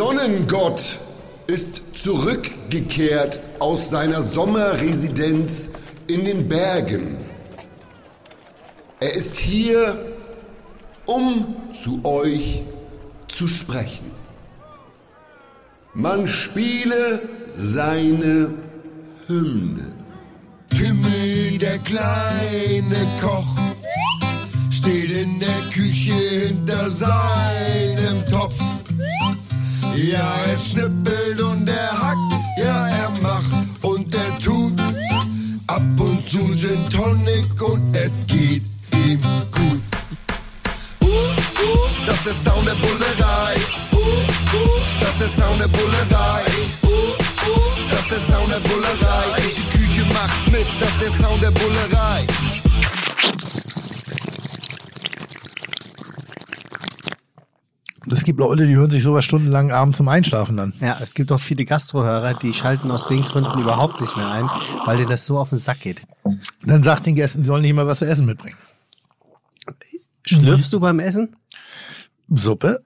Sonnengott ist zurückgekehrt aus seiner Sommerresidenz in den Bergen. Er ist hier, um zu euch zu sprechen. Man spiele seine Hymne. Timmel, der kleine Koch, steht in der Küche hinter seinem Topf. Ja, er schnippelt und er hackt, ja, er macht und er tut. Ab und zu Gin Tonic und es geht ihm gut. Uh, uh, das ist der Sound der Bullerei. Uh, uh, das ist der Sound der Bullerei. Uh, uh, das ist der Sound der Bullerei. Die Küche macht mit, das ist der Sound der Bullerei. Es gibt Leute, die hören sich sowas stundenlang abends zum Einschlafen an. Ja, es gibt auch viele Gastrohörer, die schalten aus den Gründen überhaupt nicht mehr ein, weil denen das so auf den Sack geht. Dann sagt den Gästen, sie sollen nicht mal was zu essen mitbringen. Schlürfst du beim Essen? Suppe?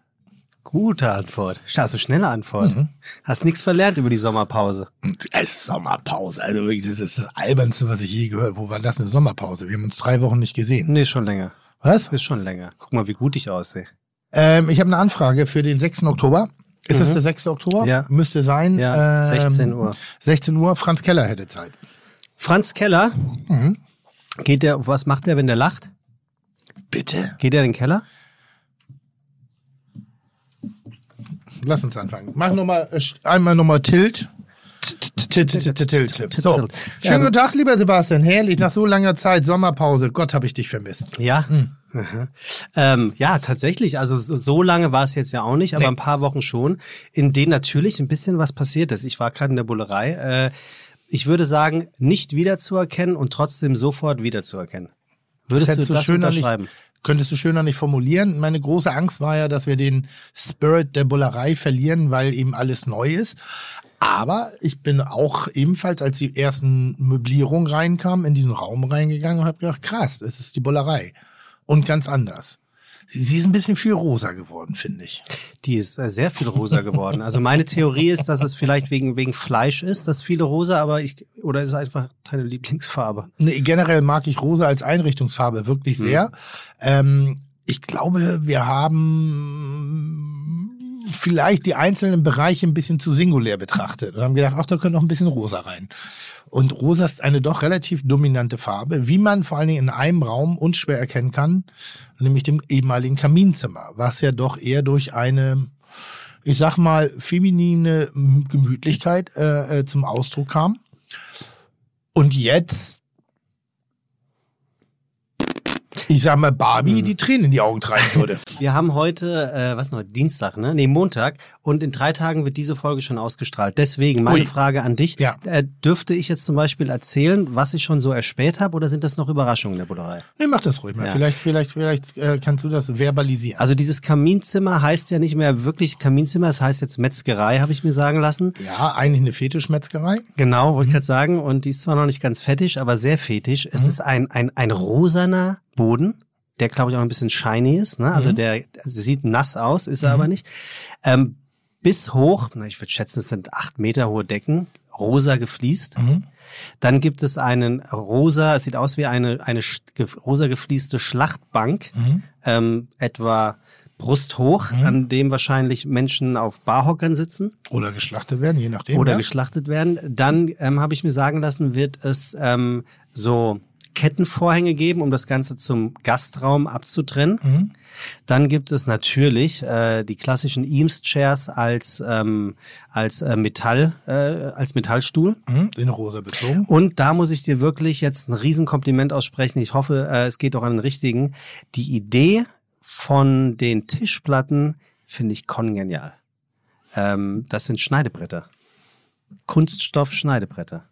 Gute Antwort. Also schnelle Antwort. Mhm. Hast nichts verlernt über die Sommerpause. Es ist Sommerpause. Also wirklich, das ist das Albernste, was ich je gehört habe. Wo war das eine Sommerpause? Wir haben uns drei Wochen nicht gesehen. Nee, schon länger. Was? Ist schon länger. Guck mal, wie gut ich aussehe. Ähm, ich habe eine Anfrage für den 6. Oktober. Ist das der 6. Oktober? Ja. Müsste sein. Ja, ähm, 16 Uhr. 16 Uhr. Franz Keller hätte Zeit. Franz Keller, Mhm. geht der, was macht der, wenn der lacht? Bitte? Geht er in den Keller? Lass uns anfangen. Mach noch mal, äh, einmal nochmal Tilt. Tilt, Tilt, Tilt, Tilt. So. Schönen Ähm, guten Tag, lieber Sebastian. Herrlich, nach so langer Zeit, Sommerpause. Gott, habe ich dich vermisst. Ja. Hm. Mhm. Ähm, ja, tatsächlich. Also so, lange war es jetzt ja auch nicht, aber Nee. ein paar Wochen schon, in denen natürlich ein bisschen was passiert ist. Ich war gerade in der Bullerei. Äh, ich würde sagen, nicht wiederzuerkennen und trotzdem sofort wiederzuerkennen. Würdest hättest du das schöner nicht, unterschreiben? könntest du schöner nicht formulieren. Meine große Angst war ja, dass wir den Spirit der Bullerei verlieren, weil eben alles neu ist. Aber ich bin auch ebenfalls, als die ersten Möblierungen reinkamen, in diesen Raum reingegangen und habe gedacht, krass, das ist die Bullerei. Und ganz anders. Sie, sie ist ein bisschen viel rosa geworden, finde ich. Die ist äh, sehr viel rosa geworden. Also meine Theorie ist, dass es vielleicht wegen, wegen Fleisch ist, das viele rosa, aber ich, oder ist es einfach deine Lieblingsfarbe? Nee, generell mag ich rosa als Einrichtungsfarbe wirklich sehr. Ähm, ich glaube, wir haben vielleicht die einzelnen Bereiche ein bisschen zu singulär betrachtet und haben gedacht, ach, da könnte noch ein bisschen rosa rein. Und rosa ist eine doch relativ dominante Farbe, wie man vor allen Dingen in einem Raum unschwer erkennen kann, nämlich dem ehemaligen Kaminzimmer, was ja doch eher durch eine ich sag mal, feminine Gemütlichkeit äh, äh, zum Ausdruck kam. Und jetzt, ich sag mal, Barbie die Tränen in die Augen treiben würde. Wir haben heute, äh, was noch, Dienstag, ne? Nee, Montag. Und in drei Tagen wird diese Folge schon ausgestrahlt. Deswegen meine Ui. Frage an dich. Ja. Äh, dürfte ich jetzt zum Beispiel erzählen, was ich schon so erspäht habe, oder sind das noch Überraschungen der Bullerei? nee, mach das ruhig mal. Ja. Vielleicht, vielleicht, vielleicht äh, kannst du das verbalisieren. Also dieses Kaminzimmer heißt ja nicht mehr wirklich Kaminzimmer, es heißt jetzt Metzgerei, habe ich mir sagen lassen. ja, eigentlich eine Fetischmetzgerei. Genau, wollte ich gerade sagen. Und die ist zwar noch nicht ganz fettig, aber sehr fetisch. Es ist ein, ein, ein rosaner Boden, der, glaube ich, auch ein bisschen shiny ist. Ne? Also der sieht nass aus, ist er aber nicht. Ähm, bis hoch, na, ich würde schätzen, es sind acht Meter hohe Decken, rosa gefliest. Dann gibt es einen rosa, es sieht aus wie eine, eine rosa geflieste Schlachtbank, ähm, etwa brusthoch, an dem wahrscheinlich Menschen auf Barhockern sitzen Oder geschlachtet werden, je nachdem. oder ja. geschlachtet werden. Dann ähm, habe ich mir sagen lassen, wird es ähm, so Kettenvorhänge geben, um das Ganze zum Gastraum abzutrennen. Mhm. Dann gibt es natürlich äh, die klassischen Eames-Chairs als ähm, als äh, Metall äh, als Metallstuhl. Mhm, in rosa bezogen. Und da muss ich dir wirklich jetzt ein Riesenkompliment aussprechen. Ich hoffe, äh, es geht auch an den richtigen. Die Idee von den Tischplatten finde ich kongenial. Ähm, das sind Schneidebretter. Kunststoff-Schneidebretter.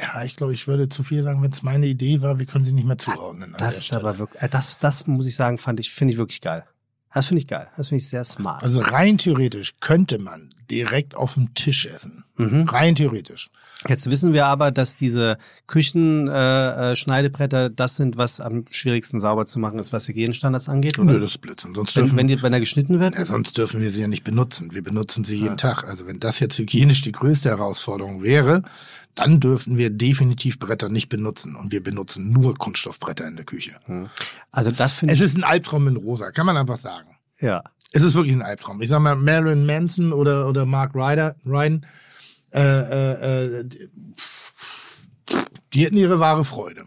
Ja, ich glaube, ich würde zu viel sagen, wenn es meine Idee war, wir können sie nicht mehr zuordnen. Das ist Stelle. aber wirklich, äh, das, das muss ich sagen, fand ich, finde ich wirklich geil. Das finde ich geil. Das finde ich sehr smart. Also rein theoretisch könnte man direkt auf dem Tisch essen. Mhm. Rein theoretisch. Jetzt wissen wir aber, dass diese Küchenschneidebretter äh, Schneidebretter das sind, was am schwierigsten sauber zu machen ist, was Hygienestandards angeht, oder? Nö, das ist Blödsinn. Sonst wenn, dürfen, wenn, die, wenn er geschnitten wird? ja, sonst dürfen wir sie ja nicht benutzen. Wir benutzen sie jeden Tag. Also wenn das jetzt hygienisch die größte Herausforderung wäre, dann dürften wir definitiv Bretter nicht benutzen. Und wir benutzen nur Kunststoffbretter in der Küche. Also das finde Es ich. ist ein Albtraum in rosa, kann man einfach sagen. Ja. Es ist wirklich ein Albtraum. Ich sag mal, Marilyn Manson oder, oder Mark Ryder, Ryan, äh, äh, äh, die, die hätten ihre wahre Freude.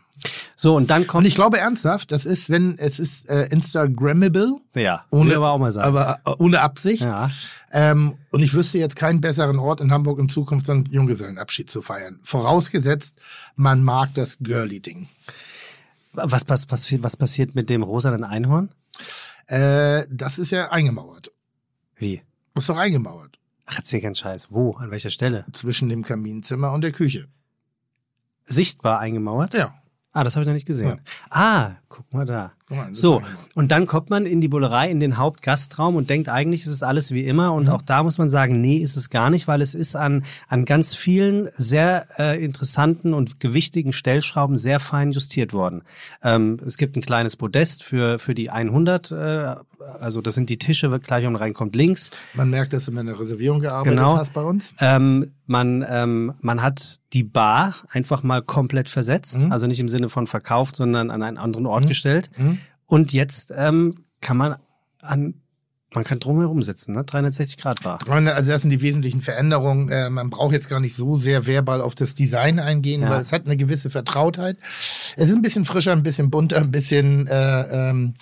So, und dann Und kommt. ich glaube ernsthaft, das ist, wenn es ist äh, Instagrammable, ja, ohne, aber auch mal sagen. aber äh, ohne Absicht. ja. Ähm, und ich wüsste jetzt keinen besseren Ort in Hamburg in Zukunft, seinen Junggesellenabschied zu feiern. Vorausgesetzt, man mag das Girly-Ding. Was, was, was, was passiert mit dem rosanen Einhorn? Äh, das ist ja eingemauert. Wie? Das ist doch eingemauert. Ach, erzähl keinen Scheiß. Wo? An welcher Stelle? Zwischen dem Kaminzimmer und der Küche. Sichtbar eingemauert? Ja. Ah, das habe ich noch nicht gesehen. Ah, guck mal da. Guck mal, So, und dann kommt man in die Bullerei, in den Hauptgastraum und denkt, eigentlich ist es alles wie immer. Mhm. Und auch da muss man sagen, nee, ist es gar nicht, weil es ist an, an ganz vielen sehr äh, interessanten und gewichtigen Stellschrauben sehr fein justiert worden. Ähm, es gibt ein kleines Podest für, für die 100, äh, also das sind die Tische, gleich um reinkommt links. Man merkt, dass du mit einer Reservierung gearbeitet Genau. hast bei uns. Ähm, man, ähm, man hat die Bar einfach mal komplett versetzt, Mhm. also nicht im Sinne von verkauft, sondern an einen anderen Ort gestellt. Mhm. Und jetzt ähm, kann man an, man kann drumherum sitzen, ne? 360 Grad Bar. Also das sind die wesentlichen Veränderungen. Äh, man braucht jetzt gar nicht so sehr verbal auf das Design eingehen, Ja. weil es hat eine gewisse Vertrautheit. Es ist ein bisschen frischer, ein bisschen bunter, ein bisschen äh, ähm,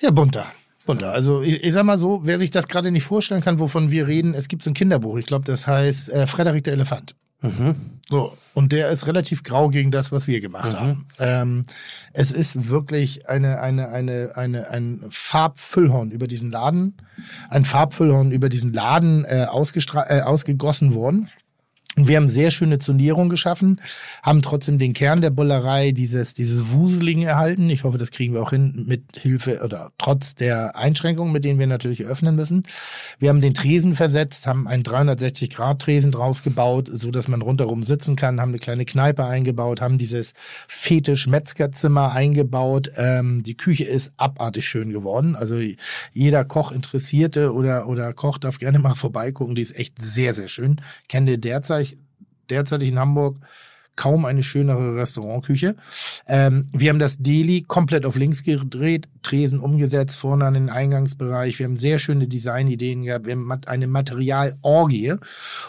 ja bunter. Bunter. Also ich, ich sag mal so, wer sich das gerade nicht vorstellen kann, wovon wir reden, es gibt so ein Kinderbuch, ich glaube, das heißt äh, Frederik der Elefant. Mhm. So, und der ist relativ grau gegen das, was wir gemacht Mhm. haben. Ähm, es ist wirklich eine, eine, eine, eine, ein Farbfüllhorn über diesen Laden, ein Farbfüllhorn über diesen Laden äh, ausgestra äh, ausgegossen worden. Wir haben sehr schöne Zonierung geschaffen, haben trotzdem den Kern der Bullerei, dieses, dieses Wuseling erhalten. Ich hoffe, das kriegen wir auch hin mit Hilfe oder trotz der Einschränkungen, mit denen wir natürlich öffnen müssen. Wir haben den Tresen versetzt, haben einen 360-Grad-Tresen draus gebaut, so dass man rundherum sitzen kann, haben eine kleine Kneipe eingebaut, haben dieses Fetisch-Metzgerzimmer eingebaut. Ähm, die Küche ist abartig schön geworden. Also jeder Koch Interessierte oder, oder Koch darf gerne mal vorbeigucken. Die ist echt sehr, sehr schön. Kenne derzeit, derzeit in Hamburg kaum eine schönere Restaurantküche. Ähm, wir haben das Deli komplett auf links gedreht, Tresen umgesetzt, vorne an den Eingangsbereich. Wir haben sehr schöne Designideen gehabt. Wir haben eine Materialorgie.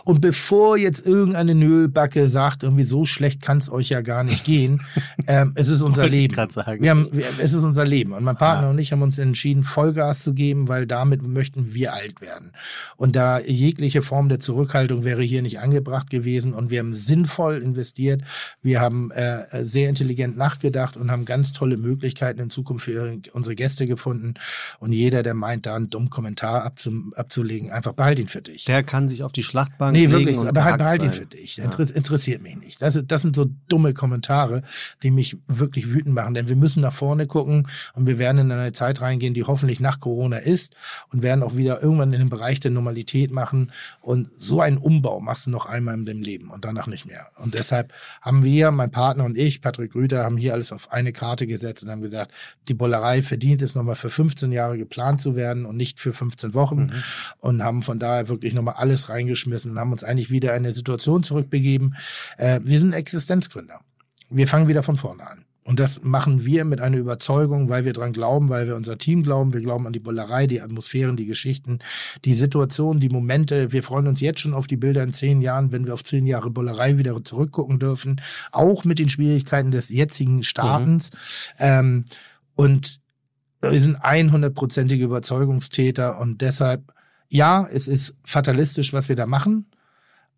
Und bevor jetzt irgendeine Nölbacke sagt, irgendwie so schlecht kann es euch ja gar nicht gehen, ähm, es ist unser Wollte Leben. Wir haben, wir, es ist unser Leben. Und mein Partner Ja. und ich haben uns entschieden, Vollgas zu geben, weil damit möchten wir alt werden. Und da jegliche Form der Zurückhaltung wäre hier nicht angebracht gewesen. Und wir haben sinnvoll investiert. Wir haben äh, sehr intelligent nachgedacht und haben ganz tolle Möglichkeiten in Zukunft für unsere Gäste gefunden. Und jeder, der meint, da einen dummen Kommentar abzu, abzulegen, einfach behalt ihn für dich. Der kann sich auf die Schlachtbank Nee, legen wirklich, und aber halt gehackt behalt ihn für dich. Inter interessiert mich nicht. Das, das sind so dumme Kommentare, die mich wirklich wütend machen, denn wir müssen nach vorne gucken und wir werden in eine Zeit reingehen, die hoffentlich nach Corona ist und werden auch wieder irgendwann in den Bereich der Normalität machen und so einen Umbau machst du noch einmal in dem Leben und danach nicht mehr. Und deshalb haben wir, mein Partner und ich, Patrick Rüther, haben hier alles auf eine Karte gesetzt und haben gesagt, die Bollerei verdient es nochmal für 15 Jahre geplant zu werden und nicht für 15 Wochen und haben von daher wirklich nochmal alles reingeschmissen und haben uns eigentlich wieder in eine Situation zurückbegeben. Äh, wir sind Existenzgründer. Wir fangen wieder von vorne an. Und das machen wir mit einer Überzeugung, weil wir dran glauben, weil wir unser Team glauben. Wir glauben an die Bullerei, die Atmosphären, die Geschichten, die Situationen, die Momente. Wir freuen uns jetzt schon auf die Bilder in zehn Jahren, wenn wir auf zehn Jahre Bullerei wieder zurückgucken dürfen. Auch mit den Schwierigkeiten des jetzigen Startens. Ähm, und wir sind 100-prozentige Überzeugungstäter und deshalb, ja, es ist fatalistisch, was wir da machen.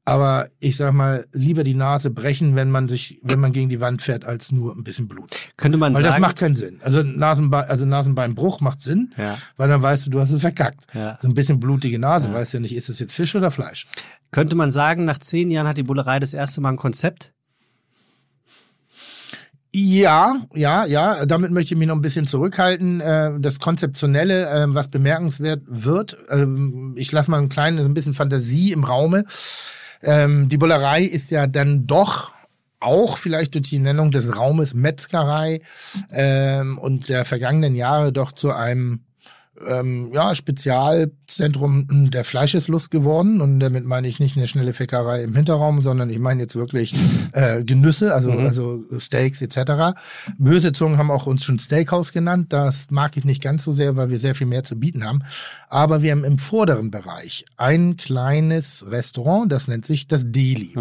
Aber ich sag mal, lieber die Nase brechen, wenn man sich, wenn man gegen die Wand fährt, als nur ein bisschen Blut. Könnte man Weil sagen, das macht keinen Sinn. Also Nasenbein, also Nasenbeinbruch macht Sinn, Ja. weil dann weißt du, du hast es verkackt. Ja. So ein bisschen blutige Nase, weißt du ja nicht, ist es jetzt Fisch oder Fleisch? könnte man sagen, nach zehn Jahren hat die Bullerei das erste Mal ein Konzept? Ja, ja, ja. Damit möchte ich mich noch ein bisschen zurückhalten. Äh, Das Konzeptionelle, äh, was bemerkenswert wird, ähm, ich lasse mal ein kleines, ein bisschen Fantasie im Raume. Ähm, Die Bullerei ist ja dann doch auch vielleicht durch die Nennung des Raumes Metzgerei ähm, und der vergangenen Jahre doch zu einem ähm, ja, Spezialzentrum der Fleischeslust geworden. Und damit meine ich nicht eine schnelle Fickerei im Hinterraum, sondern ich meine jetzt wirklich äh, Genüsse, also, also Steaks etc. Böse Zungen haben auch uns schon Steakhouse genannt. Das mag ich nicht ganz so sehr, weil wir sehr viel mehr zu bieten haben. Aber wir haben im vorderen Bereich ein kleines Restaurant, das nennt sich das Deli.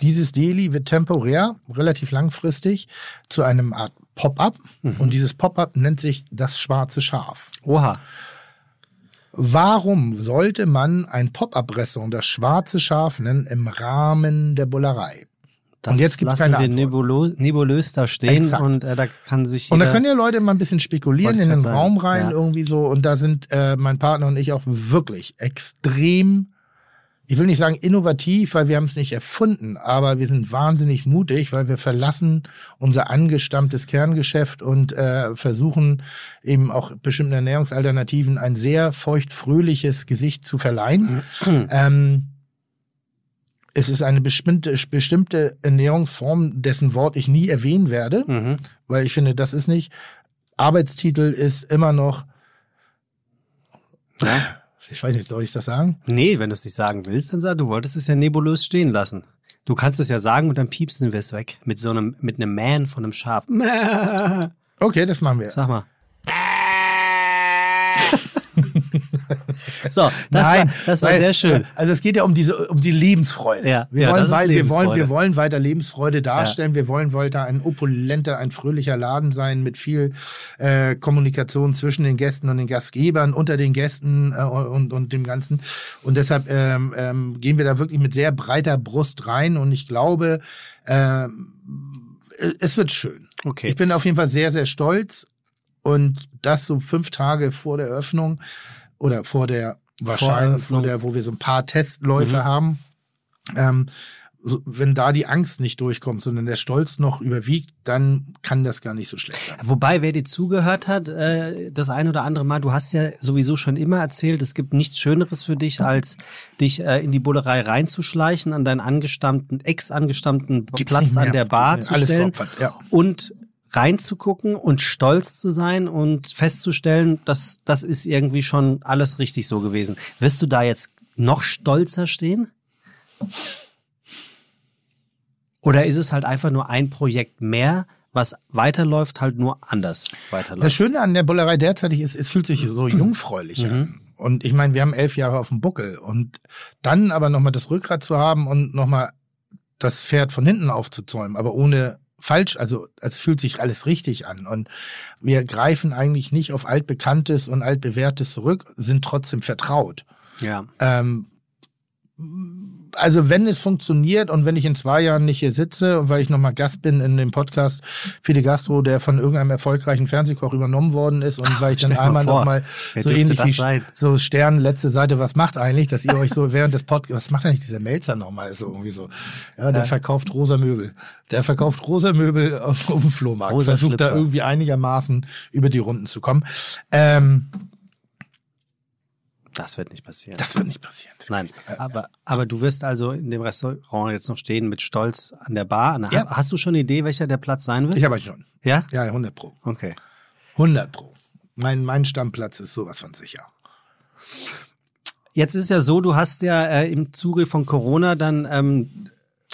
Dieses Deli wird temporär, relativ langfristig, zu einem Art Pop-up. Und dieses Pop-up nennt sich das schwarze Schaf. Oha. Warum sollte man ein Pop-up-Restaurant das schwarze Schaf nennen im Rahmen der Bullerei? Das Und jetzt gibt's lassen keine wir nebulo nebulös da stehen Exakt. und äh, da kann sich Und da können ja Leute mal ein bisschen spekulieren in den Raum rein ja. irgendwie so. Und da sind äh, mein Partner und ich auch wirklich extrem, ich will nicht sagen innovativ, weil wir haben es nicht erfunden, aber wir sind wahnsinnig mutig, weil wir verlassen unser angestammtes Kerngeschäft und äh, versuchen eben auch bestimmten Ernährungsalternativen ein sehr feuchtfröhliches Gesicht zu verleihen. ähm, es ist eine bestimmte, bestimmte Ernährungsform, dessen Wort ich nie erwähnen werde Mhm. weil ich finde, das ist nicht. Arbeitstitel ist immer noch, Ja. Ich weiß nicht, soll ich das sagen? Nee, wenn du es nicht sagen willst, dann sag, du wolltest es ja nebulös stehen lassen. Du kannst es ja sagen und dann piepsen wir es weg. Mit so einem, mit einem Man von einem Schaf. Okay, das machen wir. Sag mal. so, das war, das war weil- sehr schön. Also es geht ja um diese, um die Lebensfreude. Ja, wir, ja, wollen das ist wei- wir, wollen, Lebensfreude. wir wollen weiter Lebensfreude darstellen. Wir wollen weiter ein opulenter, ein fröhlicher Laden sein mit viel äh, Kommunikation zwischen den Gästen und den Gastgebern, unter den Gästen äh, und, und dem Ganzen. Und deshalb ähm, ähm, gehen wir da wirklich mit sehr breiter Brust rein. Und ich glaube, ähm, es wird schön. Okay. Ich bin auf jeden Fall sehr, sehr stolz. Und das so fünf Tage vor der Eröffnung oder vor der wahrscheinlich, vor Eröffnung. der, wo wir so ein paar Testläufe Mhm. haben. Ähm, so, wenn da die Angst nicht durchkommt, sondern der Stolz noch überwiegt, dann kann das gar nicht so schlecht sein. Wobei, wer dir zugehört hat, äh, das ein oder andere Mal, du hast ja sowieso schon immer erzählt, es gibt nichts Schöneres für dich, als dich äh, in die Bullerei reinzuschleichen, an deinen angestammten, ex-angestammten Platz an der Bar Nee, zu alles stellen ja. und reinzugucken und stolz zu sein und festzustellen, dass das ist irgendwie schon alles richtig so gewesen. Wirst du da jetzt noch stolzer stehen? Oder ist es halt einfach nur ein Projekt mehr, was weiterläuft, halt nur anders Das weiterläuft? Schöne an der Bullerei derzeitig ist, es fühlt sich so jungfräulich an. Und ich meine, wir haben elf Jahre auf dem Buckel. Und dann aber nochmal das Rückgrat zu haben und nochmal das Pferd von hinten aufzuzäumen, aber ohne falsch, also es fühlt sich alles richtig an. Und wir greifen eigentlich nicht auf altbekanntes und altbewährtes zurück, sind trotzdem vertraut. Ja. Ähm, also wenn es funktioniert und wenn ich in zwei Jahren nicht hier sitze und weil ich nochmal Gast bin in dem Podcast Fide Gastro, der von irgendeinem erfolgreichen Fernsehkoch übernommen worden ist und weil ich dann einmal nochmal so ähnlich wie sein? so Stern letzte Seite, was macht eigentlich, dass ihr euch so während des Podcasts, was macht eigentlich dieser Melzer nochmal so irgendwie so? Ja, der verkauft rosa Möbel. Der verkauft rosa Möbel auf, auf dem Flohmarkt. Rosa Versucht da Schlüpfer. irgendwie einigermaßen über die Runden zu kommen. Ähm, Das wird nicht passieren. das wird nicht passieren. Das Nein, aber, aber du wirst also in dem Restaurant jetzt noch stehen mit Stolz an der Bar. Na, Ja. Hast du schon eine Idee, welcher der Platz sein wird? Ich habe schon. ja? Ja, 100 Pro. Okay. 100 Pro. Mein, mein Stammplatz ist sowas von sicher. Jetzt ist ja so, du hast ja äh, im Zuge von Corona dann, ähm,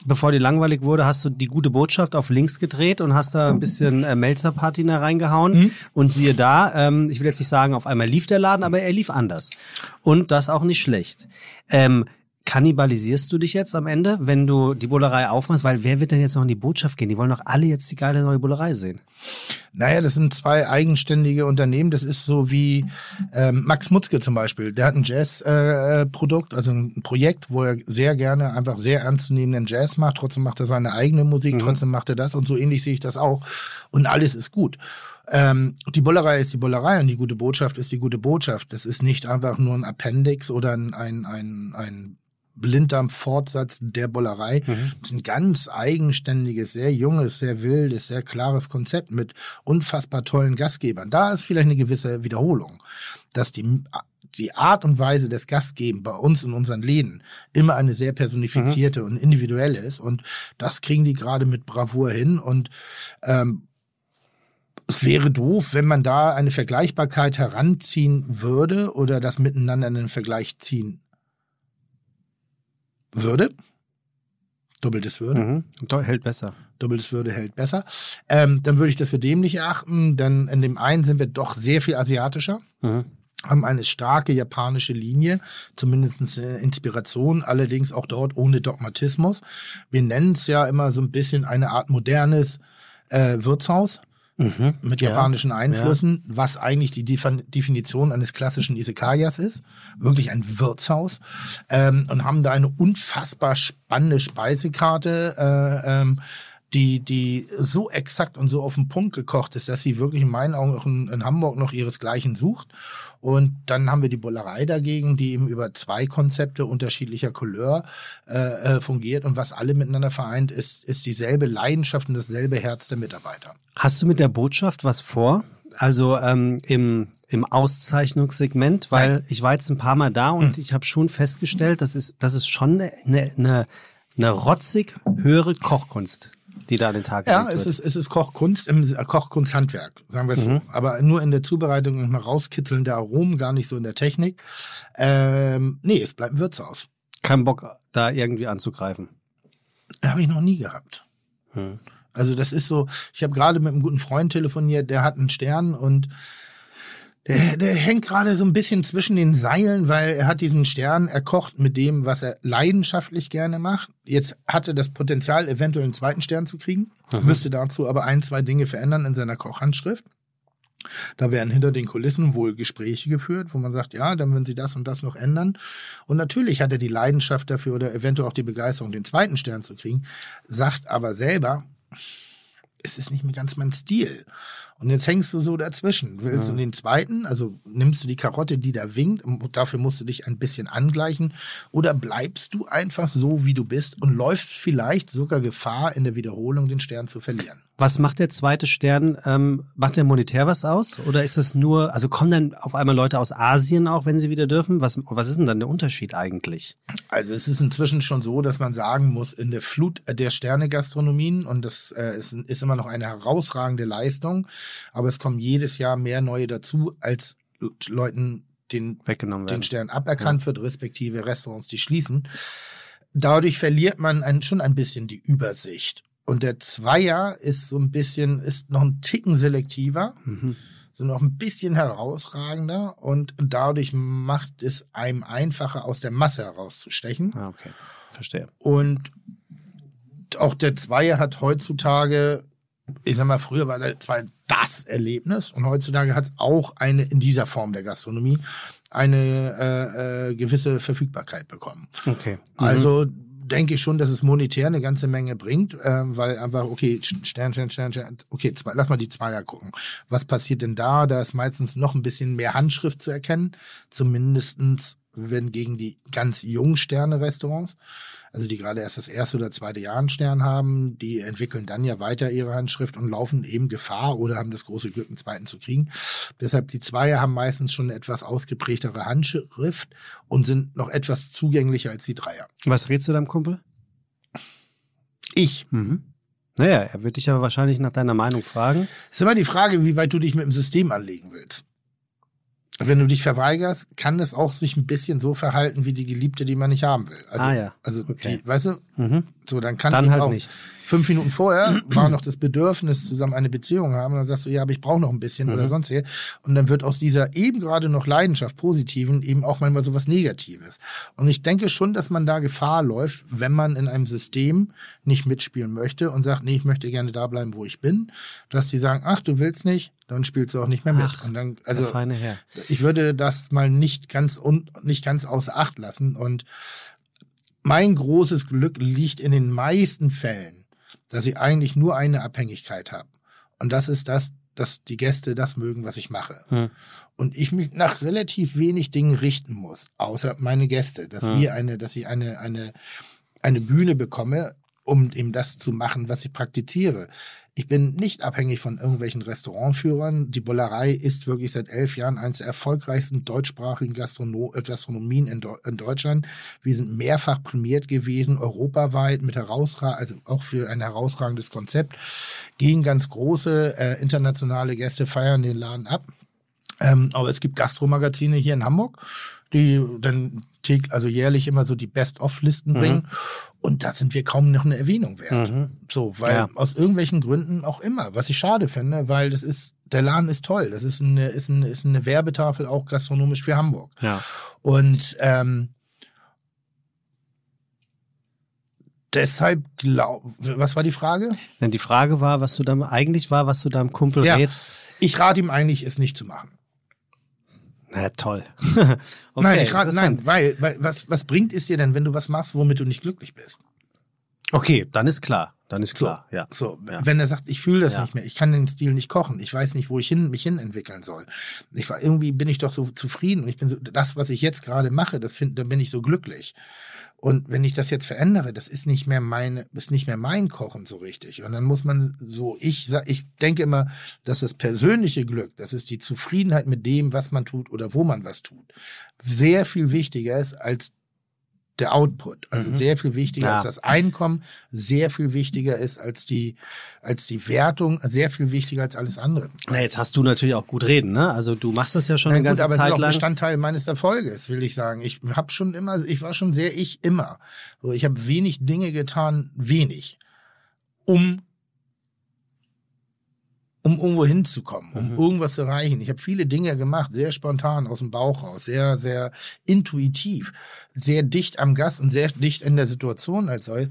bevor dir langweilig wurde, hast du die gute Botschaft auf links gedreht und hast da ein bisschen äh, Melzer-Patina reingehauen. Und siehe da, ähm, ich will jetzt nicht sagen, auf einmal lief der Laden, aber er lief anders. Und das auch nicht schlecht. Ähm, kannibalisierst du dich jetzt am Ende, wenn du die Bullerei aufmachst? Weil wer wird denn jetzt noch in die Botschaft gehen? Die wollen doch alle jetzt die geile neue Bullerei sehen. Naja, das sind zwei eigenständige Unternehmen. Das ist so wie ähm, Max Mutzke zum Beispiel. Der hat ein Jazz-Produkt, äh, Produkt, also ein Projekt, wo er sehr gerne einfach sehr ernstzunehmenden Jazz macht. Trotzdem macht er seine eigene Musik, trotzdem macht er das und so ähnlich sehe ich das auch. Und alles ist gut. Ähm, die Bullerei ist die Bullerei und die gute Botschaft ist die gute Botschaft. Das ist nicht einfach nur ein Appendix oder ein, ein, ein, ein Blinddarm-Fortsatz der Bollerei. Mhm. Das ist ein ganz eigenständiges, sehr junges, sehr wildes, sehr klares Konzept mit unfassbar tollen Gastgebern. Da ist vielleicht eine gewisse Wiederholung, dass die die Art und Weise des Gastgebens bei uns in unseren Läden immer eine sehr personifizierte Mhm. und individuelle ist. Und das kriegen die gerade mit Bravour hin. Und ähm, es wäre doof, wenn man da eine Vergleichbarkeit heranziehen würde oder das miteinander in den Vergleich ziehen würde. Doppeltes würde. Mhm. Hält besser. Doppeltes würde hält besser. Ähm, dann würde ich das für dämlich erachten, denn in dem einen sind wir doch sehr viel asiatischer Mhm. haben eine starke japanische Linie, zumindest äh, Inspiration, allerdings auch dort ohne Dogmatismus. Wir nennen es ja immer so ein bisschen eine Art modernes äh, Wirtshaus Mhm. mit Ja. japanischen Einflüssen, was eigentlich die Defin- Definition eines klassischen Isekayas ist. Wirklich ein Wirtshaus. Ähm, und haben da eine unfassbar spannende Speisekarte, äh, ähm, die, die so exakt und so auf den Punkt gekocht ist, dass sie wirklich in meinen Augen auch in, in Hamburg noch ihresgleichen sucht. Und dann haben wir die Bullerei dagegen, die eben über zwei Konzepte unterschiedlicher Couleur äh, äh, fungiert. Und was alle miteinander vereint, ist, ist dieselbe Leidenschaft und dasselbe Herz der Mitarbeiter. Hast du mit der Botschaft was vor? Also ähm, im, im Auszeichnungssegment, weil ich war jetzt ein paar Mal da und ich habe schon festgestellt, das ist, das ist schon eine, eine, eine rotzig höhere Kochkunst, die da an den Tag Ja, es wird. ist, es ist Kochkunst im äh, Kochkunsthandwerk, sagen wir es so. Aber nur in der Zubereitung und mal rauskitzeln der Aromen, gar nicht so in der Technik. Ähm, nee, es bleibt ein Wirtshaus. Kein Bock, da irgendwie anzugreifen. Habe ich noch nie gehabt. Hm. Also das ist so, ich habe gerade mit einem guten Freund telefoniert, der hat einen Stern und der, der hängt gerade so ein bisschen zwischen den Seilen, weil er hat diesen Stern erkocht mit dem, was er leidenschaftlich gerne macht. Jetzt hatte das Potenzial, eventuell einen zweiten Stern zu kriegen, müsste dazu aber ein, zwei Dinge verändern in seiner Kochhandschrift. Da werden hinter den Kulissen wohl Gespräche geführt, wo man sagt, ja, dann würden sie das und das noch ändern. Und natürlich hat er die Leidenschaft dafür oder eventuell auch die Begeisterung, den zweiten Stern zu kriegen, sagt aber selber, es ist nicht mehr ganz mein Stil. Und jetzt hängst du so dazwischen. Willst du den zweiten, also nimmst du die Karotte, die da winkt, und dafür musst du dich ein bisschen angleichen, oder bleibst du einfach so, wie du bist und läufst vielleicht sogar Gefahr, in der Wiederholung den Stern zu verlieren? Was macht der zweite Stern? Ähm, macht der monetär was aus? Oder ist das nur, also kommen dann auf einmal Leute aus Asien auch, wenn sie wieder dürfen? Was, was ist denn dann der Unterschied eigentlich? Also es ist inzwischen schon so, dass man sagen muss, in der Flut der Sterne-Gastronomien, und das äh, ist, ist immer noch eine herausragende Leistung, aber es kommen jedes Jahr mehr neue dazu, als Leuten den den Stern aberkannt wird, respektive Restaurants, die schließen. Dadurch verliert man ein, schon ein bisschen die Übersicht. Und der Zweier ist so ein bisschen, ist noch ein Ticken selektiver, Mhm. so noch ein bisschen herausragender und dadurch macht es einem einfacher, aus der Masse herauszustechen. Ah, okay. Verstehe. Und auch der Zweier hat heutzutage, ich sag mal, früher war der Zweier das Erlebnis und heutzutage hat es auch eine, in dieser Form der Gastronomie, eine äh, äh, gewisse Verfügbarkeit bekommen. Okay. Also denke ich schon, dass es monetär eine ganze Menge bringt, ähm, weil einfach, okay, Stern, Stern, Stern, Stern, okay, zwei, lass mal die Zweier gucken. Was passiert denn da? Da ist meistens noch ein bisschen mehr Handschrift zu erkennen, zumindestens wenn gegen die ganz jungen Sterne-Restaurants, also die gerade erst das erste oder zweite Jahr einen Stern haben, die entwickeln dann ja weiter ihre Handschrift und laufen eben Gefahr oder haben das große Glück, einen zweiten zu kriegen. Deshalb die Zweier haben meistens schon eine etwas ausgeprägtere Handschrift und sind noch etwas zugänglicher als die Dreier. Was rätst du deinem Kumpel? Ich. Mhm. Naja, er wird dich aber wahrscheinlich nach deiner Meinung fragen. Ist immer die Frage, wie weit du dich mit dem System anlegen willst. Wenn du dich verweigerst, kann es auch sich ein bisschen so verhalten wie die Geliebte, die man nicht haben will. Also, Ah, ja. Also, Okay. die, weißt du, Mhm. So, dann kann Dann halt auch nicht. fünf Minuten vorher war noch das Bedürfnis, zusammen eine Beziehung haben. Und dann sagst du, ja, aber ich brauche noch ein bisschen Mhm. oder sonst hier. Und dann wird aus dieser eben gerade noch Leidenschaft, Positiven, eben auch manchmal so was Negatives. Und ich denke schon, dass man da Gefahr läuft, wenn man in einem System nicht mitspielen möchte und sagt, nee, ich möchte gerne da bleiben, wo ich bin, dass die sagen, ach, du willst nicht, dann spielst du auch nicht mehr mit. Ach, und dann, Also, ich würde das mal nicht ganz un, nicht ganz außer Acht lassen. Und mein großes Glück liegt in den meisten Fällen, dass ich eigentlich nur eine Abhängigkeit habe. Und das ist das, dass die Gäste das mögen, was ich mache. Hm. Und ich mich nach relativ wenig Dingen richten muss, außer meine Gäste, dass Hm. wir eine, dass ich eine, eine, eine Bühne bekomme, um eben das zu machen, was ich praktiziere. Ich bin nicht abhängig von irgendwelchen Restaurantführern. Die Bollerei ist wirklich seit elf Jahren eines der erfolgreichsten deutschsprachigen Gastrono äh, Gastronomien in, Deu- in Deutschland. Wir sind mehrfach prämiert gewesen, europaweit mit herausragend, also auch für ein herausragendes Konzept. Gehen ganz große äh, internationale Gäste feiern den Laden ab. Ähm, aber es gibt Gastromagazine hier in Hamburg, die dann täglich, also jährlich immer so die Best-of-Listen bringen. Und da sind wir kaum noch eine Erwähnung wert. Mhm. So, weil Ja. aus irgendwelchen Gründen auch immer, was ich schade finde, weil das ist, der Laden ist toll. Das ist eine, ist eine, ist eine Werbetafel auch gastronomisch für Hamburg. Ja. Und ähm, deshalb glaub, was war die Frage? Die Frage war, was du da eigentlich war, was du deinem Kumpel Ja. rätst. Ich rate ihm eigentlich, es nicht zu machen. Na toll. okay, nein, ich interessant. nein, weil, weil was, was bringt es dir denn, wenn du was machst, womit du nicht glücklich bist? Okay, dann ist klar. Dann ist klar. Ja. So, Ja. wenn er sagt, ich fühle das Ja. nicht mehr, ich kann den Stil nicht kochen, ich weiß nicht, wo ich hin, mich hin entwickeln soll. Ich war, irgendwie bin ich doch so zufrieden und ich bin so, das, was ich jetzt gerade mache, das find, da bin ich so glücklich. Und wenn ich das jetzt verändere, das ist nicht mehr meine, ist nicht mehr mein Kochen so richtig. Und dann muss man so, ich ich denke immer, dass das persönliche Glück, das ist die Zufriedenheit mit dem, was man tut oder wo man was tut, sehr viel wichtiger ist als der Output, also Mhm. sehr viel wichtiger Ja. als das Einkommen, sehr viel wichtiger ist als die, als die Wertung, sehr viel wichtiger als alles andere. Na, jetzt hast du natürlich auch gut reden, ne? Also du machst das ja schon Na eine gut, ganze aber es ist Zeit auch lang. Bestandteil meines Erfolges, will ich sagen. Ich habe schon immer, ich war schon sehr ich immer. Ich habe wenig Dinge getan, wenig, um um irgendwo hinzukommen, um Mhm. irgendwas zu erreichen. Ich habe viele Dinge gemacht, sehr spontan aus dem Bauch raus, sehr sehr intuitiv, sehr dicht am Gast und sehr dicht in der Situation als soll,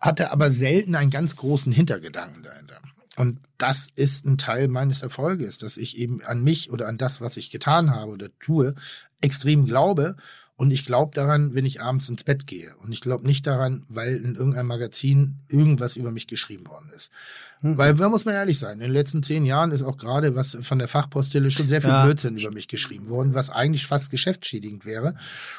hatte aber selten einen ganz großen Hintergedanken dahinter. Und das ist ein Teil meines Erfolges, dass ich eben an mich oder an das, was ich getan habe oder tue, extrem glaube. Und ich glaube daran, wenn ich abends ins Bett gehe. Und ich glaube nicht daran, weil in irgendeinem Magazin irgendwas über mich geschrieben worden ist. Hm. Weil, da muss man ehrlich sein, in den letzten zehn Jahren ist auch gerade was von der Fachpostille schon sehr viel Ja. Blödsinn über mich geschrieben worden, was eigentlich fast geschäftsschädigend wäre.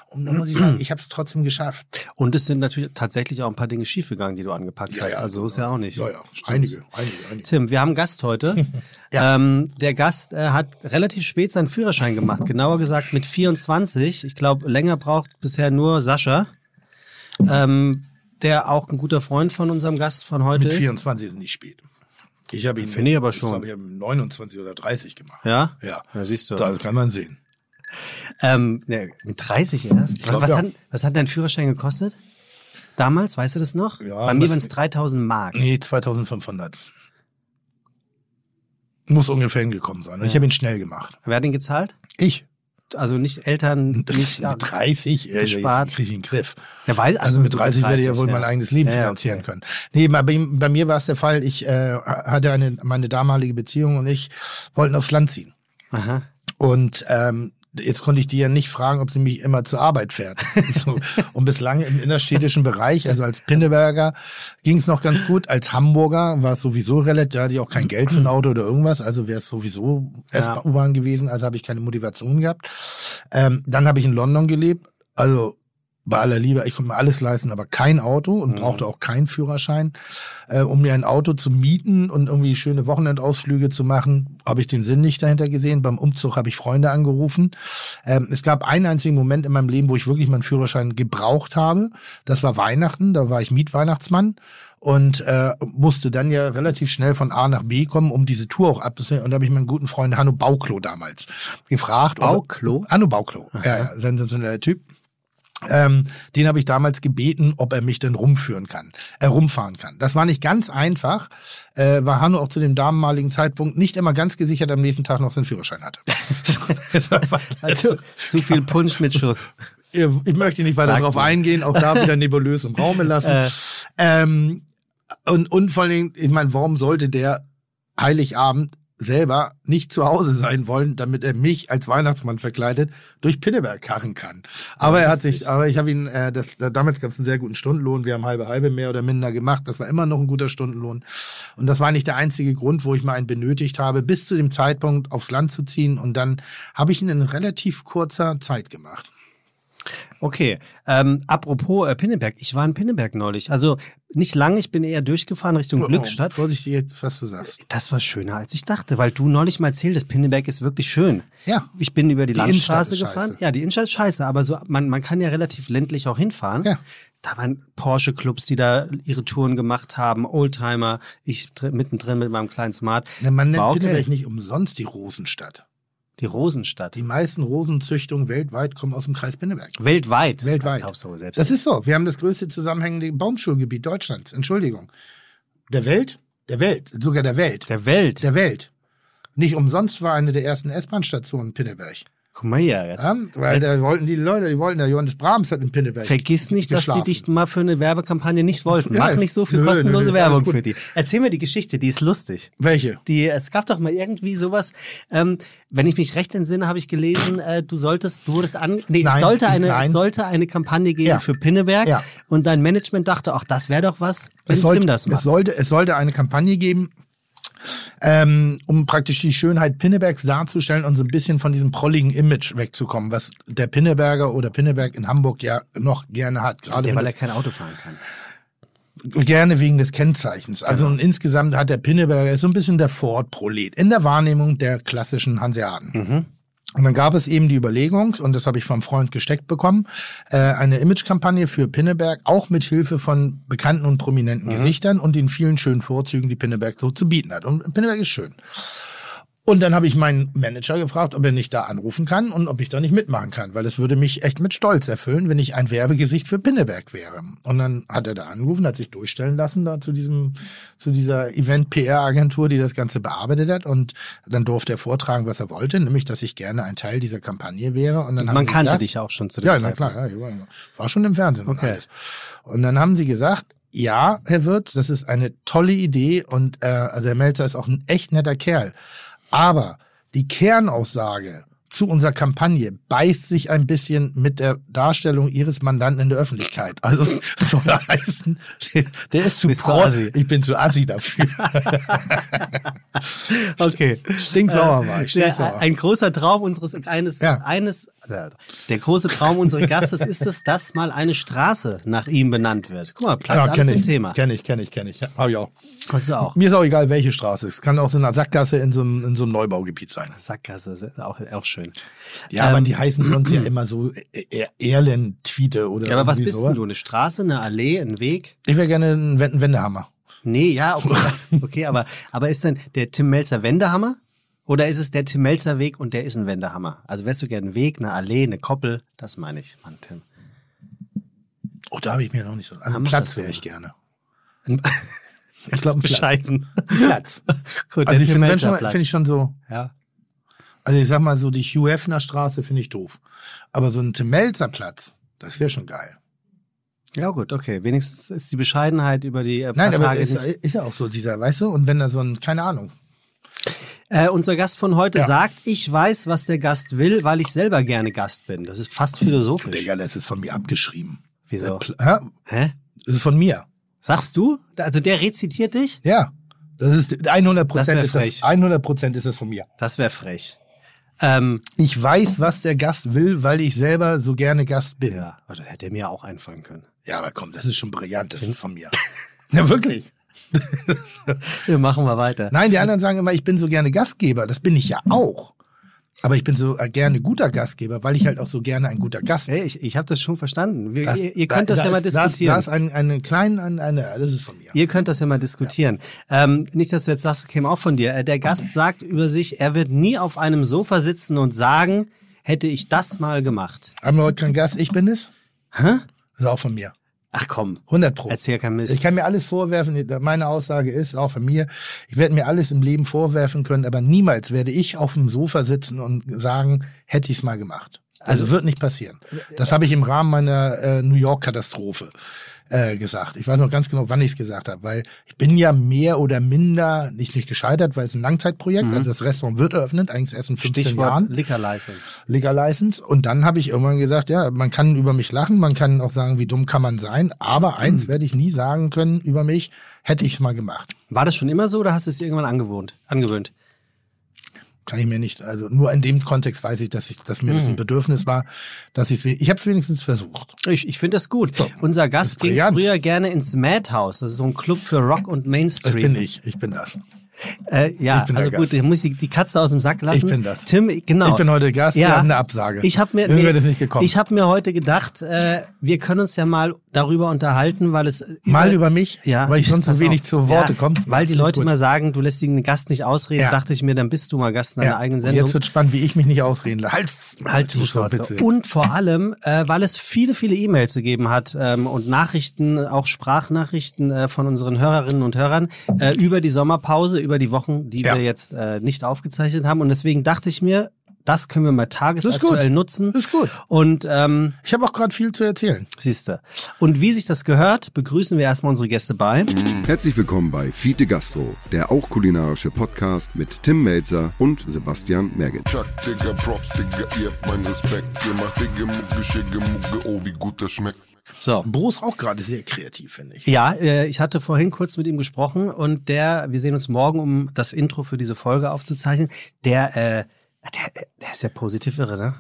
Und da muss ich sagen, ich habe es trotzdem geschafft. Und es sind natürlich tatsächlich auch ein paar Dinge schiefgegangen, die du angepackt hast. Also so ist ja auch nicht. Ja, ja, einige, einige, einige. Tim, wir haben einen Gast heute. Ja. ähm, der Gast äh, hat relativ spät seinen Führerschein gemacht. Genauer gesagt mit 24. Ich glaube, länger braucht bisher nur Sascha. Ähm, der auch ein guter Freund von unserem Gast von heute Mit ist. 24 ist nicht spät. Ich habe ihn, Finde ich aber Ich schon. glaube, ich habe ihn 29 oder 30 gemacht. Ja? Ja. Ja, siehst du. Das kann man sehen. Ähm, ne, mit 30 erst. glaub, was, ja. hat, was hat dein Führerschein gekostet? Damals, weißt du das noch? Ja, Bei mir waren es 3000 Mark. Nee, 2500. Muss ungefähr hingekommen sein. Und ich habe ihn schnell gemacht. Wer hat den gezahlt? Ich. Also nicht Eltern, nicht. mit 30 äh, gespart. jetzt kriege ich einen Griff. Der weiß, Also mit 30, werde ich ja wohl mein eigenes Leben Ja, ja, finanzieren okay. können. Nee, bei, bei mir war es der Fall, ich äh, hatte eine, meine damalige Beziehung und ich wollten aufs Land ziehen. Aha. Und ähm, jetzt konnte ich die ja nicht fragen, ob sie mich immer zur Arbeit fährt. so. Und bislang im innerstädtischen Bereich, also als Pinneberger, ging es noch ganz gut. Als Hamburger war es sowieso relativ, da hatte ich auch kein Geld für ein Auto oder irgendwas, also wäre es sowieso Ja. S-U-Bahn gewesen, also habe ich keine Motivation gehabt. Ähm, dann habe ich in London gelebt, also bei aller Liebe, ich konnte mir alles leisten, aber kein Auto und Mhm. brauchte auch keinen Führerschein. Äh, um mir ein Auto zu mieten und irgendwie schöne Wochenendausflüge zu machen, habe ich den Sinn nicht dahinter gesehen. Beim Umzug habe ich Freunde angerufen. Ähm, es gab einen einzigen Moment in meinem Leben, wo ich wirklich meinen Führerschein gebraucht habe. Das war Weihnachten, da war ich Mietweihnachtsmann und äh, musste dann ja relativ schnell von A nach B kommen, um diese Tour auch abzusetzen. Und da habe ich meinen guten Freund Hanno Bauklo damals gefragt. Bauklo? Hanno Bauklo, ja, sensationeller Typ. Ähm, den habe ich damals gebeten, ob er mich denn rumführen kann, äh, rumfahren kann. Das war nicht ganz einfach, äh, weil Hanno auch zu dem damaligen Zeitpunkt nicht immer ganz gesichert am nächsten Tag noch seinen Führerschein hatte. Also zu viel Punsch mit Schuss. ich möchte nicht weiter Sag darauf eingehen, auch da wieder nebulös im Raume lassen. Äh. Ähm, und, und vor allen Dingen, ich meine, warum sollte der Heiligabend selber nicht zu Hause sein wollen, damit er mich als Weihnachtsmann verkleidet durch Pinneberg karren kann. Aber er hat sich, aber ich habe ihn, äh, das, damals gab es einen sehr guten Stundenlohn. Wir haben halbe halbe mehr oder minder gemacht. Das war immer noch ein guter Stundenlohn. Und das war nicht der einzige Grund, wo ich mal einen benötigt habe, bis zu dem Zeitpunkt aufs Land zu ziehen. Und dann habe ich ihn in relativ kurzer Zeit gemacht. Okay, ähm, apropos äh, Pinneberg, ich war in Pinneberg neulich. Also nicht lange, ich bin eher durchgefahren Richtung Oh, Glückstadt. Vorsichtig jetzt, was du sagst. Das war schöner, als ich dachte, weil du neulich mal erzähltest, Pinneberg ist wirklich schön. Ja. Ich bin über die, Die Landstraße gefahren. scheiße. Ja, die Innenstadt ist scheiße, aber so, man, man kann ja relativ ländlich auch hinfahren. Ja. Da waren Porsche-Clubs, die da ihre Touren gemacht haben, Oldtimer, ich dr- mittendrin mit meinem kleinen Smart. Ja, Man nennt okay. Pinneberg nicht umsonst die Rosenstadt. Die Rosenstadt. Die meisten Rosenzüchtungen weltweit kommen aus dem Kreis Pinneberg. Weltweit. Weltweit. Ich so, selbst. Das ist so. Wir haben das größte zusammenhängende Baumschulgebiet Deutschlands. Entschuldigung. Der Welt? Der Welt. Sogar der Welt. der Welt. Der Welt. Nicht umsonst war eine der ersten S-Bahn-Stationen Pinneberg. Guck mal hier jetzt. Ja, weil jetzt da wollten die Leute, die wollten, der Johannes Brahms hat in Pinneberg. Vergiss nicht, dass sie geschlafen. dich mal für eine Werbekampagne nicht wollten. Ja, Mach nicht so viel nö, kostenlose nö, Werbung für die. Erzähl mir die Geschichte, die ist lustig. Welche? Die, es gab doch mal irgendwie sowas, ähm, wenn ich mich recht entsinne, habe ich gelesen, äh, du solltest, du wurdest an, nee, es Nein, sollte eine, nein. es sollte eine Kampagne geben Ja. für Pinneberg Ja. und dein Management dachte, ach, das wäre doch was, wenn Es Tim sollte, das es, macht. sollte, es sollte eine Kampagne geben, ähm, um praktisch die Schönheit Pinnebergs darzustellen und so ein bisschen von diesem prolligen Image wegzukommen, was der Pinneberger oder Pinneberg in Hamburg ja noch gerne hat. Gerade ja, weil er kein Auto fahren kann. gerne wegen des Kennzeichens. Also und insgesamt hat der Pinneberger ist so ein bisschen der Ford-Prolet in der Wahrnehmung der klassischen Hanseaten. Und dann gab es eben die Überlegung, und das habe ich vom Freund gesteckt bekommen, äh, eine Imagekampagne für Pinneberg, auch mit Hilfe von bekannten und prominenten Gesichtern und den vielen schönen Vorzügen, die Pinneberg so zu bieten hat. Und Pinneberg ist schön. Und dann habe ich meinen Manager gefragt, ob er nicht da anrufen kann und ob ich da nicht mitmachen kann, weil es würde mich echt mit Stolz erfüllen, wenn ich ein Werbegesicht für Pinneberg wäre. Und dann hat er da angerufen, hat sich durchstellen lassen da zu diesem, zu dieser Event-PR-Agentur, die das Ganze bearbeitet hat. Und dann durfte er vortragen, was er wollte, nämlich, dass ich gerne ein Teil dieser Kampagne wäre. Und dann haben Man sie kannte gesagt, dich auch schon zu dem ja, na klar, ja, war, war schon im Fernsehen und Okay. alles. Und dann haben sie gesagt, ja, Herr Wirtz, das ist eine tolle Idee und äh, also Herr Melzer ist auch ein echt netter Kerl. Aber die Kernaussage zu unserer Kampagne beißt sich ein bisschen mit der Darstellung Ihres Mandanten in der Öffentlichkeit. Also soll heißen, der ist zu assi. ich bin zu assi dafür. Okay. Stinksauer war ich, stinksauer. ein großer Traum unseres eines Ja. eines der große Traum unseres Gastes ist es, dass mal eine Straße nach ihm benannt wird. Guck mal, bleibt Ja, alles kenne im ich, Thema. kenne ich, kenne ich, kenne ich. Habe ich auch. Hast du auch. Mir ist auch egal, welche Straße. Es kann auch so eine Sackgasse in so einem, in so einem Neubaugebiet sein. Sackgasse, ist auch, auch schön. Ja, aber Ähm, die heißen sonst ja immer so Er- Erlen-Tweete oder Ja, aber was bist sowas. denn du? Eine Straße, eine Allee, ein Weg? Ich wäre gerne ein Wendehammer. Nee, ja, okay, okay aber, aber ist denn der Tim Melzer Wendehammer? Oder ist es der Tim Melzer Weg und der ist ein Wendehammer? Also wärst du gerne ein Weg, eine Allee, eine Koppel? Das meine ich, Mann, Tim. Oh, da habe ich mir noch nicht so. Also mach Platz wäre ich gerne. Ich glaube, bescheiden. Platz. Gut, Also ich finde Melzer schon, ich so. ja. Also ich sag mal so, die Hugh Hefner Straße finde ich doof. Aber so ein Tim Melzer Platz, das wäre schon geil. Ja gut, okay. Wenigstens ist die Bescheidenheit über die äh, Nein, aber Tage ist, ist ja auch so dieser, weißt du? Und wenn da so ein, keine Ahnung. Äh, unser Gast von heute Ja. sagt, ich weiß, was der Gast will, weil ich selber gerne Gast bin. Das ist fast philosophisch. Digga, das ist von mir abgeschrieben. Wieso? Ja, Hä? das ist von mir. Sagst du? Also der rezitiert dich? Ja. Das ist 100 Das wär Prozent ist das, frech. 100 Prozent ist das von mir. Das wäre frech. Ähm, Ich weiß, was der Gast will, weil ich selber so gerne Gast bin. Ja, ja, aber das hätte mir auch einfallen können. aber komm, das ist schon brillant, das ist von mir. Ja, wirklich. Wir machen mal weiter. Nein, die anderen sagen immer, ich bin so gerne Gastgeber. Das bin ich ja auch. Aber ich bin so gerne guter Gastgeber, weil ich halt auch so gerne ein guter Gast bin. Hey, ich, ich habe das schon verstanden. Wir, Das- ihr, ihr könnt da- das da ja mal ist, ist- diskutieren. Da ist ein, eine kleine, eine, eine, das ist von mir. Ihr könnt das ja mal diskutieren. Ähm, nicht, dass du jetzt sagst, käme auch von dir. Äh, Der Gast sagt über sich, er wird nie auf einem Sofa sitzen und sagen, hätte ich das mal gemacht. Haben wir heute keinen Gast? Ich bin es? Hä? Das ist auch von mir. Ach komm, 100 Pro. erzähl kein Mist. Ich kann mir alles vorwerfen. Meine Aussage ist auch von mir. Ich werde mir alles im Leben vorwerfen können, aber niemals werde ich auf dem Sofa sitzen und sagen, hätte ich es mal gemacht. Also, wird nicht passieren. Das habe ich im Rahmen meiner äh, New York Katastrophe. Äh, gesagt. Ich weiß noch ganz genau, wann ich es gesagt habe, weil ich bin ja mehr oder minder nicht nicht gescheitert, weil es ein Langzeitprojekt, also das Restaurant wird eröffnet, eigentlich erst in 15 Mhm. Stichwort Jahren. Liquor License. Liquor License und dann habe ich irgendwann gesagt, ja, man kann über mich lachen, man kann auch sagen, wie dumm kann man sein, aber eins werde ich nie sagen können über mich, hätte ich mal gemacht. War das schon immer so oder hast du es irgendwann angewohnt, angewöhnt? Kann ich mir nicht, also nur in dem Kontext weiß ich, dass ich, dass mir das ein Bedürfnis war, dass ich es, ich habe es wenigstens versucht. Ich, ich finde das gut. Unser Gast ging brillant. früher gerne ins Madhouse. Das ist so ein Club für Rock und Das Mainstream. bin ich, ich bin das. Äh, ja, Ich bin der also gut, ich muss die, die Katze aus dem Sack lassen. Ich bin das. Tim, genau. Ich bin heute Gast, wir haben eine Absage. Ich habe mir, wäre das nicht gekommen. ich habe mir heute gedacht, äh, wir können uns ja mal darüber unterhalten, weil es Mal über mich, ja, weil ich sonst so wenig auf. zu Worte ja, komme. Weil die Leute gut. immer sagen, du lässt den Gast nicht ausreden, Ja. dachte ich mir, dann bist du mal Gast in deiner ja. eigenen Und Sendung. Jetzt wird spannend, wie ich mich nicht ausreden lasse. Halt, Halt die Schnauze. Und vor allem, äh, weil es viele, viele E-Mails gegeben hat ähm, und Nachrichten, auch Sprachnachrichten äh, von unseren Hörerinnen und Hörern äh, über die Sommerpause, über die Wochen, die Ja. wir jetzt äh, nicht aufgezeichnet haben. Und deswegen dachte ich mir, das können wir mal tagesaktuell gut. nutzen. Das ist gut. Und ähm, Ich habe auch gerade viel zu erzählen. siehste. Und wie sich das gehört, begrüßen wir erstmal unsere Gäste bei. Herzlich willkommen bei Fiete Gastro, der auch kulinarische Podcast mit Tim Melzer und Sebastian Merget. Chuck, Digga, Props, Digga, ihr habt meinen Respekt. Ihr macht Digga, Mucke, Schicke, Mucke, oh, wie gut das schmeckt. So. Bro ist auch gerade sehr kreativ, finde ich. Ja, äh, ich hatte vorhin kurz mit ihm gesprochen und der, wir sehen uns morgen, um das Intro für diese Folge aufzuzeichnen. Der, äh, der, der ist ja positiv irre, ne?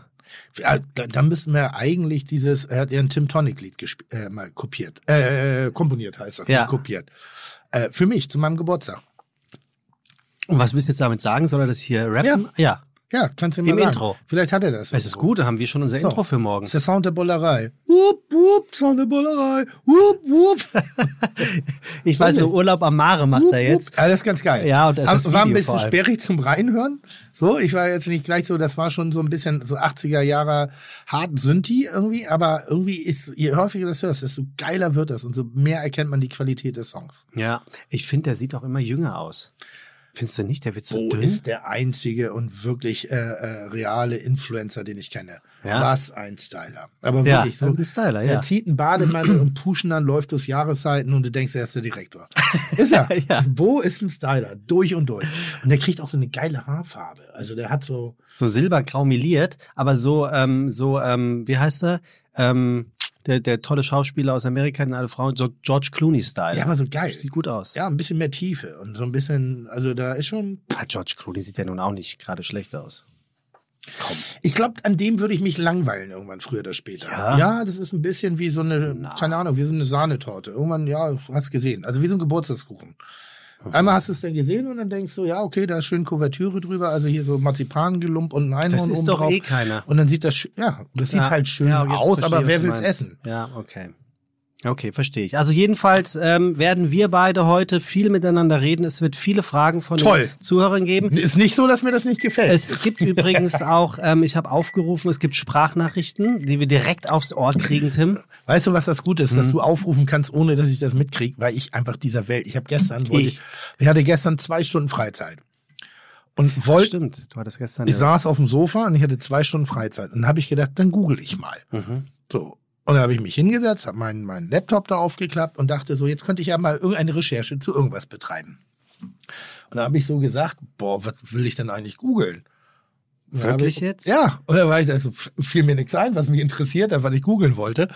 Ja, da, da müssten wir eigentlich dieses, er hat ja ein Tim Tonic Lied gesp- äh, mal kopiert, äh, komponiert heißt das, Ja. kopiert. Äh, für mich, zu meinem Geburtstag. Und was willst du jetzt damit sagen? Soll er das hier rappen? Ja. Ja, kannst du mir Im sagen. Intro. Vielleicht hat er das. Es ist gut, da haben wir schon unser So. Intro für morgen. Das ist der Sound der Bollerei. Wupp, wupp, Sound der Bollerei. Wupp, wupp. Ich weiß, so Urlaub am Mare macht er jetzt. Ja, das ist ganz geil. Ja, und das Aber ist war ein bisschen sperrig zum Reinhören. So, ich war jetzt nicht gleich so, das war schon so ein bisschen so 80er Jahre hart Synthi irgendwie, aber irgendwie ist, je häufiger du das hörst, desto geiler wird das und so mehr erkennt man die Qualität des Songs. Ja, ich finde, der sieht auch immer jünger aus. Findest du nicht? Der wird so Bo dünn. ist der einzige und wirklich äh, äh, reale Influencer, den ich kenne. Ja. Was ein Styler. Aber Ja, wirklich so. ein Styler, ja. Er zieht einen Bademantel und pushen dann läuft durch Jahreszeiten und du denkst, er ist der Direktor. Ist er. Ja. Bo ist ein Styler, durch und durch. Und der kriegt auch so eine geile Haarfarbe. Also der hat so, so silbergrau meliert, aber so, ähm, so, ähm, wie heißt er? Ähm, der, der tolle Schauspieler aus Amerika, in alle Frauen, so George Clooney-Style. ja, aber so geil. Sieht gut aus. Ja, ein bisschen mehr Tiefe und so ein bisschen, also da ist schon, Ah, George Clooney sieht ja nun auch nicht gerade schlecht aus. ich glaube, an dem würde ich mich langweilen irgendwann früher oder später. Ja? Ja, das ist ein bisschen wie so eine, keine Ahnung, wie so eine Sahnetorte. Irgendwann, ja, hast gesehen. Also wie so ein Geburtstagskuchen. Einmal hast du es dann gesehen und dann denkst du, ja, okay, da ist schön Kuvertüre drüber, also hier so Marzipangelump und ein Einhorn Das ist oben doch drauf. eh keiner. Und dann sieht das, ja, das sieht Ja, halt schön ja, aus, aber wer will's meinst. essen? Ja, okay. Okay, verstehe ich. Also jedenfalls ähm, werden wir beide heute viel miteinander reden. Es wird viele Fragen von Toll. den Zuhörern geben. Ist nicht so, dass mir das nicht gefällt. Es gibt übrigens auch, ähm, ich habe aufgerufen, es gibt Sprachnachrichten, die wir direkt aufs Ohr kriegen, Tim. Weißt du, was das Gute ist, Mhm. dass du aufrufen kannst, ohne dass ich das mitkriege, weil ich einfach dieser Welt. Ich habe gestern, wollte Ich. ich, hatte gestern zwei Stunden Freizeit und wollte, Stimmt, du hattest gestern. ich ja- saß auf dem Sofa und ich hatte zwei Stunden Freizeit und dann habe ich gedacht, dann google ich mal. Mhm. So. Und dann habe ich mich hingesetzt, habe meinen, meinen Laptop da aufgeklappt und dachte so, jetzt könnte ich ja mal irgendeine Recherche zu irgendwas betreiben. Und dann habe ich so gesagt, boah, was will ich denn eigentlich googeln? Wirklich ich, jetzt? Ja. Und dann war ich, da so, fiel mir nichts ein, was mich interessiert hat, was ich googeln wollte.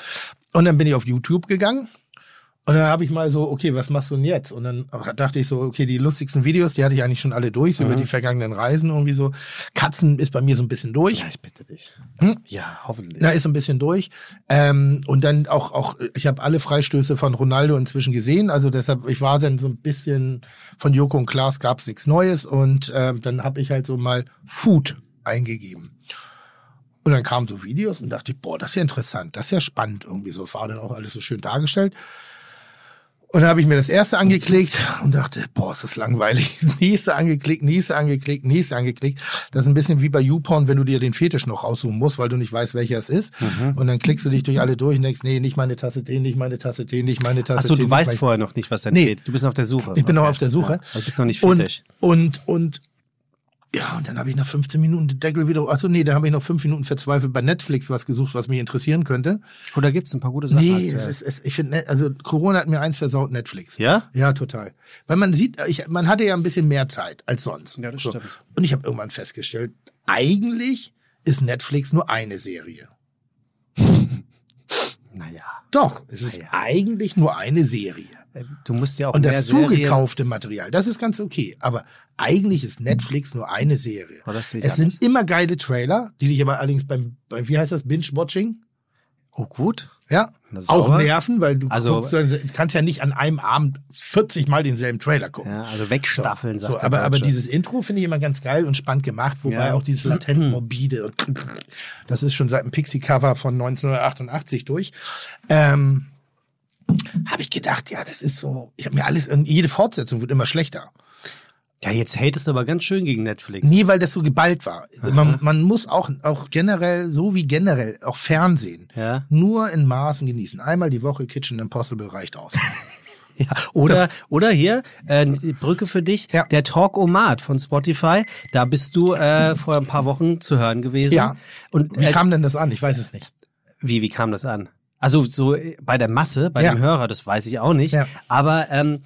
Und dann bin ich auf YouTube gegangen. Und dann habe ich mal so, okay, was machst du denn jetzt? Und dann dachte ich so, okay, die lustigsten Videos, die hatte ich eigentlich schon alle durch, so über die vergangenen Reisen irgendwie so. Katzen ist bei mir so ein bisschen durch. Ja, ich bitte dich. Hm? Ja, hoffentlich. Na, ist so ein bisschen durch. Ähm, und dann auch, auch ich habe alle Freistöße von Ronaldo inzwischen gesehen. Also deshalb, ich war dann so ein bisschen von Joko und Klaas gab's nichts Neues. Und ähm, dann habe ich halt so mal Food eingegeben. Und dann kamen so Videos und dachte ich, boah, das ist ja interessant, das ist ja spannend irgendwie so. War dann auch alles so schön dargestellt. Und dann habe ich mir das erste angeklickt und dachte, boah, ist das langweilig. Nächste angeklickt, nächste angeklickt, nächste angeklickt. Das ist ein bisschen wie bei YouPorn, wenn du dir den Fetisch noch raussuchen musst, weil du nicht weißt, welcher es ist. Mhm. Und dann klickst du dich durch alle durch und denkst, nee, nicht meine Tasse Tee, nicht meine Tasse Tee, nicht meine Tasse Achso, Tee. du nicht weißt vorher noch nicht, was da Nee. steht. Du bist auf der Suche. Ich bin noch Okay. auf der Suche. Ja, also bist noch nicht Und, fertig. und, und Ja, und dann habe ich nach 15 Minuten den Deckel wieder. Achso, nee, dann habe ich noch fünf Minuten verzweifelt bei Netflix was gesucht, was mich interessieren könnte. Oder gibt's ein paar gute Sachen? Nee, aktuell? es ist, es, ich finde, also Corona hat mir eins versaut, Netflix. Ja? Ja, total. Weil man sieht, ich, man hatte ja ein bisschen mehr Zeit als sonst. Ja, das So. stimmt. Und ich habe irgendwann festgestellt, eigentlich ist Netflix nur eine Serie. Naja. Doch, es ist Ah, ja. eigentlich nur eine Serie. Du musst ja auch Und mehr das Serien- zugekaufte Material, das ist ganz okay. Aber eigentlich ist Netflix nur eine Serie. Oh, es anders. sind immer geile Trailer, die dich aber allerdings beim, beim wie heißt das, Binge-Watching? Oh, gut. Ja, auch sauber. nerven, weil du Also- guckst, du kannst ja nicht an einem Abend 40 Mal denselben Trailer gucken. Ja, also wegstaffeln, so, sagt so, aber, aber dieses Intro finde ich immer ganz geil und spannend gemacht, wobei Ja. auch dieses latent morbide das ist schon seit dem Pixie-Cover von 1988 durch. Ähm, habe ich gedacht, ja, das ist so, ich habe mir alles, jede Fortsetzung wird immer schlechter. Ja, jetzt hatest du aber ganz schön gegen Netflix. Nie, weil das so geballt war. Man, man muss auch, auch generell, so wie generell, auch Fernsehen, Ja. nur in Maßen genießen. Einmal die Woche Kitchen Impossible reicht aus. Ja, oder, oder hier, äh, die Brücke für dich, Ja. der Talk-O-Mat von Spotify. Da bist du äh, vor ein paar Wochen zu hören gewesen. Ja. Und Wie äh, kam denn das an? Ich weiß es nicht. wie, wie kam das an? Also so äh, bei der Masse, bei Ja. dem Hörer, das weiß ich auch nicht. Ja. Aber ähm,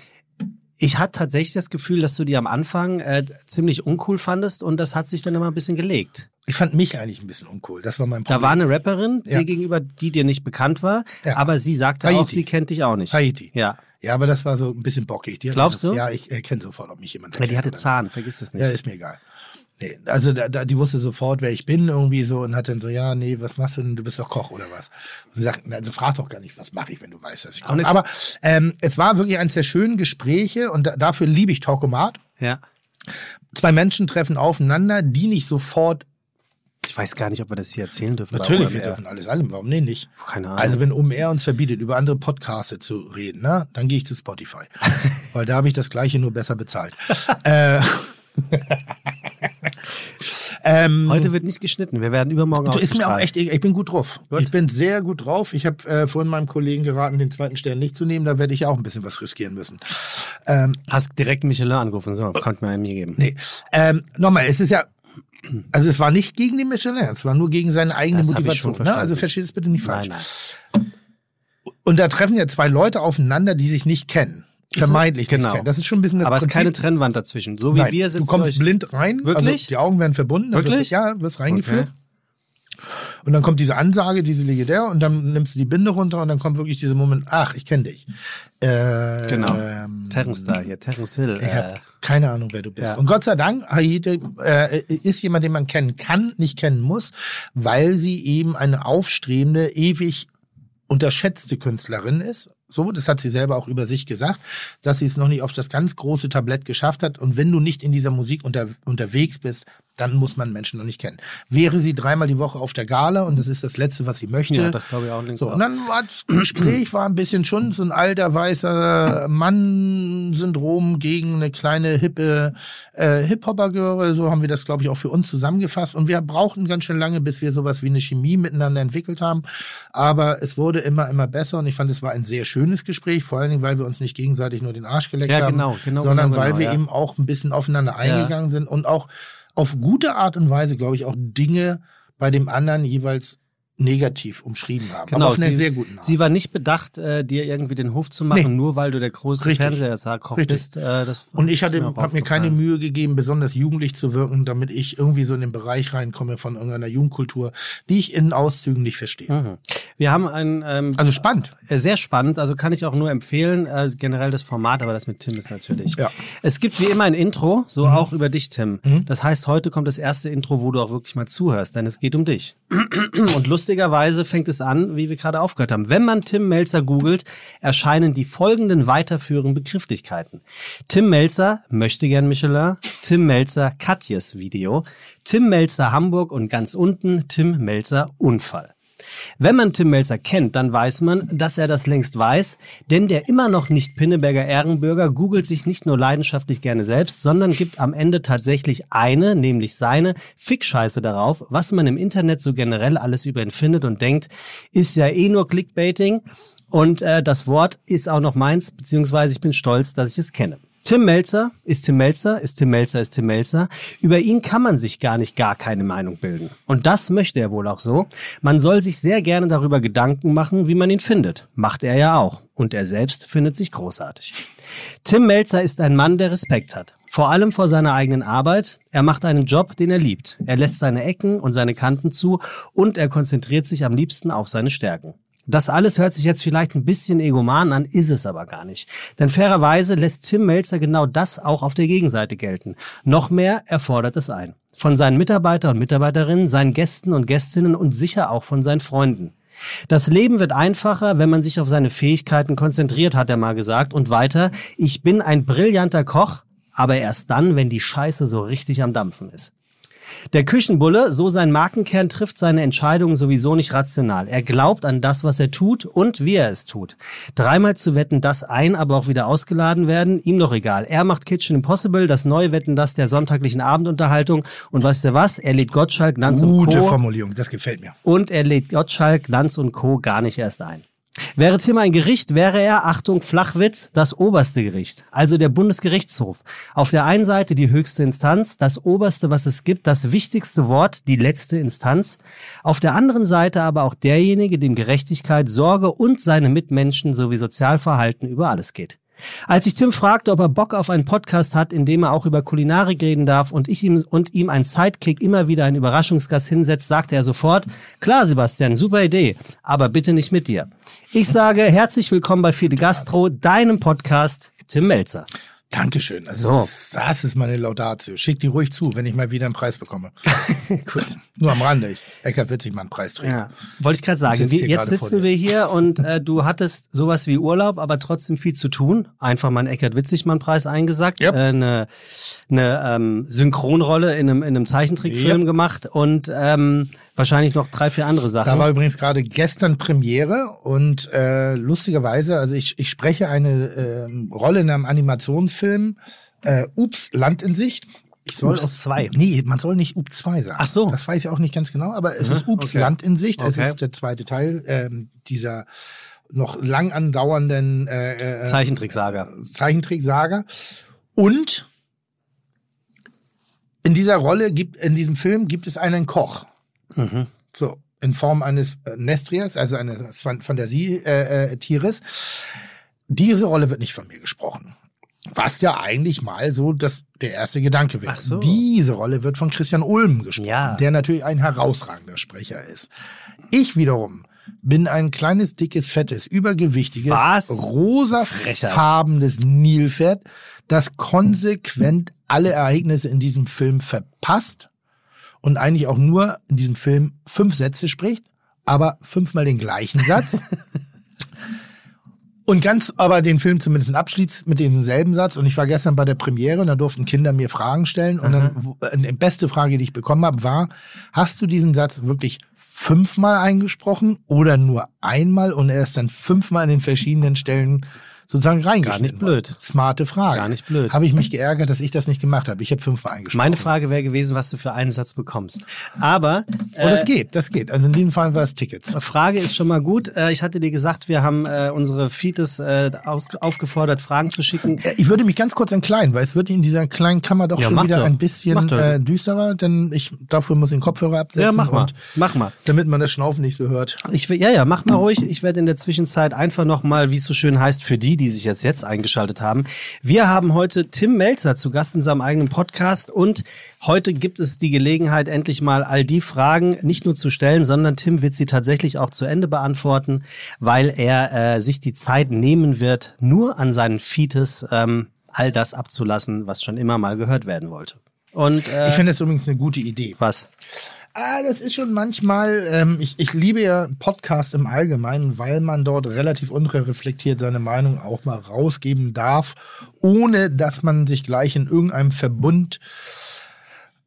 ich hatte tatsächlich das Gefühl, dass du die am Anfang äh, ziemlich uncool fandest und das hat sich dann immer ein bisschen gelegt. Ich fand mich eigentlich ein bisschen uncool. Das war mein Da Problem. war eine Rapperin, Ja. die gegenüber, die dir nicht bekannt war, Ja. aber sie sagte auch, Haiti. sie kennt dich auch nicht. Haiti. Ja. Ja, aber das war so ein bisschen bockig. Die Glaubst das, du? Ja, ich erkenne sofort, ob mich jemand ja die hatte Zahn, vergiss das nicht. Ja, ist mir egal. Also da, da, die wusste sofort, wer ich bin irgendwie so und hat dann so, ja, nee, was machst du denn? Du bist doch Koch oder was? Und sie sagt, also frag doch gar nicht, was mache ich, wenn du weißt, dass ich koche. Aber ähm, es war wirklich eines der schönen Gespräche und da, dafür liebe ich Talkomat. Ja. Zwei Menschen treffen aufeinander, die nicht sofort, Ich weiß gar nicht, ob wir das hier erzählen dürfen. natürlich, wir dürfen alles allem, warum nee, nicht? Keine Ahnung. Also wenn OMR uns verbietet, über andere Podcasts zu reden, ne, dann gehe ich zu Spotify. Weil da habe ich das gleiche nur besser bezahlt. äh, ähm, Heute wird nicht geschnitten. Wir werden übermorgen du ist mir auch echt, ich bin gut drauf. Gut. Ich bin sehr gut drauf. Ich habe äh, vorhin meinem Kollegen geraten, den zweiten Stern nicht zu nehmen. Da werde ich auch ein bisschen was riskieren müssen. Ähm, Hast direkt Michelin angerufen. So, konnte mir mir geben. nee. Ähm, Nochmal, es ist ja, also es war nicht gegen die Michelin, es war nur gegen seine eigene Das ich Motivation. Ne? Also versteht es bitte nicht falsch. Nein, nein. Und da treffen ja zwei Leute aufeinander, die sich nicht kennen. Vermeintlich Genau. nicht kennen. Das ist schon ein bisschen das Aber es ist keine Trennwand dazwischen. So wie Nein, wir du sitzen. kommst blind rein. Also Wirklich? die Augen werden verbunden. Wirklich? Wirst, du- ja, wirst reingeführt. Und dann kommt diese Ansage, diese legendär, und dann nimmst du die Binde runter und dann kommt wirklich dieser Moment, ach, ich kenne dich. Äh, Genau. Ähm, Terrence da hier, Terence Hill. ich Äh, habe keine Ahnung, wer du bist. ja. Und Gott sei Dank, Haide äh, ist jemand, den man kennen kann, nicht kennen muss, weil sie eben eine aufstrebende, ewig unterschätzte Künstlerin ist. So, das hat sie selber auch über sich gesagt, dass sie es noch nicht auf das ganz große Tablett geschafft hat. Und wenn du nicht in dieser Musik unter, unterwegs bist, dann muss man Menschen noch nicht kennen. Wäre sie dreimal die Woche auf der Gala und das ist das Letzte, was sie möchte. ja, das glaube ich auch links So, und dann war das Gespräch war ein bisschen schon so ein alter weißer Mann-Syndrom gegen eine kleine hippe äh, Hip-Hopper-Göre. So haben wir das, glaube ich, auch für uns zusammengefasst. Und wir brauchten ganz schön lange, bis wir sowas wie eine Chemie miteinander entwickelt haben. Aber es wurde immer, immer besser und ich fand, es war ein sehr schönes Gespräch, vor allen Dingen, weil wir uns nicht gegenseitig nur den Arsch geleckt Ja, haben, genau, genau, sondern genau, weil genau, wir ja. eben auch ein bisschen aufeinander eingegangen sind und auch auf gute Art und Weise, glaube ich, auch Dinge bei dem anderen jeweils negativ umschrieben haben. Genau, aber auf eine sie, sehr guten Art. sie war nicht bedacht, äh, dir irgendwie den Hof zu machen, Nee. nur weil du der große Richtig. Fernseherkoch Richtig. bist. Äh, das und ich hatte, mir habe mir keine. Mühe gegeben, besonders jugendlich zu wirken, damit ich irgendwie so in den Bereich reinkomme von irgendeiner Jugendkultur, die ich in Auszügen nicht verstehe. Mhm. Wir haben ein ähm, Also spannend. Äh, Sehr spannend, also kann ich auch nur empfehlen, äh, generell das Format, aber das mit Tim ist natürlich. Ja. Es gibt wie immer ein Intro, so auch über dich, Tim. Mhm. Das heißt, heute kommt das erste Intro, wo du auch wirklich mal zuhörst, denn es geht um dich. Und lustigerweise fängt es an, wie wir gerade aufgehört haben. Wenn man Tim Melzer googelt, erscheinen die folgenden weiterführenden Begrifflichkeiten. Tim Melzer möchte gern Michelin, Tim Melzer Katjes Video, Tim Melzer Hamburg und ganz unten Tim Melzer Unfall. Wenn man Tim Melzer kennt, dann weiß man, dass er das längst weiß, denn der immer noch nicht Pinneberger Ehrenbürger googelt sich nicht nur leidenschaftlich gerne selbst, sondern gibt am Ende tatsächlich eine, nämlich seine, Fickscheiße darauf, was man im Internet so generell alles über ihn findet und denkt, ist ja eh nur Clickbaiting und äh, das Wort ist auch noch meins, beziehungsweise ich bin stolz, dass ich es kenne. Tim Melzer ist Tim Melzer, ist Tim Melzer, ist Tim Melzer. Über ihn kann man sich gar nicht gar keine Meinung bilden. Und das möchte er wohl auch so. Man soll sich sehr gerne darüber Gedanken machen, wie man ihn findet. Macht er ja auch. Und er selbst findet sich großartig. Tim Melzer ist ein Mann, der Respekt hat. Vor allem vor seiner eigenen Arbeit. Er macht einen Job, den er liebt. Er lässt seine Ecken und seine Kanten zu und er konzentriert sich am liebsten auf seine Stärken. Das alles hört sich jetzt vielleicht ein bisschen egoman an, ist es aber gar nicht. Denn fairerweise lässt Tim Melzer genau das auch auf der Gegenseite gelten. Noch mehr erfordert es ein. Von seinen Mitarbeitern und Mitarbeiterinnen, seinen Gästen und Gästinnen und sicher auch von seinen Freunden. Das Leben wird einfacher, wenn man sich auf seine Fähigkeiten konzentriert, hat er mal gesagt. Und weiter, ich bin ein brillanter Koch, aber erst dann, wenn die Scheiße so richtig am Dampfen ist. Der Küchenbulle, so sein Markenkern, trifft seine Entscheidungen sowieso nicht rational. Er glaubt an das, was er tut und wie er es tut. Dreimal zu wetten, das ein, aber auch wieder ausgeladen werden, ihm doch egal. Er macht Kitchen Impossible, das neue Wetten, das der sonntaglichen Abendunterhaltung. Und weißt du was? Er lädt Gottschalk, Lanz Gute und Co. Formulierung, das gefällt mir. Und er lädt Gottschalk, Lanz und Co. gar nicht erst ein. Wäre Tim ein Gericht, wäre er, Achtung, Flachwitz, das oberste Gericht, also der Bundesgerichtshof. Auf der einen Seite die höchste Instanz, das oberste, was es gibt, das wichtigste Wort, die letzte Instanz. Auf der anderen Seite aber auch derjenige, dem Gerechtigkeit, Sorge und seine Mitmenschen sowie Sozialverhalten über alles geht. Als ich Tim fragte, ob er Bock auf einen Podcast hat, in dem er auch über Kulinarik reden darf und ich ihm und ihm ein Sidekick immer wieder einen Überraschungsgast hinsetzt, sagte er sofort, klar Sebastian, super Idee, aber bitte nicht mit dir. Ich sage herzlich willkommen bei Fide Gastro, deinem Podcast, Tim Melzer. Dankeschön. Also So. das, ist, das ist meine Laudatio. Schick die ruhig zu, wenn ich mal wieder einen Preis bekomme. Gut. Nur am Rande. Ich, Eckert Witzig mal einen Preisträger. Ja, wollte ich gerade sagen. Wir, jetzt sitzen wir hier und äh, du hattest sowas wie Urlaub, aber trotzdem viel zu tun. Einfach mal einen Eckert Witzigmann-Preis eingesagt, Yep. äh, eine, eine ähm, Synchronrolle in einem, in einem Zeichentrickfilm Yep. gemacht und ähm, wahrscheinlich noch drei, vier andere Sachen. Da war übrigens gerade gestern Premiere und äh, lustigerweise, also ich, ich spreche eine ähm, Rolle in einem Animationsfilm, äh, Ups, Land in Sicht. Ich soll Ups auch- 2. Nee, man soll nicht Ups 2 sagen. Ach so. Das weiß ich auch nicht ganz genau, aber es ist Ups, okay. Land in Sicht. Es Okay. ist der zweite Teil ähm, dieser noch lang andauernden äh, äh, Zeichentricksaga. Zeichentricksaga. Und in dieser Rolle gibt, in diesem Film gibt es einen Koch. Mhm. So, in Form eines äh, Nestriers, also eines Fan- Fantasietieres. Äh, Tieres. Diese Rolle wird nicht von mir gesprochen. Was ja eigentlich mal so das, der erste Gedanke wäre. So. Diese Rolle wird von Christian Ulm gesprochen, Ja. der natürlich ein herausragender Sprecher ist. Ich wiederum bin ein kleines, dickes, fettes, übergewichtiges, Was? rosafarbenes Nilpferd, das konsequent alle Ereignisse in diesem Film verpasst und eigentlich auch nur in diesem Film fünf Sätze spricht, aber fünfmal den gleichen Satz. Und ganz aber den Film zumindest abschließt mit demselben Satz. Und ich war gestern bei der Premiere und da durften Kinder mir Fragen stellen. Und dann, wo- äh, die beste Frage, die ich bekommen habe, war, hast du diesen Satz wirklich fünfmal eingesprochen oder nur einmal? Und er ist dann fünfmal an den verschiedenen Stellen sozusagen reingeschnitten. nicht blöd. Smarte Frage. Gar nicht blöd. Habe ich mich geärgert, dass ich das nicht gemacht habe. Ich habe fünfmal eingesprochen. Meine Frage wäre gewesen, was du für einen Satz bekommst. Aber Oh, das geht, das geht. Also in dem Fall war es Tickets. Frage ist schon mal gut. Äh, Ich hatte dir gesagt, wir haben äh, unsere Feeds äh, aufgefordert, Fragen zu schicken. Äh, Ich würde mich ganz kurz entkleiden, weil es wird in dieser kleinen Kammer doch Ja, schon wieder doch. ein bisschen äh, düsterer, denn ich dafür muss ich den Kopfhörer absetzen. Ja, mach mal. Mach mal. damit man das Schnaufen nicht so hört. Ich will, ja, ja, mach mal ruhig. Ich werde in der Zwischenzeit einfach noch mal, wie es so schön heißt, für die, die sich jetzt jetzt eingeschaltet haben. Wir haben heute Tim Melzer zu Gast in seinem eigenen Podcast und heute gibt es die Gelegenheit, endlich mal all die Fragen nicht nur zu stellen, sondern Tim wird sie tatsächlich auch zu Ende beantworten, weil er äh, sich die Zeit nehmen wird, nur an seinen Feeds ähm, all das abzulassen, was schon immer mal gehört werden wollte. Und äh, Ich finde das übrigens eine gute Idee. was? Ah, das ist schon manchmal, ähm, ich, ich liebe ja Podcast im Allgemeinen, weil man dort relativ unreflektiert seine Meinung auch mal rausgeben darf, ohne dass man sich gleich in irgendeinem Verbund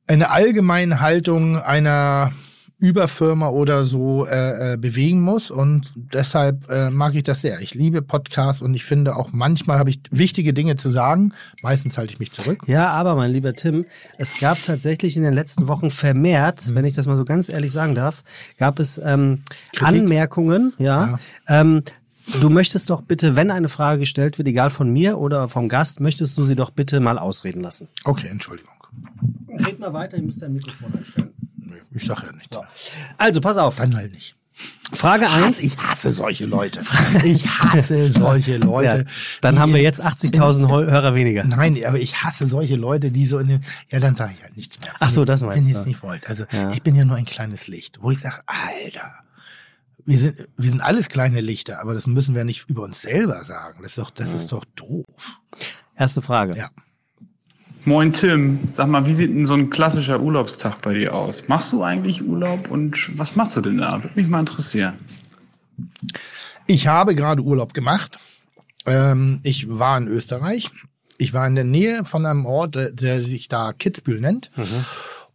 eine allgemeine Haltung einer Überfirma oder so äh, äh, bewegen muss und deshalb äh, mag ich das sehr. Ich liebe Podcasts und ich finde auch manchmal habe ich wichtige Dinge zu sagen. Meistens halte ich mich zurück. Ja, aber mein lieber Tim, es gab tatsächlich in den letzten Wochen vermehrt, wenn ich das mal so ganz ehrlich sagen darf, gab es ähm? Anmerkungen, ja, Ähm, Du möchtest doch bitte, wenn eine Frage gestellt wird, egal von mir oder vom Gast, möchtest du sie doch bitte mal ausreden lassen. Okay, Entschuldigung. Red mal weiter, ich muss dein Mikrofon einstellen. Nee, ich sag ja nichts. mehr. Also, pass auf. Dann halt nicht. Frage Hass, 1. ich hasse solche Leute. Ich hasse solche Leute. Ja, dann haben wir jetzt 80.000 Heu- Hörer weniger. Nein, aber ich hasse solche Leute, die so in den, ja, dann sage ich halt nichts mehr. Ach so, das Wenn meinst ihr du. es nicht wollt. Also, Ja. ich bin ja nur ein kleines Licht, wo ich sage, Alter, wir sind, wir sind alles kleine Lichter, aber das müssen wir nicht über uns selber sagen. Das ist doch, das ist doch doof. Erste Frage. Ja. Moin Tim, sag mal, wie sieht denn so ein klassischer Urlaubstag bei dir aus? Machst du eigentlich Urlaub und was machst du denn da? Würde mich mal interessieren. Ich habe gerade Urlaub gemacht. Ähm, ich war in Österreich. Ich war in der Nähe von einem Ort, der, der sich da Kitzbühel nennt.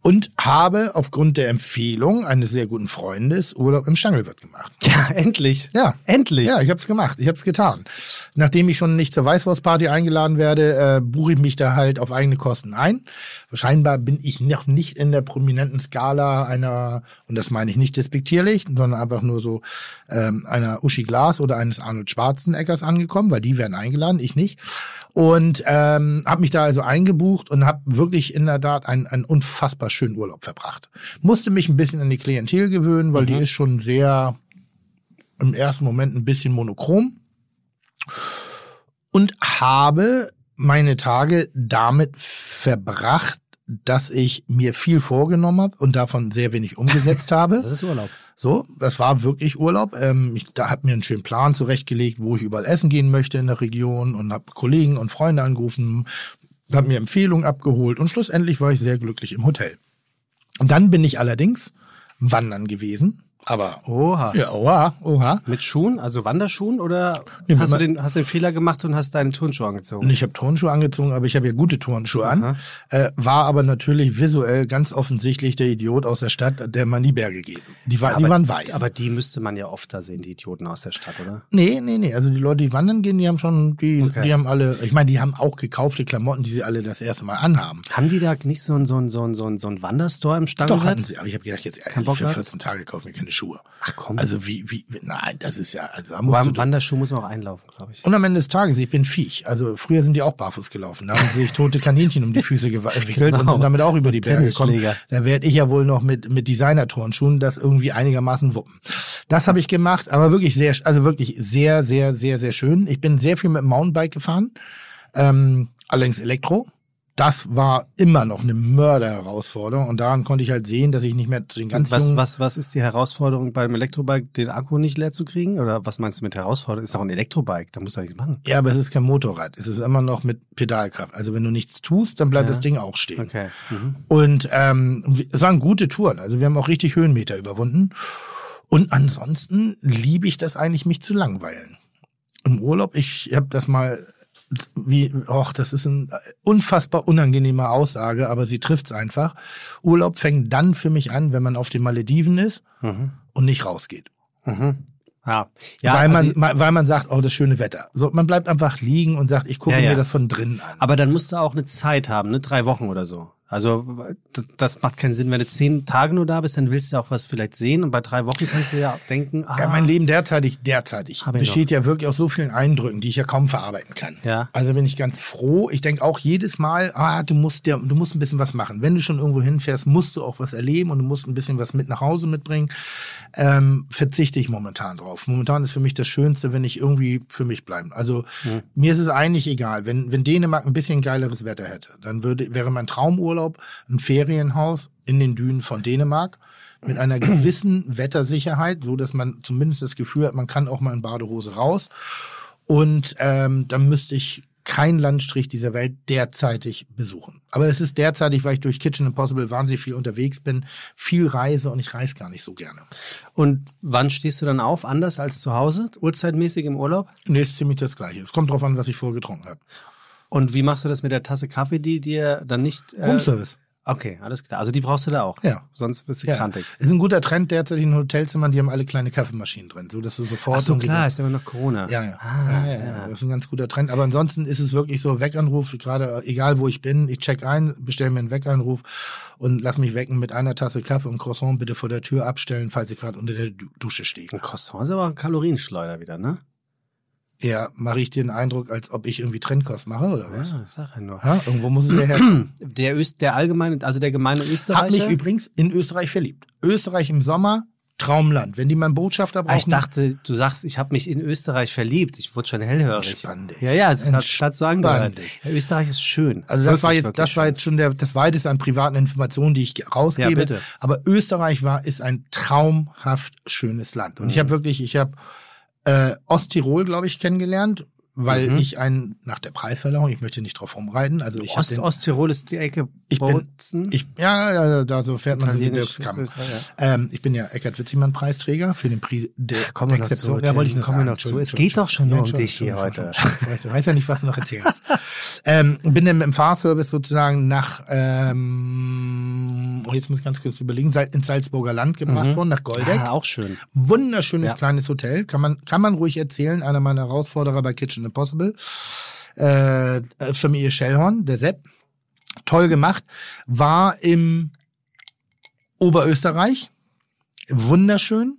Und habe aufgrund der Empfehlung eines sehr guten Freundes Urlaub im Stangelwirt gemacht. Ja, endlich. Ja. Endlich. Ja, ich habe es gemacht. Ich habe es getan. Nachdem ich schon nicht zur Weißwurstparty eingeladen werde, äh, buche ich mich da halt auf eigene Kosten ein. Scheinbar bin ich noch nicht in der prominenten Skala einer, und das meine ich nicht despektierlich, sondern einfach nur so ähm, einer Uschi Glas oder eines Arnold Schwarzeneggers angekommen, weil die werden eingeladen, ich nicht. Und ähm, habe mich da also eingebucht und habe wirklich in der Tat einen, einen unfassbar schönen Urlaub verbracht. Musste mich ein bisschen an die Klientel gewöhnen, weil die ist schon sehr im ersten Moment ein bisschen monochrom und habe meine Tage damit verbracht, dass ich mir viel vorgenommen habe und davon sehr wenig umgesetzt habe. Das ist Urlaub. So, das war wirklich Urlaub. Ähm, ich da hab mir einen schönen Plan zurechtgelegt, wo ich überall essen gehen möchte in der Region und habe Kollegen und Freunde angerufen, habe mir Empfehlungen abgeholt und schlussendlich war ich sehr glücklich im Hotel. Und dann bin ich allerdings wandern gewesen, aber Oha. ja, oha, oha. Mit Schuhen, also Wanderschuhen oder Nee, hast du den, hast du den Fehler gemacht und hast deine Turnschuhe angezogen? Ich habe Turnschuhe angezogen, aber ich habe ja gute Turnschuhe Aha. an. Äh, war aber natürlich visuell ganz offensichtlich der Idiot aus der Stadt, der man die Berge geht. Die, war, die aber, waren weiß. Aber die müsste man ja oft da sehen, die Idioten aus der Stadt, oder? nee, nee, nee. Also die Leute, die wandern gehen, die haben schon, die, Okay. die haben alle, ich meine, die haben auch gekaufte Klamotten, die sie alle das erste Mal anhaben. Haben die da nicht so ein, so ein, so ein, so ein, so ein Wanderstore im Doch Stangenwert? hatten sie, aber ich habe gedacht, jetzt ehrlich, für gehabt? 14 Tage kaufen wir keine Schuhe. Ach komm. Also wie, wie, nein, das ist ja, also da musst am du, Wanderschuh muss man auch einlaufen, glaube ich. Und am Ende des Tages, ich bin Viech. Also früher sind die auch barfuß gelaufen. Da haben sie sich tote Kaninchen um die Füße gewa- entwickelt und Genau. sind damit auch über die Berge gekommen. Da werde ich ja wohl noch mit, mit Designer-Turnschuhen das irgendwie einigermaßen wuppen. Das habe ich gemacht, aber wirklich sehr, also wirklich sehr, sehr, sehr, sehr schön. Ich bin sehr viel mit dem Mountainbike gefahren, ähm, allerdings Elektro. Das war immer noch eine Mörderherausforderung und daran konnte ich halt sehen, dass ich nicht mehr zu den ganz Was, was, was ist die Herausforderung beim Elektrobike, den Akku nicht leer zu kriegen? Oder was meinst du mit Herausforderung? Ist doch ein Elektrobike, da musst du nichts machen. Ja, aber es ist kein Motorrad. Es ist immer noch mit Pedalkraft. Also wenn du nichts tust, dann bleibt Ja. das Ding auch stehen. Okay. Mhm. Und ähm, es waren gute Touren. Also wir haben auch richtig Höhenmeter überwunden. Und ansonsten liebe ich das eigentlich, mich zu langweilen. Im Urlaub, ich habe das mal, wie, och, das ist eine unfassbar unangenehme Aussage, aber sie trifft's einfach. Urlaub fängt dann für mich an, wenn man auf den Malediven ist Mhm. und nicht rausgeht. Mhm. Ja, ja weil, man, also, weil man sagt, oh, das schöne Wetter. So, man bleibt einfach liegen und sagt, ich gucke Ja, ja. mir das von drinnen an. aber dann musst du auch eine Zeit haben, ne? Drei Wochen oder so. Also das, macht keinen Sinn, wenn du zehn Tage nur da bist, dann willst du auch was vielleicht sehen und bei drei Wochen kannst du ja denken, ah, Ja, mein Leben derzeitig, derzeitig besteht ja wirklich aus so vielen Eindrücken, die ich ja kaum verarbeiten kann. Ja. Also bin ich ganz froh. Ich denke auch jedes Mal, ah, du musst ja, du musst ein bisschen was machen. Wenn du schon irgendwo hinfährst, musst du auch was erleben und du musst ein bisschen was mit nach Hause mitbringen. Ähm, verzichte ich momentan drauf. Momentan ist für mich das Schönste, wenn ich irgendwie für mich bleibe. Also mir ist es eigentlich egal, wenn, wenn Dänemark ein bisschen geileres Wetter hätte, dann würde, wäre mein Traumurlaub ein Ferienhaus in den Dünen von Dänemark mit einer gewissen Wettersicherheit, so dass man zumindest das Gefühl hat, man kann auch mal in Badehose raus. Und ähm, dann müsste ich kein Landstrich dieser Welt derzeitig besuchen. Aber es ist derzeitig, weil ich durch Kitchen Impossible wahnsinnig viel unterwegs bin, viel reise und ich reise gar nicht so gerne. Und wann stehst du dann auf? Anders als zu Hause? Uhrzeitmäßig im Urlaub? Nee, ist ziemlich das Gleiche. Es kommt drauf an, was ich vorher getrunken habe. Und wie machst du das mit der Tasse Kaffee, die dir dann nicht. Äh, Roomservice. Okay, alles klar. Also die brauchst du da auch. Ja. Sonst bist du Ja, krantig. ist ein guter Trend derzeit in Hotelzimmern, die haben alle kleine Kaffeemaschinen drin, so dass du sofort Ach so, klar, ist immer noch Corona. Ja, ja. Ah, ja, ja, ja. Das ist ein ganz guter Trend. Aber ansonsten ist es wirklich so, Weckanruf, gerade egal wo ich bin, ich check ein, bestelle mir einen Weckanruf und lass mich wecken mit einer Tasse Kaffee und Croissant bitte vor der Tür abstellen, falls ich gerade unter der Du- Dusche stehe. Ein Croissant ist aber ein Kalorienschleuder wieder, ne? Ja, mache ich dir den Eindruck, als ob ich irgendwie Trendkost mache oder was? Ja, ich sag ja nur. Ja, irgendwo muss es ja herkommen. Der, Öst, der allgemeine, also der gemeine Hab mich Österreicher. übrigens in Österreich verliebt. Österreich im Sommer, Traumland. Wenn die mal einen Botschafter Ah, brauchen. ich dachte, du sagst, ich habe mich in Österreich verliebt. Ich wurde schon hellhörig. Entspann dich. Ja, ja, das hat, hat so angehört. Ja, Österreich ist schön. Also das Wirklich, war jetzt, das war jetzt schon der, das weiteste an privaten Informationen, die ich rausgebe. Ja, bitte. Aber Österreich war, ist ein traumhaft schönes Land. Und ich Mhm. habe wirklich, ich habe äh, Osttirol, glaube ich, kennengelernt, weil Mhm. ich ein, nach der Preisverleihung, ich möchte nicht drauf rumreiten, also ich Ost, den, Osttirol ist die Ecke Ich bin- Bozen. ich, ja, ja, da so fährt man so. Österreich, ja. Ähm, ich bin ja Eckart Witzigmann Preisträger für den Prix de Kommen wir noch zu, Ja, wollte ich nur kommen noch zu. Es geht doch schon nur um dich hier heute. Ich weiß ja nicht, was du noch erzählen kannst. ähm, bin dann im Fahrservice sozusagen nach, ähm, oh, jetzt muss ich ganz kurz überlegen, ins Salzburger Land gebracht worden, nach Goldeck. Ah, auch schön. Wunderschönes Ja. kleines Hotel, kann man, kann man ruhig erzählen, einer meiner Herausforderer bei Kitchen Impossible. Äh, äh, Familie Schellhorn, der Sepp. Toll gemacht. War im Oberösterreich. Wunderschön.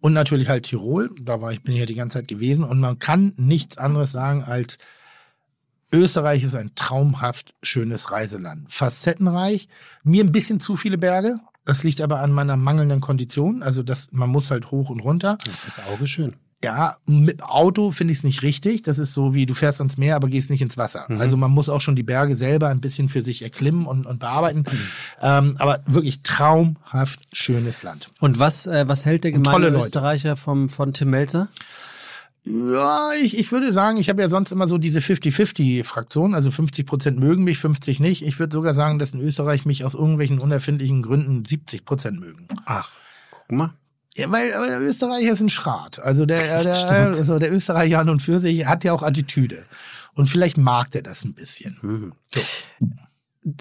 Und natürlich halt Tirol. Da war ich, bin ich ja die ganze Zeit gewesen. Und man kann nichts anderes sagen als Österreich ist ein traumhaft schönes Reiseland. Facettenreich. Mir ein bisschen zu viele Berge. Das liegt aber an meiner mangelnden Kondition. Also das, man muss halt hoch und runter. Das Auge schön. Ja, mit Auto finde ich es nicht richtig. Das ist so wie du fährst ans Meer, aber gehst nicht ins Wasser. Also man muss auch schon die Berge selber ein bisschen für sich erklimmen und, und bearbeiten. Ähm, aber wirklich traumhaft schönes Land. Und was, äh, was hält der gemeine. Österreicher vom, von Tim Melzer? Ja, ich, ich würde sagen, ich habe ja sonst immer so diese 50-50-Fraktion, also 50 Prozent mögen mich, 50 nicht. Ich würde sogar sagen, dass in Österreich mich aus irgendwelchen unerfindlichen Gründen 70 Prozent mögen. Ach, guck mal. Ja, weil aber der Österreicher ist ein Schrat. Also der, der, also der Österreicher an und für sich hat ja auch Attitüde. Und vielleicht mag der das ein bisschen. Mhm. So.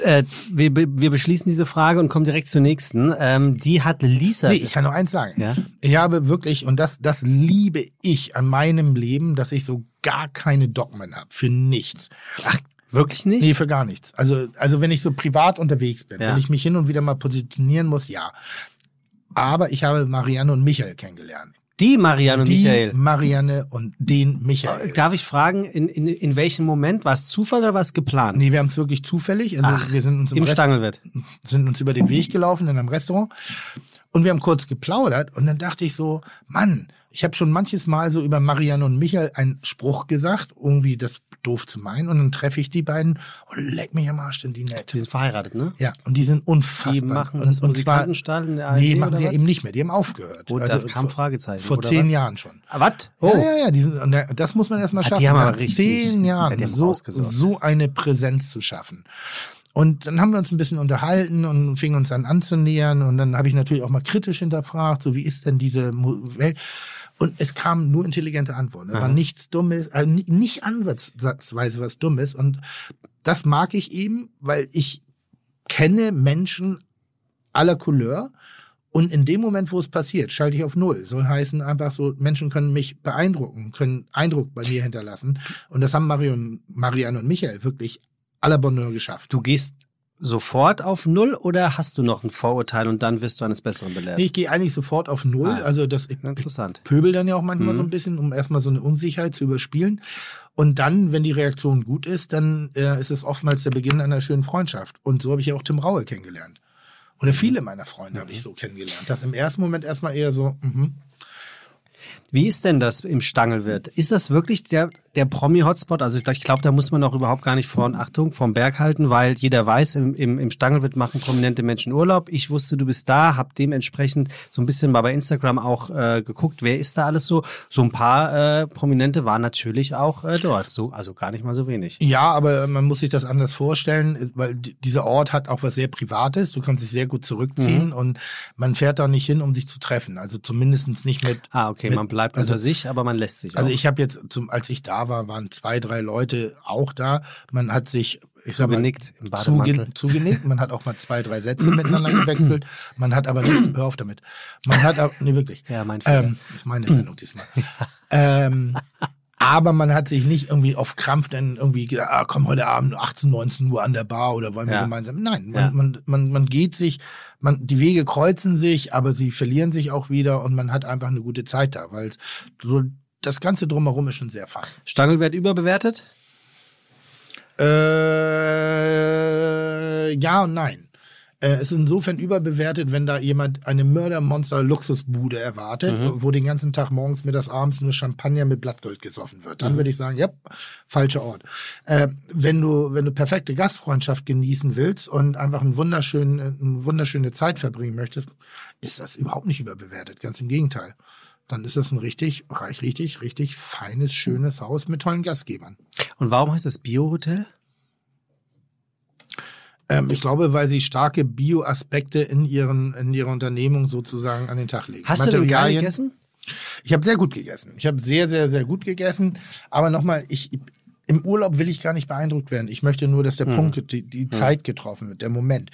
Äh, wir, wir beschließen diese Frage und kommen direkt zur nächsten. Ähm, die hat Lisa. Nee, ich kann nur eins sagen. Ja? Ich habe wirklich, und das, das liebe ich an meinem Leben, dass ich so gar keine Dogmen habe. Für nichts. Wirklich nicht? Nee, für gar nichts. Also, also wenn ich so privat unterwegs bin, Ja. wenn ich mich hin und wieder mal positionieren muss, ja. Aber ich habe Marianne und Michael kennengelernt. Die Marianne und Die Michael. Marianne und den Michael. Darf ich fragen, in, in, in welchem Moment? War es Zufall oder war es geplant? Nee, wir haben es wirklich zufällig. Also Ach, wir sind uns im, Im Stangelwirt. sind uns über den Weg gelaufen in einem Restaurant und wir haben kurz geplaudert und dann dachte ich so, Mann, ich habe schon manches Mal so über Marianne und Michael einen Spruch gesagt, irgendwie das doof zu meinen und dann treffe ich die beiden und leck mich am Arsch, denn die nett. Die sind verheiratet, ne? Ja, und die sind unfassbar. Die machen und, das und zwar, Musikantenstall in der ARD Nee, machen sie ja eben nicht mehr. Die haben aufgehört. Und da kam vor, Fragezeichen. vor zehn was? Jahren schon. Ah, Was? Ja, ja, ja, die sind, das muss man erstmal Ah, schaffen. die haben aber richtig- zehn Ja, Jahren haben so, so eine Präsenz zu schaffen. Und dann haben wir uns ein bisschen unterhalten und fingen uns dann anzunähern. Und dann habe ich natürlich auch mal kritisch hinterfragt, so wie ist denn diese Welt? Und es kamen nur intelligente Antworten. Es war nichts Dummes, äh, ni- nicht ansatzweise was Dummes. Und das mag ich eben, weil ich kenne Menschen aller Couleur. Und in dem Moment, wo es passiert, schalte ich auf Null. Soll heißen einfach so, Menschen können mich beeindrucken, können Eindruck bei mir hinterlassen. Und das haben Marion, Marianne und Michael wirklich à la Bonheur geschafft. Du gehst sofort auf Null oder hast du noch ein Vorurteil und dann wirst du eines Besseren belehrt? Nee, ich gehe eigentlich sofort auf Null. Ah. Also das, Interessant. pöbel dann ja auch manchmal Mhm. so ein bisschen, um erstmal so eine Unsicherheit zu überspielen. Und dann, wenn die Reaktion gut ist, dann äh, ist es oftmals der Beginn einer schönen Freundschaft. Und so habe ich ja auch Tim Raue kennengelernt. Oder viele meiner Freunde habe ich so kennengelernt. Das im ersten Moment erstmal eher so, mhm. Wie ist denn das im Stangelwirt? Ist das wirklich der, der Promi-Hotspot? Also ich, ich glaube, da muss man auch überhaupt gar nicht von Achtung vom Berg halten, weil jeder weiß, im, im, im Stangelwirt machen prominente Menschen Urlaub. Ich wusste, du bist da, habe dementsprechend so ein bisschen mal bei Instagram auch äh, geguckt, wer ist da alles so. So ein paar äh, Prominente waren natürlich auch äh, dort, so, also gar nicht mal so wenig. Ja, aber man muss sich das anders vorstellen, weil di- dieser Ort hat auch was sehr Privates. Du kannst dich sehr gut zurückziehen Mhm. und man fährt da nicht hin, um sich zu treffen. Also zumindestens nicht mit. Ah, okay, mit, man bleibt also, unter sich, aber man lässt sich Also auch. ich habe jetzt, zum, als ich da war, waren zwei, drei Leute auch da. Man hat sich ich sag mal, Zugenickt im Bademantel. zuge, zugenickt. Man hat auch mal zwei, drei Sätze miteinander gewechselt. Man hat aber nicht, hör auf damit. Man hat aber, nee, wirklich. Ja, mein Fehler. Ähm, ist meine Sendung diesmal. ähm, aber man hat sich nicht irgendwie auf Krampf dann irgendwie gesagt, ah, komm heute Abend 18, 19 Uhr an der Bar oder wollen wir Ja. gemeinsam. Nein, man, Ja. man, man, man geht sich, man, die Wege kreuzen sich, aber sie verlieren sich auch wieder und man hat einfach eine gute Zeit da, weil so das Ganze drumherum ist schon sehr fein. Stangelwert überbewertet? Äh, ja und nein. Äh, es ist insofern überbewertet, wenn da jemand eine Mördermonster-Luxusbude erwartet, wo den ganzen Tag morgens, mittags, abends nur Champagner mit Blattgold gesoffen wird. Dann würde ich sagen, ja, falscher Ort. Äh, wenn du, wenn du perfekte Gastfreundschaft genießen willst und einfach einen wunderschönen, eine wunderschöne Zeit verbringen möchtest, ist das überhaupt nicht überbewertet. Ganz im Gegenteil. Dann ist das ein richtig, richtig, richtig feines, schönes Haus mit tollen Gastgebern. Und warum heißt das Bio-Hotel? Ähm, ich glaube, weil sie starke Bio-Aspekte in ihren in ihrer Unternehmung sozusagen an den Tag legen. Hast du Materialien- gegessen? Ich habe sehr gut gegessen. Ich habe sehr, sehr, sehr gut gegessen. Aber nochmal, ich im Urlaub will ich gar nicht beeindruckt werden. Ich möchte nur, dass der Punkt, die, die Zeit getroffen wird, der Moment.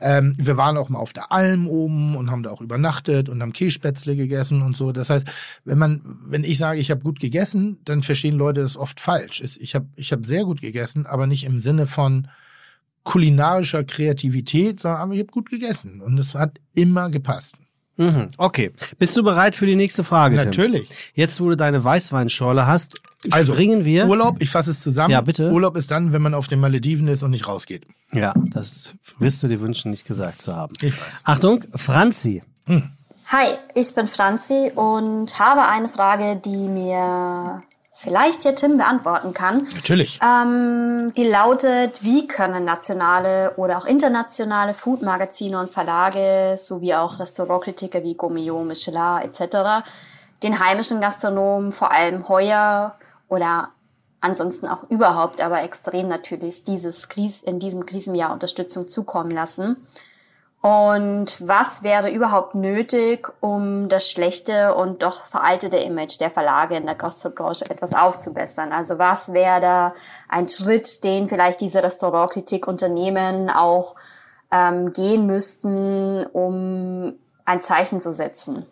Ähm, wir waren auch mal auf der Alm oben und haben da auch übernachtet und haben Kässpätzle gegessen und so. Das heißt, wenn man, wenn ich sage, ich habe gut gegessen, dann verstehen Leute das oft falsch. Ich habe, ich habe sehr gut gegessen, aber nicht im Sinne von kulinarischer Kreativität, sondern aber ich habe gut gegessen und es hat immer gepasst. Mhm. Okay. Bist du bereit für die nächste Frage? Tim? Natürlich. Jetzt, wo du deine Weißweinschorle hast, Also springen wir. Urlaub, ich fasse es zusammen. Ja, bitte. Urlaub ist dann, wenn man auf den Malediven ist und nicht rausgeht. Ja, das wirst du dir wünschen, nicht gesagt zu haben. Ich weiß. Achtung, Franzi. Hi, ich bin Franzi und habe eine Frage, die mir vielleicht der Tim beantworten kann. Natürlich. Ähm, die lautet, wie können nationale oder auch internationale Foodmagazine und Verlage sowie auch Restaurantkritiker wie Gourmillon, Michelin etc. den heimischen Gastronomen vor allem heuer oder ansonsten auch überhaupt, aber extrem natürlich dieses Kris in diesem Krisenjahr Unterstützung zukommen lassen. Und was wäre überhaupt nötig, um das schlechte und doch veraltete Image der Verlage in der Gastrobranche etwas aufzubessern? Also was wäre da ein Schritt, den vielleicht diese Restaurantkritik-Unternehmen auch ähm, gehen müssten, um ein Zeichen zu setzen?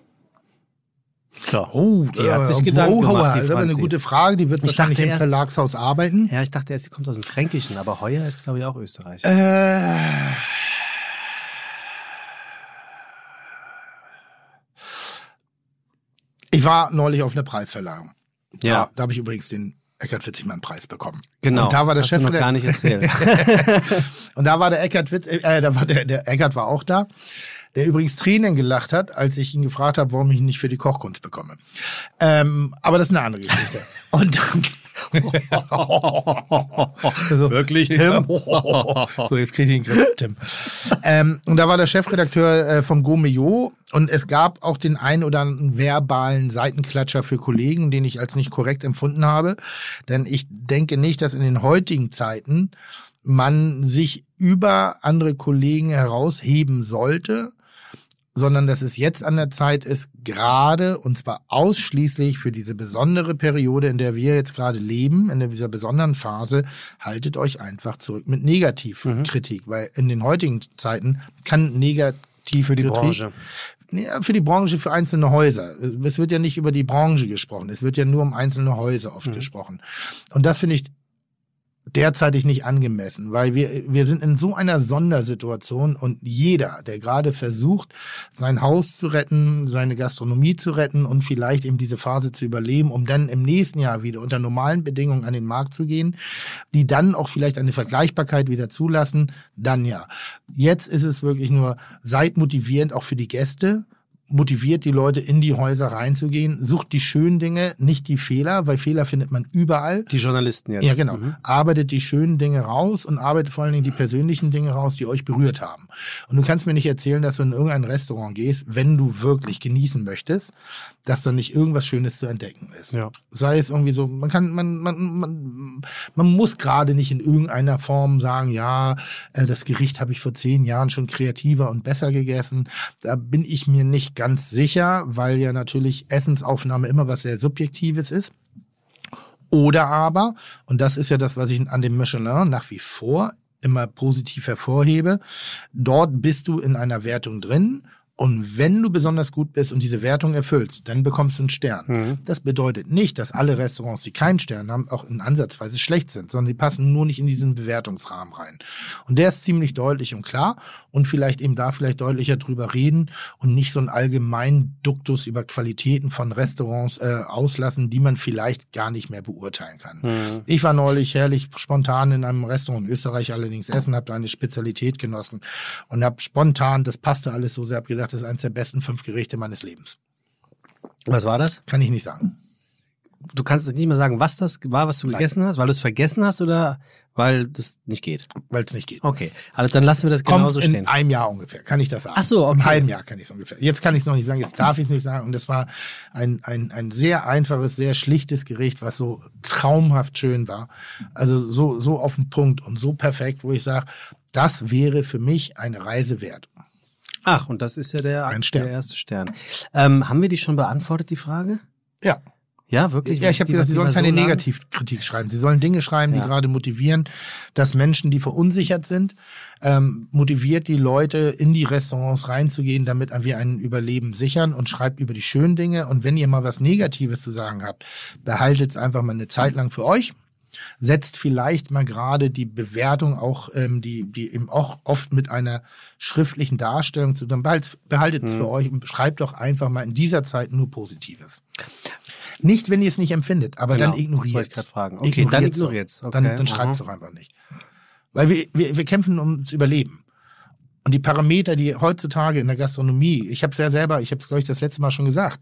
So. Oh, die hat sich äh, Gedanken Bauhauer, gemacht, Das ist aber eine gute Frage. Die wird Ich wahrscheinlich im erst- Verlagshaus arbeiten. Ja, ich dachte erst, sie kommt aus dem Fränkischen, aber heuer ist, glaube ich, auch Österreich. Äh, ich war neulich auf einer Preisverleihung. Ja. Da habe ich übrigens den Eckart Witzigmann Preis bekommen. Genau. Und da war der Hast du noch gar nicht erzählt. Und da war der Eckart Witz, äh, da war der, der Eckart war auch da, der übrigens Tränen gelacht hat, als ich ihn gefragt habe, warum ich ihn nicht für die Kochkunst bekomme. Ähm, aber das ist eine andere Geschichte. Und dann, so, Wirklich, Tim? so, jetzt kriege ich den Griff, Tim. Ähm, und da war der Chefredakteur äh, vom Gourmillot und es gab auch den ein oder anderen verbalen Seitenklatscher für Kollegen, den ich als nicht korrekt empfunden habe. Denn ich denke nicht, dass in den heutigen Zeiten man sich über andere Kollegen herausheben sollte, sondern dass es jetzt an der Zeit ist, gerade und zwar ausschließlich für diese besondere Periode, in der wir jetzt gerade leben, in dieser besonderen Phase, haltet euch einfach zurück mit Negativkritik, weil in den heutigen Zeiten kann negativ Für die Branche. ja, für die Branche, für einzelne Häuser. Es wird ja nicht über die Branche gesprochen. Es wird ja nur um einzelne Häuser oft gesprochen. Und das finde ich derzeitig nicht angemessen, weil wir, wir sind in so einer Sondersituation und jeder, der gerade versucht, sein Haus zu retten, seine Gastronomie zu retten und vielleicht eben diese Phase zu überleben, um dann im nächsten Jahr wieder unter normalen Bedingungen an den Markt zu gehen, die dann auch vielleicht eine Vergleichbarkeit wieder zulassen, dann ja. Jetzt ist es wirklich nur, seid motivierend auch für die Gäste, motiviert die Leute in die Häuser reinzugehen, sucht die schönen Dinge, nicht die Fehler, weil Fehler findet man überall. Die Journalisten jetzt. Ja, genau. Arbeitet die schönen Dinge raus und arbeitet vor allen Dingen die persönlichen Dinge raus, die euch berührt haben. Und du kannst mir nicht erzählen, dass du in irgendein Restaurant gehst, wenn du wirklich genießen möchtest, dass da nicht irgendwas Schönes zu entdecken ist. Ja. Sei es irgendwie so, man kann, man, man, man, man muss gerade nicht in irgendeiner Form sagen, ja, äh, das Gericht habe ich vor zehn Jahren schon kreativer und besser gegessen. Da bin ich mir nicht ganz sicher, weil ja natürlich Essensaufnahme immer was sehr Subjektives ist. Oder aber, und das ist ja das, was ich an dem Michelin nach wie vor immer positiv hervorhebe, dort bist du in einer Wertung drin Und wenn du besonders gut bist und diese Wertung erfüllst, dann bekommst du einen Stern. Mhm. Das bedeutet nicht, dass alle Restaurants, die keinen Stern haben, auch in Ansatzweise schlecht sind, sondern die passen nur nicht in diesen Bewertungsrahmen rein. Und der ist ziemlich deutlich und klar und vielleicht eben da vielleicht deutlicher drüber reden und nicht so einen allgemeinen Duktus über Qualitäten von Restaurants äh, auslassen, die man vielleicht gar nicht mehr beurteilen kann. Mhm. Ich war neulich herrlich spontan in einem Restaurant in Österreich allerdings essen, habe da eine Spezialität genossen und habe spontan, das passte alles so sehr, habe gedacht, das ist eines der besten fünf Gerichte meines Lebens. Was war das? Kann ich nicht sagen. Du kannst nicht mehr sagen, was das war, was du Nein. gegessen hast, weil du es vergessen hast oder weil das nicht geht. Weil es nicht geht. Okay, also dann lassen wir das Kommt genauso in stehen. einem Jahr ungefähr, kann ich das sagen. Ach so, okay. Im halben Jahr kann ich es ungefähr. Jetzt kann ich es noch nicht sagen, jetzt darf ich es nicht sagen. Und das war ein, ein, ein sehr einfaches, sehr schlichtes Gericht, was so traumhaft schön war. Also so, so auf den Punkt und so perfekt, wo ich sage, das wäre für mich eine Reise wert. Ach, und das ist ja der, Ein Stern. der erste Stern. Ähm, haben wir die schon beantwortet, die Frage? Ja. Ja, wirklich? Ja, ich habe gesagt, Sie sollen keine so Negativkritik schreiben. Sie sollen Dinge schreiben, Ja. die gerade motivieren, dass Menschen, die verunsichert sind, ähm, motiviert die Leute, in die Restaurants reinzugehen, damit wir ein Überleben sichern und schreibt über die schönen Dinge. Und wenn ihr mal was Negatives zu sagen habt, behaltet es einfach mal eine Zeit lang für euch. Setzt vielleicht mal gerade die Bewertung auch, ähm, die, die eben auch oft mit einer schriftlichen Darstellung zu tun. Behaltet es für euch und schreibt doch einfach mal in dieser Zeit nur Positives. Nicht, wenn ihr es nicht empfindet, aber Genau, dann ignoriert grad fragen. Okay, dann ignoriert's. Dann, Okay, dann schreibt es doch einfach nicht. Weil wir, wir, wir kämpfen ums Überleben. Und die Parameter, die heutzutage in der Gastronomie, ich habe es ja selber, ich habe es, glaube ich, das letzte Mal schon gesagt,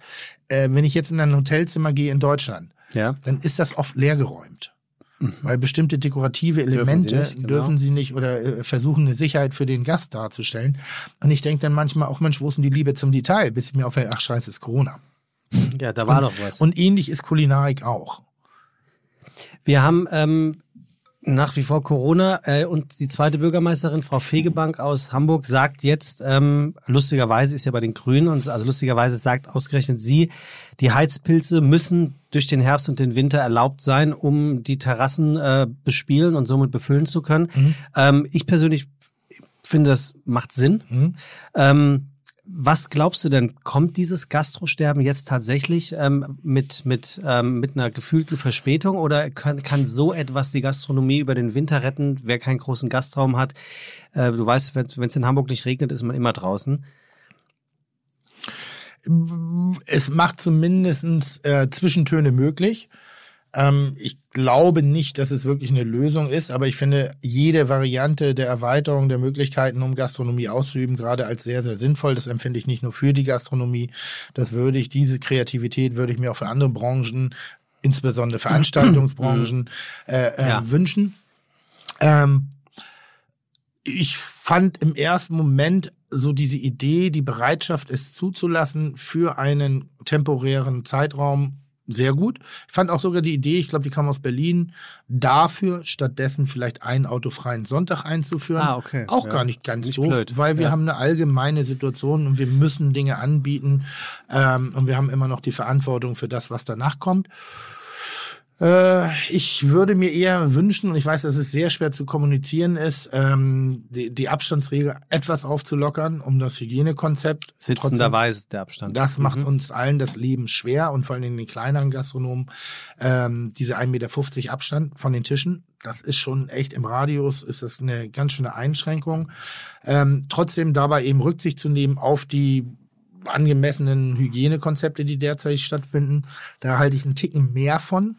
äh, wenn ich jetzt in ein Hotelzimmer gehe in Deutschland, Ja. dann ist das oft leergeräumt. Weil bestimmte dekorative Mhm. Dürfen Elemente sie nicht, genau. dürfen sie nicht oder äh, versuchen eine Sicherheit für den Gast darzustellen. Und ich denke dann manchmal auch, Mensch, wo ist denn die Liebe zum Detail? Bis ich mir auffällt, ach scheiße, ist Corona. Ja, da war und, doch was. Und ähnlich ist Kulinarik auch. Wir haben ähm, nach wie vor Corona äh, und die zweite Bürgermeisterin, Frau Fegebank aus Hamburg, sagt jetzt, ähm, lustigerweise ist ja bei den Grünen, und also lustigerweise sagt ausgerechnet sie, die Heizpilze müssen durch den Herbst und den Winter erlaubt sein, um die Terrassen äh, bespielen und somit befüllen zu können. Ähm, ich persönlich finde, das macht Sinn. Mhm. Ähm, was glaubst du denn, kommt dieses Gastrosterben jetzt tatsächlich ähm, mit, mit, ähm, mit einer gefühlten Verspätung oder kann, kann so etwas die Gastronomie über den Winter retten, wer keinen großen Gastraum hat? Äh, du weißt, wenn es in Hamburg nicht regnet, ist man immer draußen. es macht zumindest äh, Zwischentöne möglich. Ähm, ich glaube nicht, dass es wirklich eine Lösung ist, aber ich finde jede Variante der Erweiterung der Möglichkeiten, um Gastronomie auszuüben, gerade als sehr, sehr sinnvoll. Das empfinde ich nicht nur für die Gastronomie. Das würde ich, diese Kreativität würde ich mir auch für andere Branchen, insbesondere Veranstaltungsbranchen, äh, äh, Ja. wünschen. Ähm, ich fand im ersten Moment so diese Idee, die Bereitschaft, es zuzulassen für einen temporären Zeitraum sehr gut. Ich fand auch sogar die Idee, ich glaube, die kam aus Berlin, dafür stattdessen vielleicht einen autofreien Sonntag einzuführen. Ah, okay. Auch Ja. gar nicht ganz Nicht doof, blöd. weil wir Ja. haben eine allgemeine Situation und wir müssen Dinge anbieten ähm, und wir haben immer noch die Verantwortung für das, was danach kommt. Äh, ich würde mir eher wünschen, und ich weiß, dass es sehr schwer zu kommunizieren ist, ähm, die, Abstandsregel etwas aufzulockern, um das Hygienekonzept Sitzenderweise der Abstand. das macht Mhm. uns allen das Leben schwer und vor allem den kleineren Gastronomen ähm, diese 1,50 Meter Abstand von den Tischen. Das ist schon echt im Radius, ist das eine ganz schöne Einschränkung. Ähm, trotzdem dabei eben Rücksicht zu nehmen auf die angemessenen Hygienekonzepte, die derzeit stattfinden. Da halte ich einen Ticken mehr von.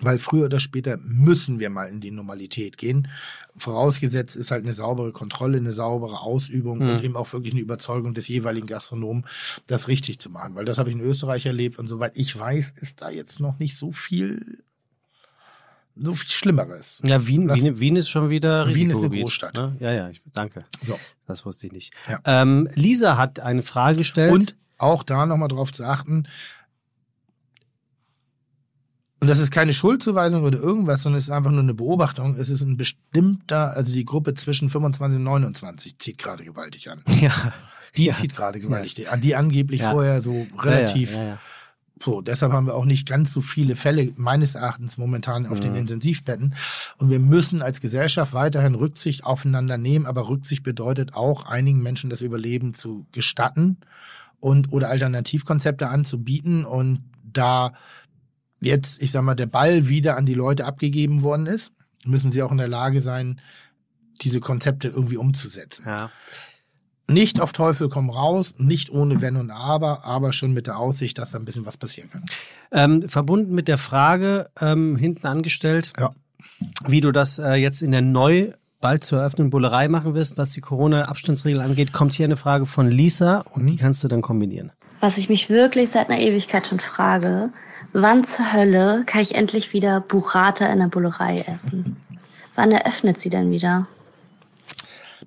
Weil früher oder später müssen wir mal in die Normalität gehen. Vorausgesetzt ist halt eine saubere Kontrolle, eine saubere Ausübung Mhm. und eben auch wirklich eine Überzeugung des jeweiligen Gastronomen, das richtig zu machen. Weil das habe ich in Österreich erlebt und soweit ich weiß, ist da jetzt noch nicht so viel, so viel Schlimmeres. Ja, Wien, Wien, Wien ist schon wieder Wien ist eine Risikogebiet, Großstadt. Ne? Ja, ja, ich, danke. So. Das wusste ich nicht. Ja. Ähm, Lisa hat eine Frage gestellt. Und auch da nochmal drauf zu achten, und das ist keine Schuldzuweisung oder irgendwas, sondern es ist einfach nur eine Beobachtung. Es ist ein bestimmter, also die Gruppe zwischen 25 und 29 zieht gerade gewaltig an. ja. Die Ja. zieht gerade gewaltig an, die angeblich Ja. vorher so relativ Ja, ja, ja, So, deshalb haben wir auch nicht ganz so viele Fälle meines Erachtens momentan auf den Intensivbetten. Und wir müssen als Gesellschaft weiterhin Rücksicht aufeinander nehmen, aber Rücksicht bedeutet auch, einigen Menschen das Überleben zu gestatten und oder Alternativkonzepte anzubieten. Und da jetzt, ich sag mal, der Ball wieder an die Leute abgegeben worden ist, müssen sie auch in der Lage sein, diese Konzepte irgendwie umzusetzen. Ja. Nicht auf Teufel komm raus, nicht ohne Wenn und Aber, aber schon mit der Aussicht, dass da ein bisschen was passieren kann. Ähm, verbunden mit der Frage, ähm, hinten angestellt, Ja. wie du das äh, jetzt in der neu bald zu eröffnenden Bullerei machen wirst, was die Corona-Abstandsregel angeht, kommt hier eine Frage von Lisa und die kannst du dann kombinieren. Was ich mich wirklich seit einer Ewigkeit schon frage, wann zur Hölle kann ich endlich wieder Burrata in der Bullerei essen? Wann eröffnet sie denn wieder?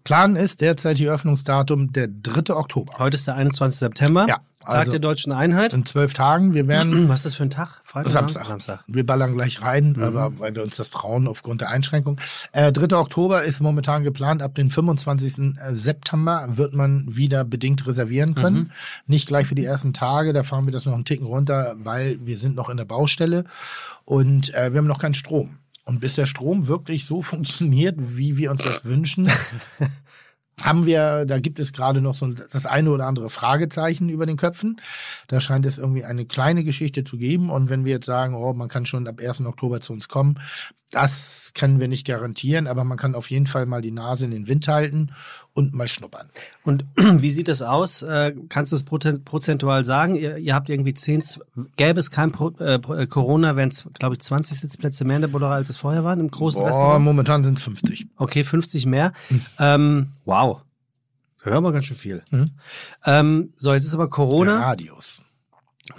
Plan ist derzeit die Öffnungsdatum der 3. Oktober. Heute ist der 21. September, Ja, Tag also- der deutschen Einheit. In zwölf Tagen. Wir werden Was ist das für ein Tag? Freitag? Samstag. Samstag. Wir ballern gleich rein, aber weil wir uns das trauen aufgrund der Einschränkung. Äh, 3. Oktober ist momentan geplant. Ab dem 25. September wird man wieder bedingt reservieren können. Nicht gleich für die ersten Tage. Da fahren wir das noch einen Ticken runter, weil wir sind noch in der Baustelle und äh, wir haben noch keinen Strom. Und bis der Strom wirklich so funktioniert, wie wir uns das wünschen, haben wir, da gibt es gerade noch so ein- das eine oder andere Fragezeichen über den Köpfen. Da scheint es irgendwie eine kleine Geschichte zu geben. Und wenn wir jetzt sagen, oh, man kann schon ab 1. Oktober zu uns kommen, das können wir nicht garantieren, aber man kann auf jeden Fall mal die Nase in den Wind halten und mal schnuppern. Und wie sieht das aus? Äh, kannst du es prozen- prozentual sagen? Ihr, ihr habt irgendwie 10, z- gäbe es kein Pro, äh, äh, Corona, wären es, glaube ich, 20 Sitzplätze mehr in der Bullerei, als es vorher waren im großen Boah, Restaurant? momentan sind es 50. Okay, 50 mehr. Ähm, wow. Hören wir ganz schön viel. Mhm. Ähm, so, jetzt ist aber Der Corona. Radius.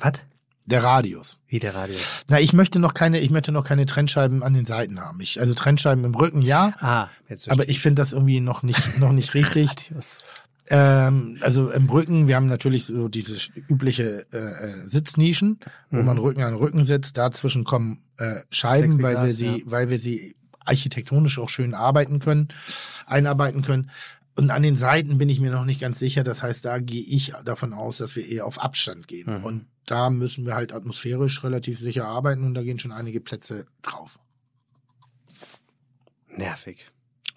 Was? Der Radius. Wie der Radius. Na, ich möchte noch keine, ich möchte noch keine Trennscheiben an den Seiten haben. Ich, also Trennscheiben im Rücken, ja. Ah, jetzt Aber ich finde das irgendwie noch nicht, noch nicht richtig. Radius. Ähm, also im Rücken, wir haben natürlich so diese übliche äh, äh, Sitznischen, wo man Rücken an Rücken sitzt. Dazwischen kommen äh, Scheiben, weil wir sie, ja. weil wir sie architektonisch auch schön arbeiten können, einarbeiten können. Und an den Seiten bin ich mir noch nicht ganz sicher. Das heißt, da gehe ich davon aus, dass wir eher auf Abstand gehen. Und da müssen wir halt atmosphärisch relativ sicher arbeiten und da gehen schon einige Plätze drauf. Nervig.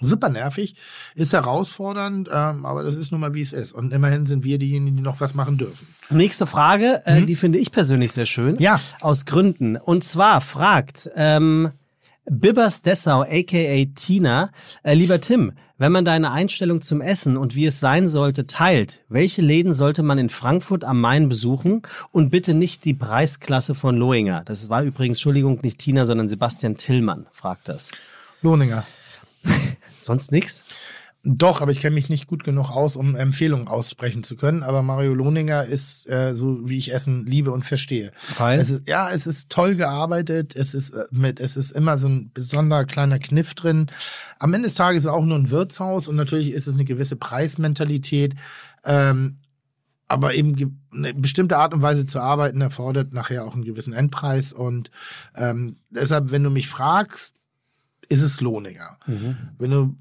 super nervig, ist herausfordernd, ähm, aber das ist nun mal wie es ist. Und immerhin sind wir diejenigen, die noch was machen dürfen. Nächste Frage, äh, die finde ich persönlich sehr schön. Mhm. Ja. Aus Gründen. Und zwar fragt ähm, Bibbers Dessau, aka Tina, äh, lieber Tim, wenn man deine Einstellung zum Essen und wie es sein sollte teilt, welche Läden sollte man in Frankfurt am Main besuchen und bitte nicht die Preisklasse von Lohinger? Das war übrigens, Entschuldigung, nicht Tina, sondern Sebastian Tillmann fragt das. Lohninger. Sonst nix? Doch, aber ich kenne mich nicht gut genug aus, um Empfehlungen aussprechen zu können. Aber Mario Lohninger ist äh, so, wie ich Essen liebe und verstehe. Weil? Es ist, ja, es ist toll gearbeitet. Es ist äh, mit, es ist immer so ein besonderer kleiner Kniff drin. Am Ende des Tages ist es auch nur ein Wirtshaus und natürlich ist es eine gewisse Preismentalität. Ähm, aber eben eine bestimmte Art und Weise zu arbeiten erfordert nachher auch einen gewissen Endpreis. Und ähm, deshalb, wenn du mich fragst, ist es Lohninger. Wenn du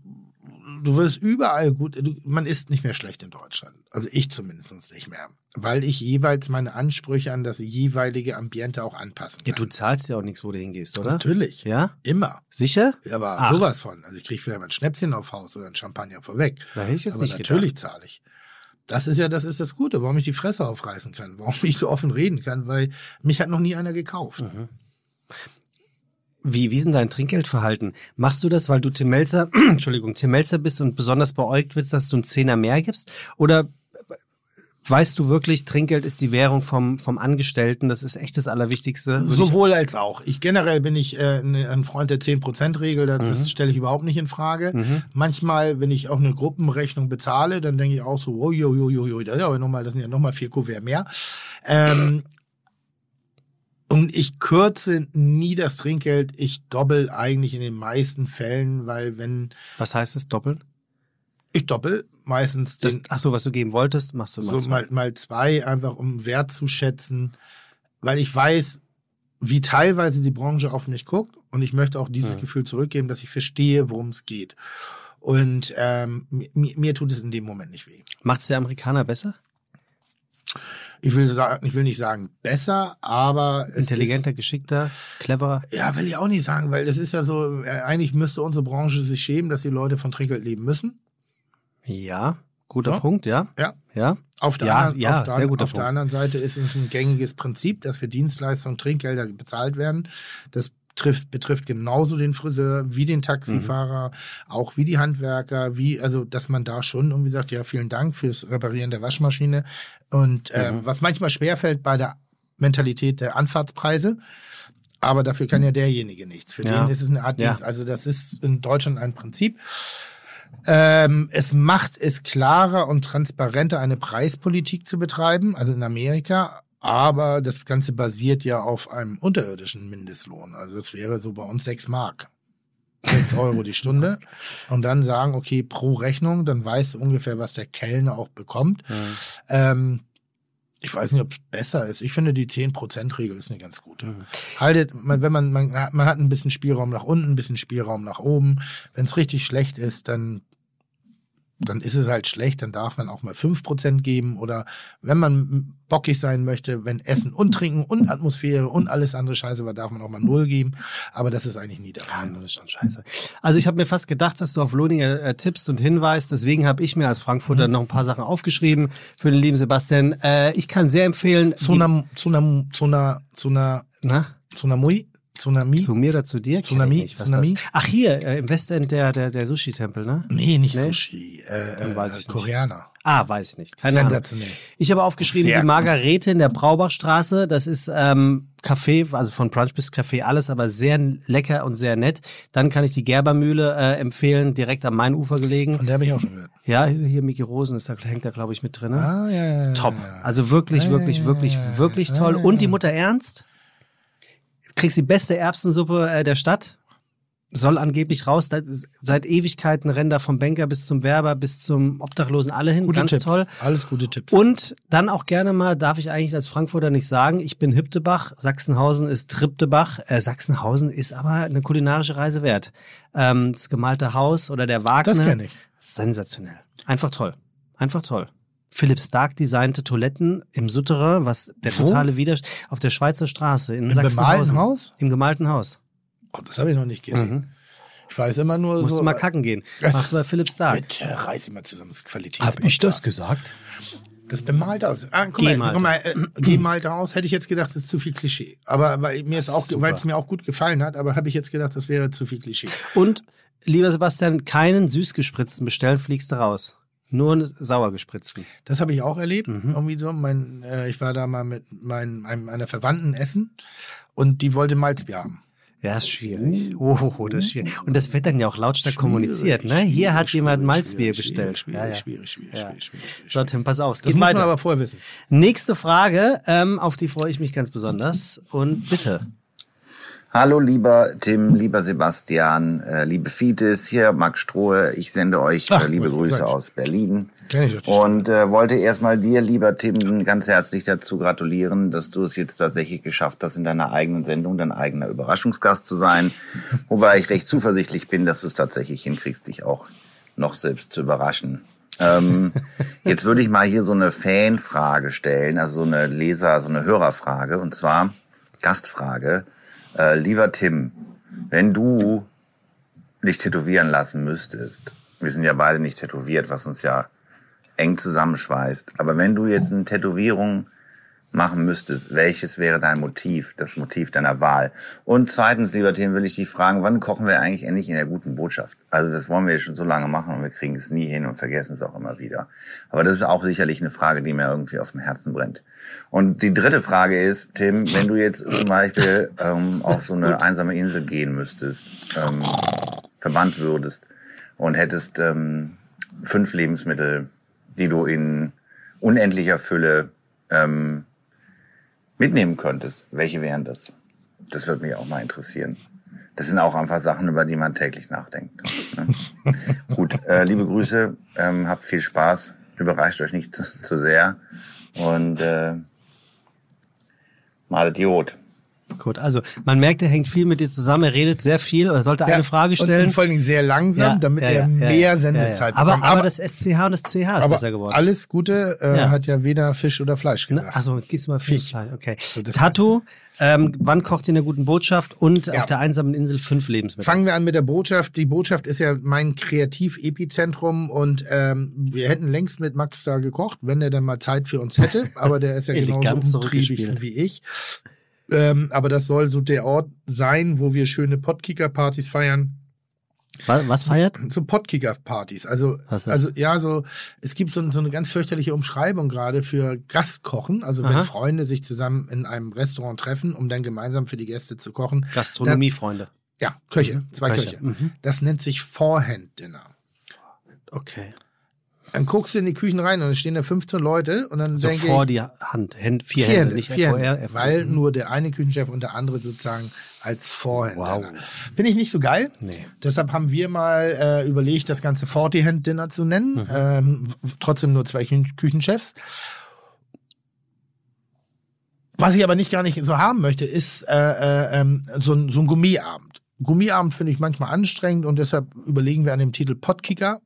du wirst überall gut, du, man isst nicht mehr schlecht in Deutschland. Also ich zumindest nicht mehr. Weil ich jeweils meine Ansprüche an das jeweilige Ambiente auch anpassen Ja, kann. du zahlst ja auch nichts, wo du hingehst, oder? Natürlich. Ja? Immer. Sicher? Aber Ach. sowas von. Also ich kriege vielleicht mal ein Schnäpschen auf Haus oder ein Champagner vorweg. Da hätte ich jetzt Aber nicht natürlich zahle ich. Das ist ja, das ist das Gute, warum ich die Fresse aufreißen kann, warum ich so offen reden kann, weil mich hat noch nie einer gekauft. Mhm. Wie, wie ist denn dein Trinkgeldverhalten? Machst du das, weil du Tim Melzer, Entschuldigung, Tim Melzer bist und besonders beäugt wirst, dass du einen Zehner mehr gibst? Oder weißt du wirklich, Trinkgeld ist die Währung vom, vom Angestellten, das ist echt das Allerwichtigste? Sowohl als auch. Ich generell bin ich äh, ne- ein Freund der 10%-Regel, das, Mhm. das stelle ich überhaupt nicht in Frage. Manchmal, wenn ich auch eine Gruppenrechnung bezahle, dann denke ich auch so, oh, jo, jo, jo, jo, das, ist aber noch mal, das sind ja nochmal vier Kuvert mehr. Ähm, und ich kürze nie das Trinkgeld, ich doppel eigentlich in den meisten Fällen, weil wenn Was heißt das? Doppeln? ich doppel, meistens Das, den, ach so, was du geben wolltest, machst du mal. so zwei. mal, mal zwei, einfach um Wert zu schätzen, weil ich weiß, wie teilweise die Branche auf mich guckt und ich möchte auch dieses Mhm. Gefühl zurückgeben, dass ich verstehe, worum es geht. Und ähm, mir, mir tut es in dem Moment nicht weh. Macht's der Amerikaner besser? Ich will sagen, ich will nicht sagen besser, aber Intelligenter, geschickter, cleverer. Ist, ja, will ich auch nicht sagen, weil das ist ja so, äh, eigentlich müsste unsere Branche sich schämen, dass die Leute von Trinkgeld leben müssen. Ja, guter So. Punkt, ja. Ja. Ja. Auf der, Ja, anderen, ja, auf, der, sehr guter auf der Punkt. anderen Seite ist es ein gängiges Prinzip, dass für Dienstleistungen Trinkgelder bezahlt werden. Das trifft, betrifft genauso den Friseur wie den Taxifahrer, Mhm. auch wie die Handwerker, wie, also, dass man da schon irgendwie sagt, ja, vielen Dank fürs Reparieren der Waschmaschine. Und ähm, Mhm. was manchmal schwerfällt bei der Mentalität der Anfahrtspreise, aber dafür kann ja derjenige nichts. Für Ja. den ist es eine Art Ja. Dienst. Also das ist in Deutschland ein Prinzip. Ähm, es macht es klarer und transparenter, eine Preispolitik zu betreiben, also in Amerika. Aber das Ganze basiert ja auf einem unterirdischen Mindestlohn. Also das wäre so bei uns sechs Mark. sechs Euro die Stunde. Und dann sagen, okay, pro Rechnung, dann weißt du ungefähr, was der Kellner auch bekommt. Ähm, ich weiß nicht, ob es besser ist. Ich finde, die 10%-Regel ist eine ganz gute. Haltet, man- wenn man, man, man hat ein bisschen Spielraum nach unten, ein bisschen Spielraum nach oben. Wenn es richtig schlecht ist, dann, dann ist es halt schlecht, dann darf man auch mal 5% geben. Oder wenn man bockig sein möchte, wenn Essen und Trinken und Atmosphäre und alles andere scheiße war, darf man auch mal null geben. Aber das ist eigentlich nie der Ja, Fall. das ist schon scheiße. Also ich habe mir fast gedacht, dass du auf Loninger äh, tippst und hinweist. Deswegen habe ich mir als Frankfurter Mhm. noch ein paar Sachen aufgeschrieben für den lieben Sebastian. Äh, ich kann sehr empfehlen. Tsunam, Tsunam, Tsunam, Tsunam, Na? Tsunami, Tsunami. Zu mir oder zu dir? Tsunami? ich nicht, Tsunami? Ach hier, äh, im Westend der, der, der Sushi-Tempel, ne? Nee, nicht Nee? Sushi, äh, äh, weiß ich nicht. Koreaner. Ah, weiß ich nicht. Keine Ahnung. Ich habe aufgeschrieben, Sehr die. Margarete in der Braubachstraße. Das ist ähm, Café, also von Brunch bis Café, alles, aber sehr lecker und sehr nett. Dann kann ich die Gerbermühle äh, empfehlen, direkt am Mainufer gelegen. Von der habe ich auch schon gehört. Ja, hier Mickey Rosen ist da, hängt da, glaube ich, mit drin. Ah, ja, ja. Top. Also wirklich, wirklich, wirklich, wirklich toll. Und die. Mutter Ernst. Kriegst die beste Erbsensuppe äh, der Stadt. Soll angeblich raus. Seit Ewigkeiten rennen da vom Banker bis zum Werber, bis zum Obdachlosen alle hin. Gute Ganz Tipps. toll. Alles gute Tipps. Und dann auch gerne mal, darf ich eigentlich als Frankfurter nicht sagen, ich bin Hüptebach, Sachsenhausen ist Triptebach. Äh, Sachsenhausen ist aber eine kulinarische Reise wert. Ähm, das gemalte Haus oder der Wagner. Das kenn ich. Sensationell. Einfach toll. Einfach toll. Philipp Stark designte Toiletten im Souterrain, was der Wo? totale Widerstand auf der Schweizer Straße in Im Sachsenhausen. bemalten Haus? Im gemalten Haus. Oh, das habe ich noch nicht gesehen. Mhm. Ich weiß immer nur Musst so. du mal kacken gehen. Das- Machst du bei Philipp Stark. Bitte reiß dich mal zusammen. Das Qualität. gesagt? Das bemalte Haus. Ah, guck mal, Gemalte. guck mal äh, gemalte Haus hätte ich jetzt gedacht, das ist zu viel Klischee. Aber weil mir ist auch, weil es mir auch gut gefallen hat, aber habe ich jetzt gedacht, das wäre zu viel Klischee. Und, lieber Sebastian, keinen süßgespritzten bestellen, fliegst du raus. Nur einen sauer gespritzten. Das habe ich auch erlebt. Mhm. Irgendwie so. Mein, äh, ich war da mal mit mein, einem, einer Verwandten essen und die wollte Malzbier haben. Ja, ist schwierig. Oh, das ist schwierig. Und das wird dann ja auch lautstark kommuniziert, ne? Hier Schwierig, hat jemand schwierig, Malzbier schwierig, bestellt. Schwierig, ja, ja. schwierig, schwierig, Ja. schwierig, schwierig, schwierig. So, Tim, pass auf, es Das muss man aber vorher wissen. Nächste Frage, ähm, auf die freue ich mich ganz besonders. Und bitte. Hallo lieber Tim, lieber Sebastian, äh, liebe Fides, hier Max Strohe. Ich sende euch Ach, äh, liebe Grüße aus Berlin. Kenn ich Und äh, wollte erstmal dir, lieber Tim, ganz herzlich dazu gratulieren, dass du es jetzt tatsächlich geschafft hast, in deiner eigenen Sendung dein eigener Überraschungsgast zu sein. Wobei ich recht zuversichtlich bin, dass du es tatsächlich hinkriegst, dich auch noch selbst zu überraschen. Ähm, jetzt würde ich mal hier so eine Fanfrage stellen, also so eine Leser, so eine Hörerfrage, und zwar Gastfrage. Äh, lieber Tim, wenn du dich tätowieren lassen müsstest, wir sind ja beide nicht tätowiert, was uns ja eng zusammenschweißt, aber wenn du jetzt eine Tätowierung machen müsstest, welches wäre dein Motiv, das Motiv deiner Wahl? Und zweitens, lieber Tim, will ich dich fragen, wann kochen wir eigentlich endlich in der guten Botschaft? Also das wollen wir schon so lange machen und wir kriegen es nie hin und vergessen es auch immer wieder. Aber das ist auch sicherlich eine Frage, die mir irgendwie auf dem Herzen brennt. Und die dritte Frage ist, Tim, wenn du jetzt zum Beispiel ähm, auf so eine einsame Insel gehen müsstest, ähm, verbannt würdest und hättest ähm, fünf Lebensmittel, die du in unendlicher Fülle ähm, mitnehmen könntest, welche wären das? Das würde mich auch mal interessieren. Das sind auch einfach Sachen, über die man täglich nachdenkt. Ne? Gut, äh, liebe Grüße, ähm, habt viel Spaß, überreicht euch nicht zu, zu sehr und äh, malet Jod. Gut, also man merkt, er hängt viel mit dir zusammen, er redet sehr viel, er sollte Ja, eine Frage stellen. Und vor allen Dingen sehr langsam, damit er mehr Sendezeit aber, bekommt. aber, das SCH und das CH ist aber besser geworden. alles Gute äh, Ja. hat ja weder Fisch oder Fleisch Ne? gesagt. Also geht's mal viel Fisch. Fleisch. Okay. das- Tattoo, ähm, wann kocht ihr in der guten Botschaft und Ja. auf der einsamen Insel fünf Lebensmittel? Fangen wir an mit der Botschaft. Die Botschaft ist ja mein Kreativ-Epizentrum und ähm, wir hätten längst mit Max da gekocht, wenn er dann mal Zeit für uns hätte. Aber der ist ja genauso umtriebig wie ich. Ähm, aber das soll so der Ort sein, wo wir schöne Podkicker-Partys feiern. was, feiert? So Podkicker-Partys. Also, also ja, so es gibt so, so eine ganz fürchterliche Umschreibung gerade für Gastkochen. Also wenn Aha. Freunde sich zusammen in einem Restaurant treffen, um dann gemeinsam für die Gäste zu kochen. Gastronomiefreunde. Ja, Köche, zwei Köche, Köche. mhm. Das nennt sich Forehand-Dinner. Okay. Dann guckst du in die Küchen rein und dann stehen da 15 Leute und dann So denke vor ich, die Hand, Hände, vier, vier Hände, nicht vier Hände, FOR. weil nur der eine Küchenchef und der andere sozusagen als Forehand-Dinner. Wow. Finde ich nicht so geil. Nee. Deshalb haben wir mal äh, überlegt, das Ganze 40-Hand-Dinner zu nennen. Mhm. Ähm, trotzdem nur zwei Küchen Küchenchefs. Was ich aber nicht gar nicht so haben möchte, ist äh, äh, ähm, so, ein, so ein Gummiabend. Gummiabend finde ich manchmal anstrengend und deshalb überlegen wir an dem Titel Podkicker.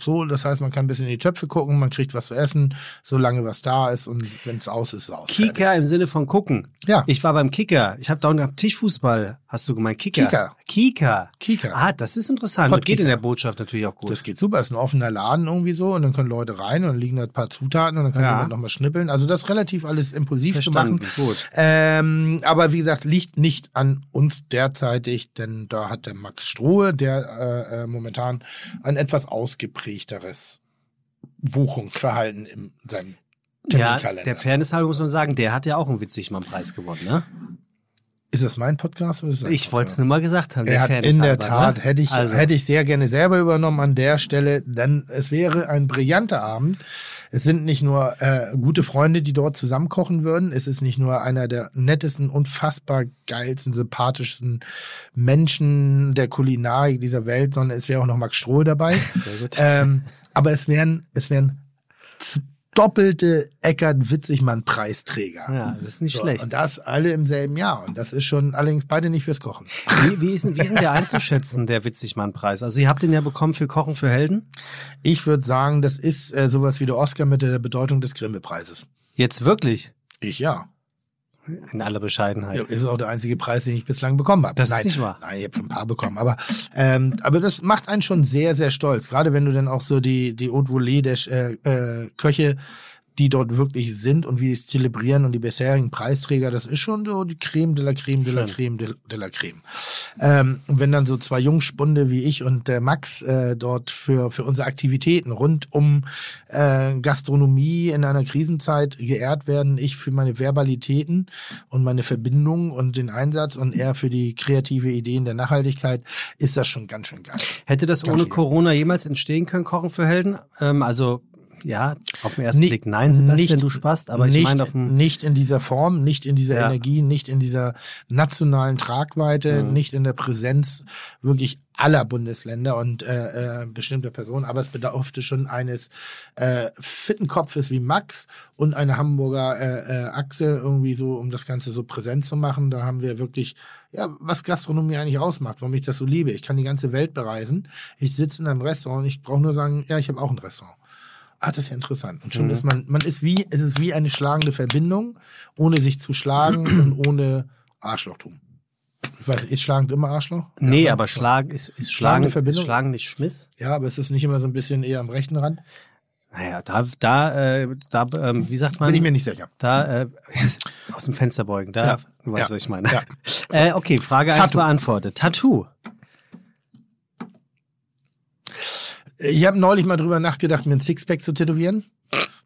So, das heißt, man kann ein bisschen in die Töpfe gucken, man kriegt was zu essen, solange was da ist und wenn es aus ist, ist es aus. Kicker im Sinne von gucken. Ja. Ich war beim Kicker. Ich habe da unten Tischfußball. Hast du gemeint Kicker? Kicker. Kicker. Kicker. Ah, das ist interessant. Und geht in der Botschaft natürlich auch gut. Das geht super, ist ein offener Laden irgendwie so und dann können Leute rein und dann liegen da ein paar Zutaten und dann kann Ja. jemand nochmal schnippeln. Also das ist relativ alles impulsiv Verstanden, zu machen. gut. Ähm, aber wie gesagt, liegt nicht an uns derzeitig, denn da hat der Max Strohe, der äh, äh, momentan ein etwas ausgeprägteres Buchungsverhalten in seinem ja, Terminkalender. der Fairness halber muss man sagen, der hat ja auch einen Witzigmann-Preis gewonnen, ne? ist das mein Podcast? Oder ist das Ich wollte es nur mal gesagt haben. Er der Fairness in der Tat, ne? hätte ich, also, hätte ich sehr gerne selber übernommen an der Stelle, denn es wäre ein brillanter Abend. Es sind nicht nur äh, gute Freunde, die dort zusammen kochen würden. Es ist nicht nur einer der nettesten, unfassbar geilsten, sympathischsten Menschen der Kulinarik dieser Welt, sondern es wäre auch noch Max Stroh dabei. Sehr gut. Ähm, aber es wären, es wären doppelte Eckert-Witzigmann-Preisträger. ja, das ist nicht So, schlecht. Und das alle im selben Jahr. Und das ist schon allerdings beide nicht fürs Kochen. Wie, wie, ist, denn- wie ist denn der einzuschätzen, der Witzigmann-Preis? Also ihr habt den ja bekommen für Kochen für Helden. Ich würde sagen, das ist äh, sowas wie der Oscar mit der Bedeutung des Grimme-Preises. Jetzt wirklich? Ich ja. In aller Bescheidenheit. ja. Ist auch der einzige Preis, den ich bislang bekommen habe. Das ist nein, nicht wahr. Nein, ich habe schon ein paar bekommen. Aber, ähm, aber das macht einen schon sehr, sehr stolz. Gerade wenn du dann auch so die, die Haute Volée der äh, äh, Köche, die dort wirklich sind und wie sie es zelebrieren und die bisherigen Preisträger, das ist schon so die Creme de la Creme de la. Creme de, de la Creme. Ähm, und wenn dann so zwei Jungspunde wie ich und der Max äh, dort für, für unsere Aktivitäten rund um äh, Gastronomie in einer Krisenzeit geehrt werden, ich für meine Verbalitäten und meine Verbindung und den Einsatz und er für die kreative Ideen der Nachhaltigkeit, ist das schon ganz schön geil. Hätte das Ganz ohne. Corona jemals entstehen können, Kochen für Helden? Ähm, also, ja, auf den ersten Ni- Blick nein, Sebastian, nicht- du spast, aber ich nicht, meine auf nicht in dieser Form, nicht in dieser Ja. Energie, nicht in dieser nationalen Tragweite, Mhm. nicht in der Präsenz wirklich aller Bundesländer und äh, äh, bestimmter Personen. Aber es bedurfte schon eines äh, fitten Kopfes wie Max und eine Hamburger äh, äh, Achse irgendwie so, um das Ganze so präsent zu machen. Da haben wir wirklich, ja, was Gastronomie eigentlich ausmacht, warum ich das so liebe. Ich kann die ganze Welt bereisen. Ich sitze in einem Restaurant und ich brauche nur sagen, ja, ich habe auch ein Restaurant. Ah, das ist ja interessant. Und schon Mhm. ist man, man ist wie, es ist wie eine schlagende Verbindung, ohne sich zu schlagen und ohne Arschlochtum. Ich weiß, ist schlagend immer Arschloch? Nee, Ja, aber Schlagen ist, ist Schlagen, ist Verbindung? Schlagen nicht Schmiss? Ja, aber es ist nicht immer so ein bisschen eher am rechten Rand. Naja, da, da, äh, da, ähm, wie sagt man? Bin ich mir nicht sicher. Da, äh, aus dem Fenster beugen, da, Ja. du weißt, Ja. was ich meine. Ja. Äh, okay, Frage eins Tattoo. beantwortet. Tattoo. Ich habe neulich mal drüber nachgedacht, mir ein Sixpack zu tätowieren.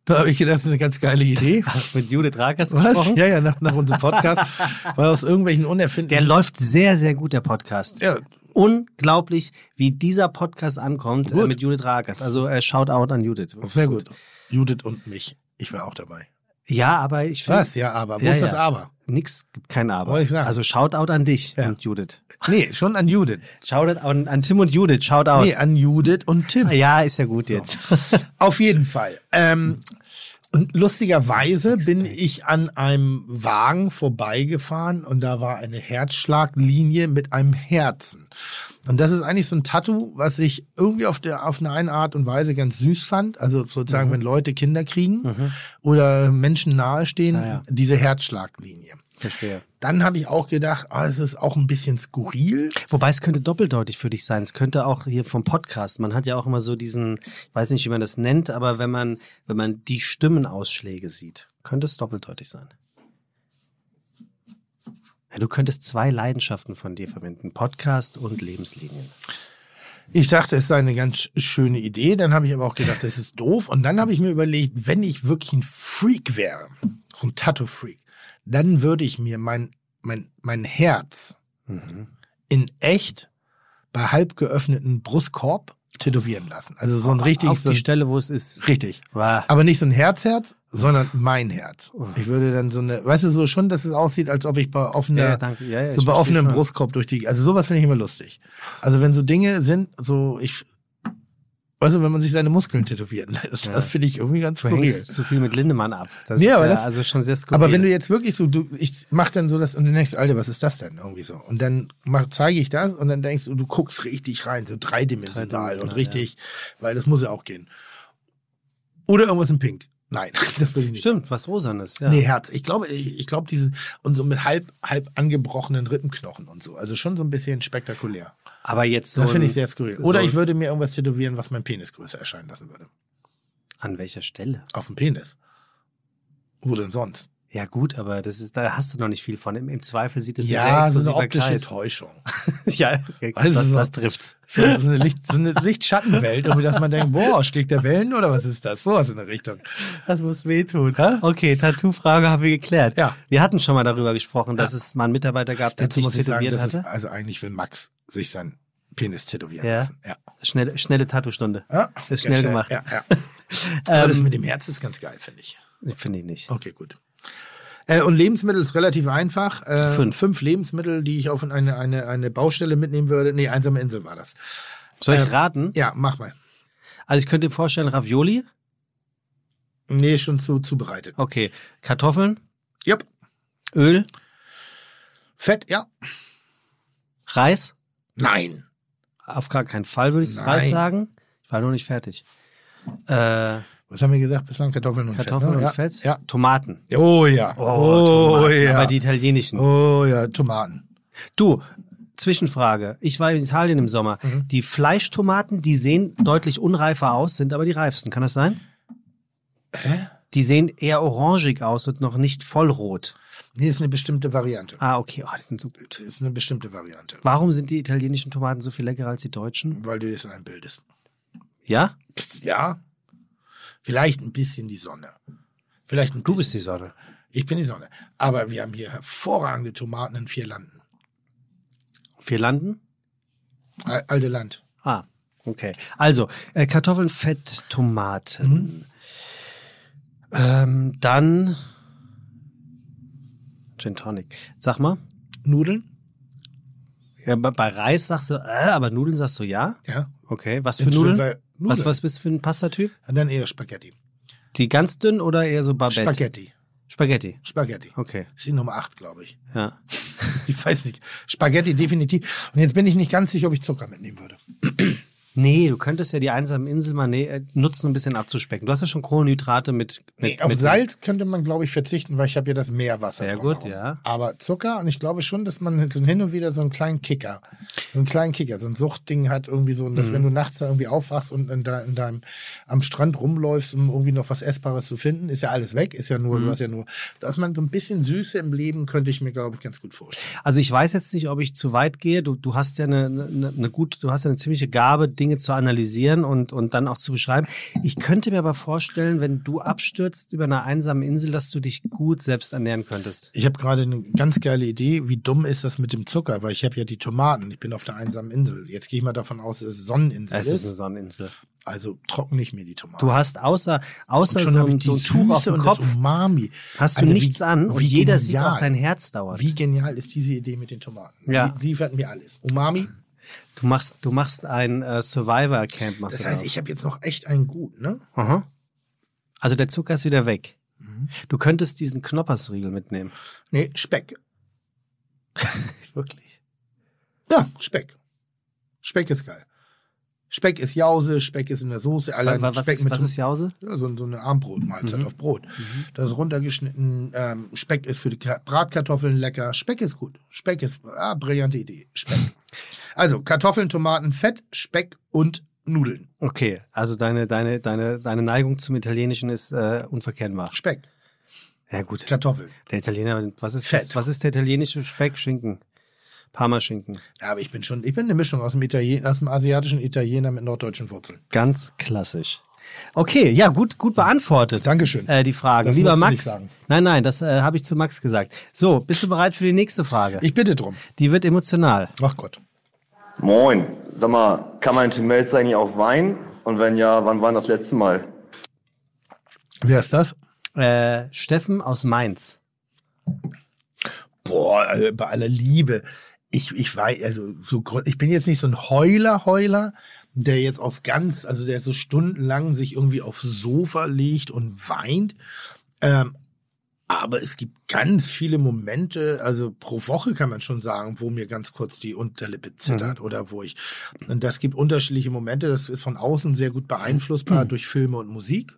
Da habe ich gedacht, das ist eine ganz geile Idee. Mit Judith Rakers Was? gesprochen. Ja, ja, nach, nach unserem Podcast. Weil aus irgendwelchen Der unerfindlichen... läuft sehr, sehr gut, der Podcast. ja, Unglaublich, wie dieser Podcast ankommt äh, Gut. mit Judith Rakers. Also äh, Shoutout an Judith. sehr gut. Judith und mich. Ich war auch dabei. Ja, aber ich finde. Was? Ja, aber. Wo Ja, ist das ja. Aber? Nix, gibt kein Aber. Wollte ich sagen. Also Shoutout an dich Ja. und Judith. Nee, schon an Judith. Shoutout an, an Tim und Judith. Shoutout. Nee, an Judith und Tim. Ja, ist ja gut jetzt. Auf jeden Fall. Ähm, Und lustigerweise bin ich an einem Wagen vorbeigefahren und da war eine Herzschlaglinie mit einem Herzen. Und das ist eigentlich so ein Tattoo, was ich irgendwie auf der auf eine, eine Art und Weise ganz süß fand. Also sozusagen, Mhm. wenn Leute Kinder kriegen oder Menschen nahestehen, Ja, ja. diese Herzschlaglinie. Verstehe. Dann habe ich auch gedacht, ah, es ist auch ein bisschen skurril. Wobei es könnte doppeldeutig für dich sein. Es könnte auch hier vom Podcast. Man hat ja auch immer so diesen, ich weiß nicht, wie man das nennt, aber wenn man, wenn man die Stimmenausschläge sieht, könnte es doppeldeutig sein. Ja, du könntest zwei Leidenschaften von dir verwenden. Podcast und Lebenslinien. Ich dachte, es sei eine ganz schöne Idee. Dann habe ich aber auch gedacht, das ist doof. Und dann habe ich mir überlegt, wenn ich wirklich ein Freak wäre, so ein Tattoo-Freak, dann würde ich mir mein, mein, mein Herz in echt bei halb geöffneten Brustkorb tätowieren lassen. Also so ein richtig, Auf so die ein, Stelle, wo es ist. richtig. Wow. Aber nicht so ein Herzherz, sondern mein Herz. Ich würde dann so eine, weißt du, so schon, dass es aussieht, als ob ich bei offener, Ja. Ja, ja, so bei offenem. Brustkorb durch die, also sowas finde ich immer lustig. Also wenn so Dinge sind, so ich, weißt du, wenn man sich seine Muskeln tätowieren lässt, Ja. das finde ich irgendwie ganz Du skurril. hängst zu viel mit Lindemann ab. Das ist aber ja das- also schon sehr skurril. Aber wenn du jetzt wirklich so, du, ich mach dann so das und dann denkst du, Alter, was ist das denn irgendwie so? Und dann mach, zeige ich das und dann denkst du, du guckst richtig rein, so dreidimensional Dreidimensional, und richtig, weil das muss ja auch gehen. Oder irgendwas in Pink. Nein, das will ich nicht. Stimmt, was Rosanes, ja. Nee, Herz. Ich glaube, ich, glaube, diese, und so mit halb, halb angebrochenen Rippenknochen und so. Also schon so ein bisschen spektakulär. Aber jetzt so. Das finde ich sehr skurril. so- Oder ich würde mir irgendwas tätowieren, was mein Penis größer erscheinen lassen würde. An welcher Stelle? Auf dem Penis. Wo denn sonst? Ja, gut, aber das ist, da hast du noch nicht viel von. Im, im Zweifel sieht es Ja, sehr so eine exklusiver optische Kreis. Täuschung. ja, Also was, was trifft's? So, so eine, Licht, so eine Lichtschattenwelt, irgendwie, dass man denkt, boah, schlägt der Wellen oder was ist das? Sowas in der Richtung. Das muss wehtun. Okay, Tattoo-Frage haben wir geklärt. Ja. Wir hatten schon mal darüber gesprochen, dass es mal einen Mitarbeiter gab, der Dazu sich muss ich sagen, tätowiert das ist, hatte. also eigentlich will Max sich seinen Penis tätowieren Ja. lassen. Ja. Schnelle, schnelle Tattoo-Stunde. ja. Ist ganz schnell gemacht. Ja, ja. Aber das Ähm, mit dem Herz ist ganz geil, finde ich. Finde ich nicht. Okay, gut. Äh, und Lebensmittel ist relativ einfach. Äh, Fünf. Fünf Lebensmittel, die ich auf eine, eine, eine Baustelle mitnehmen würde. Nee, einsame Insel war das. Soll ich Ähm, raten? Ja, mach mal. Also ich könnte mir vorstellen, Ravioli. Nee, schon zu, zubereitet. Okay. Kartoffeln, Jupp. Öl, Fett, ja. Reis. Nein. Auf gar keinen Fall würde ich Nein. Reis sagen. Ich war noch nicht fertig. Äh, Was haben wir gesagt? Bislang Kartoffeln und Kartoffeln Fett. Ne? und Fett. Ja. Tomaten. Oh ja. Oh, Tomaten. ja. Aber die italienischen. oh ja, Tomaten. Du, Zwischenfrage. Ich war in Italien im Sommer. Mhm. Die Fleischtomaten, die sehen deutlich unreifer aus, sind aber die reifsten. Kann das sein? Hä? Die sehen eher orangig aus und noch nicht vollrot. Nee, ist eine bestimmte Variante. Ah, okay. Oh, die sind so gut. Das ist eine bestimmte Variante. Warum sind die italienischen Tomaten so viel leckerer als die deutschen? Weil du das einbildest. Ja? Ja. Vielleicht ein bisschen die Sonne. Vielleicht ein Du bisschen. bist die Sonne. Ich bin die Sonne. Aber wir haben hier hervorragende Tomaten in vier Landen. Wir landen? Al- Alte Land. Ah, okay. Also, äh, Kartoffeln, Fett, Tomaten. Mhm. Ähm, dann Gin Tonic. Sag mal, Nudeln? ja, bei, bei Reis sagst du, äh, aber Nudeln sagst du ja? Ja. Okay, was für Nudeln, Nudeln? Was, was bist du für ein Pastatyp? Und dann eher Spaghetti. Die ganz dünn oder eher so Babette? Spaghetti. Spaghetti. Spaghetti. Okay, Das ist die Nummer 8, glaube ich. ja. Ich weiß nicht. Spaghetti definitiv. Und jetzt bin ich nicht ganz sicher, ob ich Zucker mitnehmen würde. Nee, du könntest ja die einsamen Insel mal ne- nutzen, um ein bisschen abzuspecken. Du hast ja schon Kohlenhydrate mit, mit, Nee, auf mit Salz könnte man, glaube ich, verzichten, weil ich habe ja das Meerwasser Sehr gut, ja. Aber Zucker, und ich glaube schon, dass man so hin und wieder so einen kleinen Kicker, so einen kleinen Kicker, so ein Suchtding hat irgendwie so, und dass Mhm. wenn du nachts da irgendwie aufwachst und in, de, in deinem, am Strand rumläufst, um irgendwie noch was Essbares zu finden, ist ja alles weg, ist ja nur, Mhm. du hast ja nur, dass man so ein bisschen Süße im Leben könnte ich mir, glaube ich, ganz gut vorstellen. Also ich weiß jetzt nicht, ob ich zu weit gehe. Du, du hast ja eine, eine, eine gut, du hast ja eine ziemliche Gabe, Dinge zu analysieren und, und dann auch zu beschreiben. Ich könnte mir aber vorstellen, wenn du abstürzt über einer einsamen Insel, dass du dich gut selbst ernähren könntest. Ich habe gerade eine ganz geile Idee, wie dumm ist das mit dem Zucker, weil ich habe ja die Tomaten, ich bin auf der einsamen Insel. Jetzt gehe ich mal davon aus, dass es Sonneninsel Es ist. ist eine Sonneninsel. Also trockne ich mir die Tomaten. Du hast außer, außer so, ein, so ein Tuch auf dem Kopf, Umami. hast du Alter, nichts wie- an und jeder sieht genial. auch dein Herz dauernd. Wie genial ist diese Idee mit den Tomaten? Ja. Die liefert mir alles. Umami. Du machst, du machst ein äh, Survivor-Camp. Machst Das heißt, daraus. ich habe jetzt noch echt einen gut, ne? Aha. Also der Zucker ist wieder weg. Mhm. Du könntest diesen Knoppersriegel mitnehmen. Nee, Speck. Wirklich. Ja, Speck. Speck ist geil. Speck ist Jause, Speck ist in der Soße. Allein was, Speck ist, mit was ist Jause? ja, so, so eine Armbrotmahlzeit Mhm. auf Brot. Das ist runtergeschnitten. Ähm, Speck ist für die Ka- Bratkartoffeln lecker. Speck ist gut. Speck ist, ah, brillante Idee. Speck. Also Kartoffeln, Tomaten, Fett, Speck und Nudeln. Okay, also deine, deine, deine, deine Neigung zum Italienischen ist äh, unverkennbar. Speck, Ja gut, Kartoffeln. der Italiener, was ist, Fett. das, was ist der italienische Speck? Schinken. Parmaschinken. Ja, aber ich bin schon, ich bin eine Mischung aus dem, Italien, aus dem asiatischen Italiener mit norddeutschen Wurzeln. Ganz klassisch. Okay, ja, gut, gut beantwortet. Dankeschön. Äh, die Fragen. Das Lieber Max. Nein, nein, das äh, habe ich zu Max gesagt. So, bist du bereit für die nächste Frage? Ich bitte drum. Die wird emotional. Ach Gott. Moin. Sag mal, kann man Tim Melzer eigentlich auch weinen? Und wenn ja, wann war das letzte Mal? Wer ist das? Äh, Steffen aus Mainz. Boah, also bei aller Liebe. Ich, ich weiß, also so, ich bin jetzt nicht so ein Heuler, Heuler, der jetzt aus ganz, also der so stundenlang sich irgendwie aufs Sofa legt und weint. Ähm, aber es gibt ganz viele Momente, also pro Woche kann man schon sagen, wo mir ganz kurz die Unterlippe zittert oder wo ich, und das gibt unterschiedliche Momente, das ist von außen sehr gut beeinflussbar durch Filme und Musik.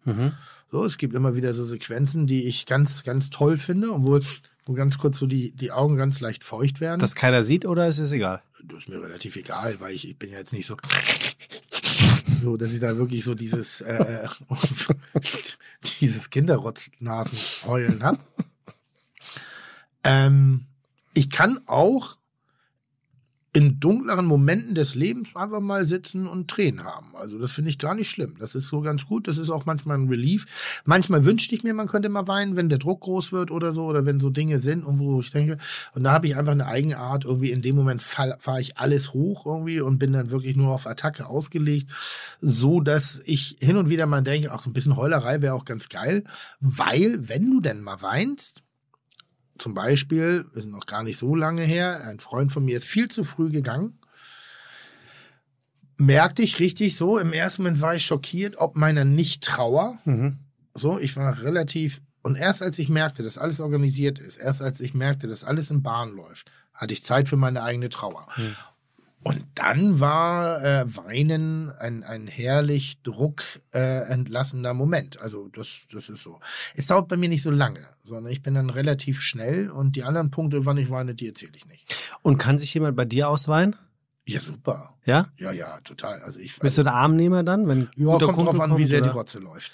So, es gibt immer wieder so Sequenzen, die ich ganz, ganz toll finde wo, wo ganz kurz so die, die Augen ganz leicht feucht werden. Das keiner sieht oder ist es egal? Das ist mir relativ egal, weil ich, ich bin ja jetzt nicht so, so, dass ich da wirklich so dieses, äh, dieses Kinderrotznasenheulen hab. Ähm, ich kann auch in dunkleren Momenten des Lebens einfach mal sitzen und Tränen haben. Also das finde ich gar nicht schlimm. Das ist so ganz gut. Das ist auch manchmal ein Relief. Manchmal wünschte ich mir, man könnte mal weinen, wenn der Druck groß wird oder so, oder wenn so Dinge sind und wo ich denke, und da habe ich einfach eine eigene Art, irgendwie in dem Moment fahre ich alles hoch irgendwie und bin dann wirklich nur auf Attacke ausgelegt, so dass ich hin und wieder mal denke, auch so ein bisschen Heulerei wäre auch ganz geil, weil wenn du denn mal weinst, zum Beispiel, wir sind noch gar nicht so lange her, ein Freund von mir ist viel zu früh gegangen. Merkte ich richtig so, im ersten Moment war ich schockiert, ob meiner Nicht-Trauer. So, ich war relativ, und erst als ich merkte, dass alles organisiert ist, erst als ich merkte, dass alles in Bahn läuft, hatte ich Zeit für meine eigene Trauer. Und dann war äh, Weinen ein, ein herrlich druckentlassender äh, Moment. Also das, das ist so. Es dauert bei mir nicht so lange, sondern ich bin dann relativ schnell und die anderen Punkte, wann ich weine, die erzähle ich nicht. Und kann sich jemand bei dir ausweinen? Ja, super. Ja? Ja, ja, total. Also ich Bist du ein Armnehmer dann? Wenn ja, kommt Kumpel drauf an, wie sehr die oder? Rotze läuft.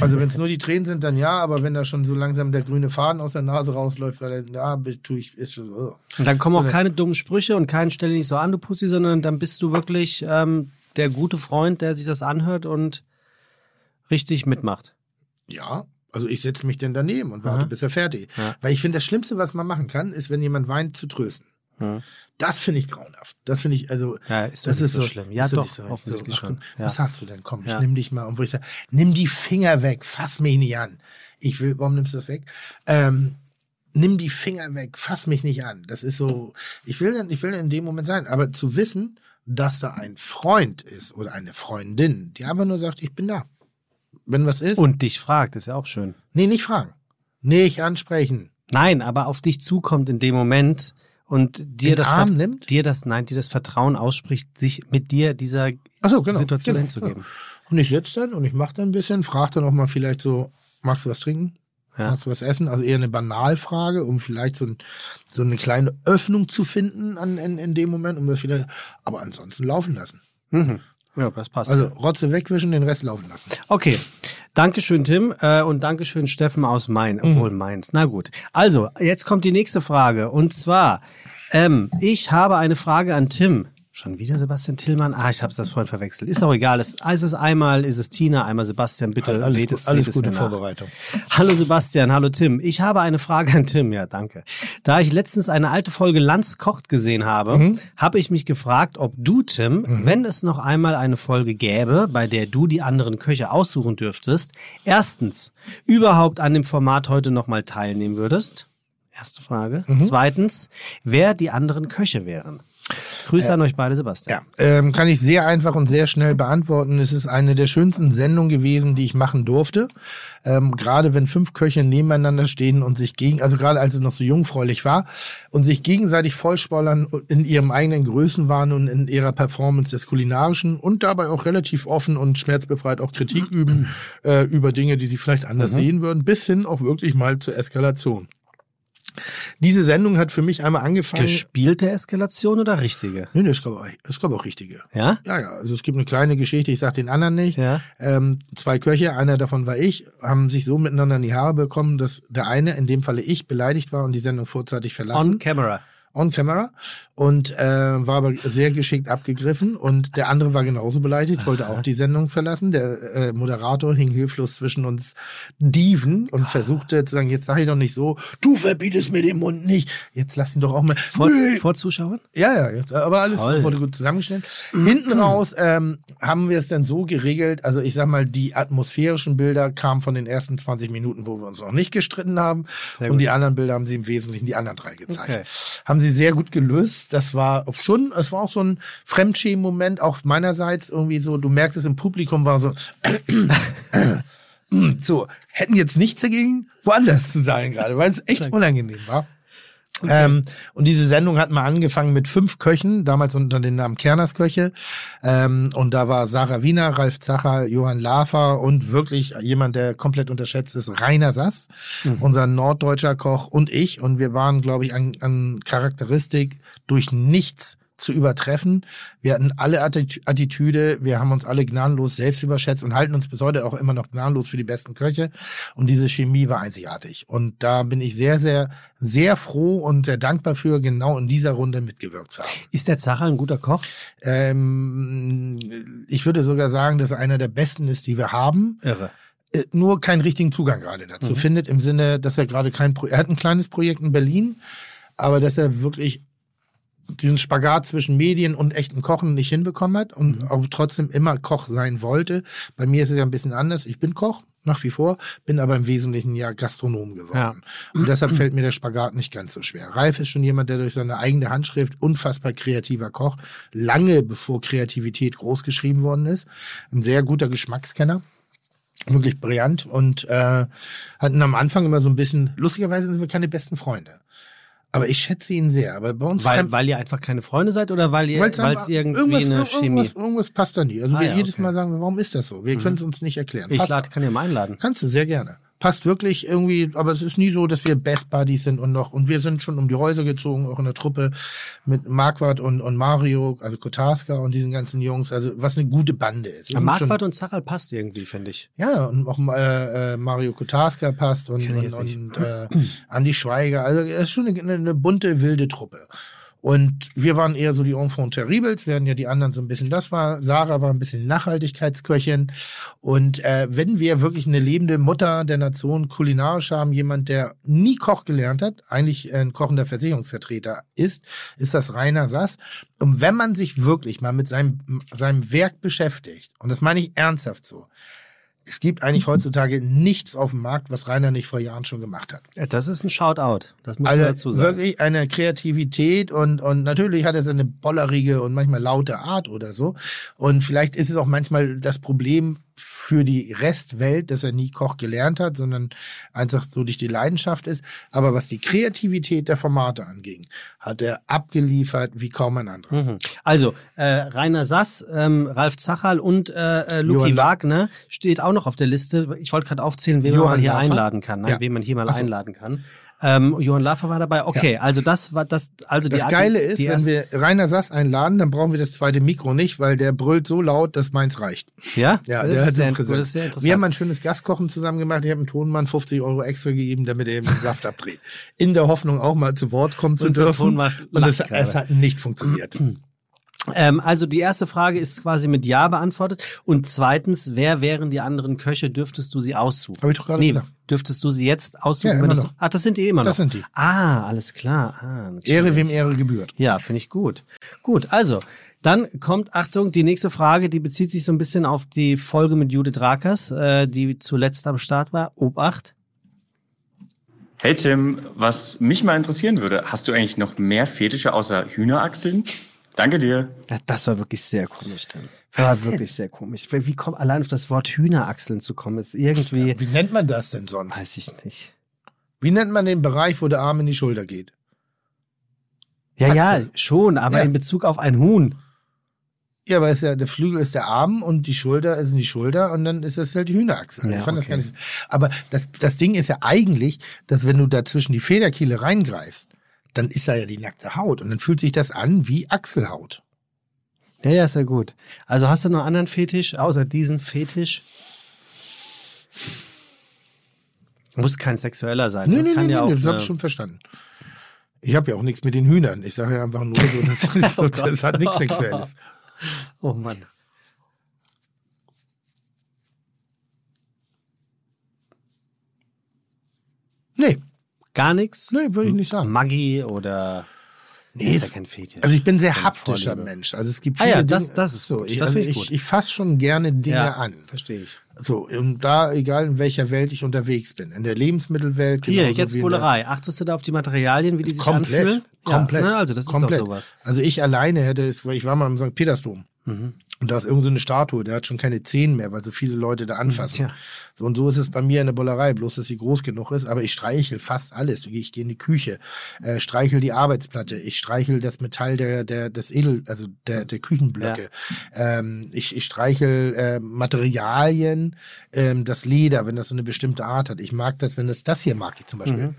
Also wenn es nur die Tränen sind, dann ja, aber wenn da schon so langsam der grüne Faden aus der Nase rausläuft, weil dann, ja, tue ich, ist schon so. Und dann kommen auch keine dummen Sprüche und keinen Stelle nicht so an, du Pussy, sondern dann bist du wirklich ähm, der gute Freund, der sich das anhört und richtig mitmacht. Ja, also ich setze mich dann daneben und warte, Aha. bis er fertig. Ja. Weil ich finde, das Schlimmste, was man machen kann, ist, wenn jemand weint, zu trösten. Ja. Das finde ich grauenhaft. Das finde ich, also, Ja, ist das ist so so schlimm. Ja, doch so- offensichtlich ach, schon. guck, Was Ja. hast du denn? Komm, ich Ja. nimm dich mal. Und wo ich sage, nimm die Finger weg, fass mich nicht an. Ich will, warum nimmst du das weg? Ähm, nimm die Finger weg, fass mich nicht an. Das ist so, ich will dann, ich will in dem Moment sein. Aber zu wissen, dass da ein Freund ist oder eine Freundin, die einfach nur sagt, ich bin da. Wenn was ist. Und dich fragt, ist ja auch schön. Nee, nicht fragen. Nicht ansprechen. Nein, aber auf dich zukommt in dem Moment und dir Den das Arm nimmt? dir das nein, dir das Vertrauen ausspricht, sich mit dir dieser so, genau. Situation genau, hinzugeben. Genau. Und ich sitze dann und ich mache dann ein bisschen, frage dann auch mal vielleicht so, magst du was trinken? Ja. Magst du was essen? Also eher eine Banalfrage, um vielleicht so, ein, so eine kleine Öffnung zu finden an, in, in dem Moment, um das wieder, aber ansonsten laufen lassen. Mhm. Ja, das passt. Also Rotze wegwischen, den Rest laufen lassen. Okay. Dankeschön, Tim. Äh, und Dankeschön, Steffen aus Main, obwohl Mainz. Na gut. Also, jetzt kommt die nächste Frage. Und zwar, ähm, ich habe eine Frage an Tim. Schon wieder Sebastian Tillmann? Ah, ich habe das vorhin verwechselt. Ist auch egal. Es, es ist einmal, ist es Tina, einmal Sebastian. Bitte alles seht gut, es, alles seht es gute nach. Vorbereitung. Hallo Sebastian, hallo Tim. Ich habe eine Frage an Tim. Ja, danke. Da ich letztens eine alte Folge Lanz kocht gesehen habe, Mhm. habe ich mich gefragt, ob du, Tim, wenn es noch einmal eine Folge gäbe, bei der du die anderen Köche aussuchen dürftest, erstens überhaupt an dem Format heute nochmal teilnehmen würdest. Erste Frage. Mhm. Zweitens, wer die anderen Köche wären. Grüße an euch beide, Sebastian. Ja, ähm, kann ich sehr einfach und sehr schnell beantworten. Es ist eine der schönsten Sendungen gewesen, die ich machen durfte. Ähm, gerade wenn fünf Köche nebeneinander stehen und sich gegen, also gerade als es noch so jungfräulich war, und sich gegenseitig vollspoilern in ihrem eigenen Größenwahn und in ihrer Performance des Kulinarischen und dabei auch relativ offen und schmerzbefreit auch Kritik üben äh, über Dinge, die sie vielleicht anders Mhm. sehen würden, bis hin auch wirklich mal zur Eskalation. Diese Sendung hat für mich einmal angefangen. Gespielte Eskalation oder richtige? Nee, nee, es gab auch, es gab auch richtige. Ja? Ja, ja. Also es gibt eine kleine Geschichte, ich sag den anderen nicht. Ja. Ähm, zwei Köche, einer davon war ich, haben sich so miteinander in die Haare bekommen, dass der eine, in dem Falle ich, beleidigt war und die Sendung vorzeitig verlassen. On camera. On camera und äh, war aber sehr geschickt abgegriffen und der andere war genauso beleidigt, wollte auch die Sendung verlassen. Der äh, Moderator hing hilflos zwischen uns Dieven und versuchte zu sagen, jetzt sag ich doch nicht so, du verbietest mir den Mund nicht, jetzt lass ihn doch auch mal. Vor, vor Zuschauern? Ja, ja, jetzt, aber alles Toll. wurde gut zusammengestellt. Hinten raus ähm, haben wir es dann so geregelt, also ich sag mal, die atmosphärischen Bilder kamen von den ersten 20 Minuten, wo wir uns noch nicht gestritten haben Sehr und gut. die anderen Bilder haben sie im Wesentlichen die anderen drei gezeigt. Okay. Haben sie sehr gut gelöst. Das war schon, es war auch so ein Fremdschämen-Moment, auch meinerseits irgendwie so, du merktest im Publikum war so, so, hätten jetzt nichts dagegen, woanders zu sein gerade, weil es echt unangenehm war. Ähm, und diese Sendung hat mal angefangen mit fünf Köchen, damals unter dem Namen Kerners Köche. Ähm, und da war Sarah Wiener, Ralf Zacher, Johann Lafer und wirklich jemand, der komplett unterschätzt ist, Rainer Sass, unser norddeutscher Koch und ich. Und wir waren, glaube ich, an, an Charakteristik durch nichts zu übertreffen. Wir hatten alle Atti- Attitüde, wir haben uns alle gnadenlos selbst überschätzt und halten uns bis heute auch immer noch gnadenlos für die besten Köche. Und diese Chemie war einzigartig. Und da bin ich sehr, sehr, sehr froh und sehr dankbar für, genau in dieser Runde mitgewirkt zu haben. Ist der Zacher ein guter Koch? Ähm, ich würde sogar sagen, dass er einer der besten ist, die wir haben. Irre. Äh, nur keinen richtigen Zugang gerade dazu findet, im Sinne, dass er gerade kein Pro er hat ein kleines Projekt in Berlin, aber dass er wirklich diesen Spagat zwischen Medien und echten Kochen nicht hinbekommen hat und auch trotzdem immer Koch sein wollte. Bei mir ist es ja ein bisschen anders. Ich bin Koch, nach wie vor, bin aber im Wesentlichen ja Gastronom geworden. Ja. Und deshalb fällt mir der Spagat nicht ganz so schwer. Ralf ist schon jemand, der durch seine eigene Handschrift unfassbar kreativer Koch, lange bevor Kreativität groß geschrieben worden ist. Ein sehr guter Geschmackskenner wirklich brillant und äh, hatten am Anfang immer so ein bisschen, lustigerweise sind wir keine besten Freunde. Aber ich schätze ihn sehr. Aber bei uns Weil, weil ihr einfach keine Freunde seid oder weil ihr, Weil's weil es einfach- irgendwie irgendwas, eine Chemie? Irgendwas, irgendwas passt da nie. Also Ah, wir ja, jedes okay. Mal sagen, warum ist das so? Wir können es uns nicht erklären. Ich lade, kann ja mal einladen. Kannst du sehr gerne. Passt wirklich irgendwie, aber es ist nie so, dass wir Best Buddies sind und noch, und wir sind schon um die Häuser gezogen, auch in der Truppe mit Marquardt und, und Mario, also Kotarska und diesen ganzen Jungs, also was eine gute Bande ist. Ja, Marquardt und Zacherl passt irgendwie, finde ich. ja, und auch äh, äh, Mario Kotarska passt und, und, und äh, Andi Schweiger. Also es ist schon eine, eine bunte, wilde Truppe. Und wir waren eher so die Enfants terribles, während ja die anderen so ein bisschen das war. Sarah war ein bisschen Nachhaltigkeitsköchin. Und äh, wenn wir wirklich eine lebende Mutter der Nation kulinarisch haben, jemand, der nie Koch gelernt hat, eigentlich ein kochender Versicherungsvertreter ist, ist das Rainer Sass. Und wenn man sich wirklich mal mit seinem, seinem Werk beschäftigt, und das meine ich ernsthaft so, es gibt eigentlich heutzutage nichts auf dem Markt, was Rainer nicht vor Jahren schon gemacht hat. Ja, Das ist ein Shoutout. Das muss man dazu Also sagen. wirklich eine Kreativität und, und natürlich hat er seine bollerige und manchmal laute Art oder so. Und vielleicht ist es auch manchmal das Problem für die Restwelt, dass er nie Koch gelernt hat, sondern einfach so durch die Leidenschaft ist. Aber was die Kreativität der Formate anging, hat er abgeliefert wie kaum ein anderer. Mhm. Also, äh, Rainer Sass, ähm, Ralf Zacherl und äh, äh, Luki Johann Wagner steht auch noch auf der Liste. Ich wollte gerade aufzählen, wen man Johann mal hier Lafer? einladen kann, ne? Ja. wen man hier mal so. einladen kann. Ähm, Johann Laffer war dabei. Okay, also das war das. Also die Das Geile die ist, wenn erste- wir Rainer Sass einladen, dann brauchen wir das zweite Mikro nicht, weil der brüllt so laut, dass meins reicht. ja, Ja, das der ist sehr, das ist sehr interessant. Wir haben ein schönes Gastkochen zusammen gemacht. Ich habe dem Tonmann 50 Euro extra gegeben, damit er eben den Saft abdreht. In der Hoffnung, auch mal zu Wort kommen zu Unser dürfen. Tonmann Und es, es hat nicht funktioniert. Ähm, also die erste Frage ist quasi mit Ja beantwortet. Und zweitens, wer wären die anderen Köche? Dürftest du sie aussuchen? Habe ich doch gerade nee, gesagt. dürftest du sie jetzt aussuchen? Ja, das noch. Ah, das sind die immer noch. Das sind die. Ah, alles klar. Ah, natürlich. Ehre wem Ehre gebührt. Ja, finde ich gut. Gut, also, dann kommt, Achtung, die nächste Frage, die bezieht sich so ein bisschen auf die Folge mit Judith Rakers, äh, die zuletzt am Start war. Obacht. Hey Tim, was mich mal interessieren würde, hast du eigentlich noch mehr Fetische außer Hühnerachseln? Danke dir. Ja, das war wirklich sehr komisch dann. Das war wirklich sehr komisch. Wie kommt allein auf das Wort Hühnerachseln zu kommen, ist irgendwie, Wie nennt man das denn sonst? weiß ich nicht. Wie nennt man den Bereich, wo der Arm in die Schulter geht? Ja, ja, Achsel. schon, aber Ja. in Bezug auf ein Huhn. Ja, aber ist ja, der Flügel ist der Arm und die Schulter ist die Schulter und dann ist das halt die Hühnerachse. Ja, ich fand das okay. gar nicht. so- Aber das, das Ding ist ja eigentlich, dass wenn du da zwischen die Federkiele reingreifst, dann ist da ja die nackte Haut und dann fühlt sich das an wie Achselhaut. Ja, ja, ist ja gut. Also hast du noch einen anderen Fetisch, außer diesen Fetisch? Muss kein sexueller sein. Nee, das nee, kann nee, ja nee, auch. das habe ich schon verstanden. Ich habe ja auch nichts mit den Hühnern. Ich sage ja einfach nur so, das, ist so, Oh das hat nichts Sexuelles. oh Mann. Nee, Gar nichts? nee, würde ich nicht sagen. Maggi oder. Nee, ist ja kein Fetisch. Also ich bin sehr haptischer Vorliebe. Mensch. Also es gibt Ah viele ja, das- Dinge, das ist so. gut. Ich, Das also ich gut. ich fasse schon gerne Dinge ja, an. Verstehe ich. So, und da, egal in welcher Welt ich unterwegs bin. In der Lebensmittelwelt. Hier, jetzt Bullerei. Achtest du da auf die Materialien, wie die sich Komplett. anfühlen? Komplett. Ja, ne, also das komplett. ist doch sowas. Also ich alleine hätte es, weil ich war mal im St. Petersdom. Mhm. Und da ist irgend so eine Statue, der hat schon keine Zehen mehr, weil so viele Leute da anfassen. Tja. So und so ist es bei mir in der Bullerei, bloß dass sie groß genug ist. Aber ich streichel fast alles. Ich gehe in die Küche, äh, streichel die Arbeitsplatte, ich streichel das Metall der, der, des Edel, also der, der Küchenblöcke. Ähm, ich, ich streichel äh, Materialien, ähm, das Leder, wenn das so eine bestimmte Art hat. Ich mag das, wenn das das hier mag ich zum Beispiel.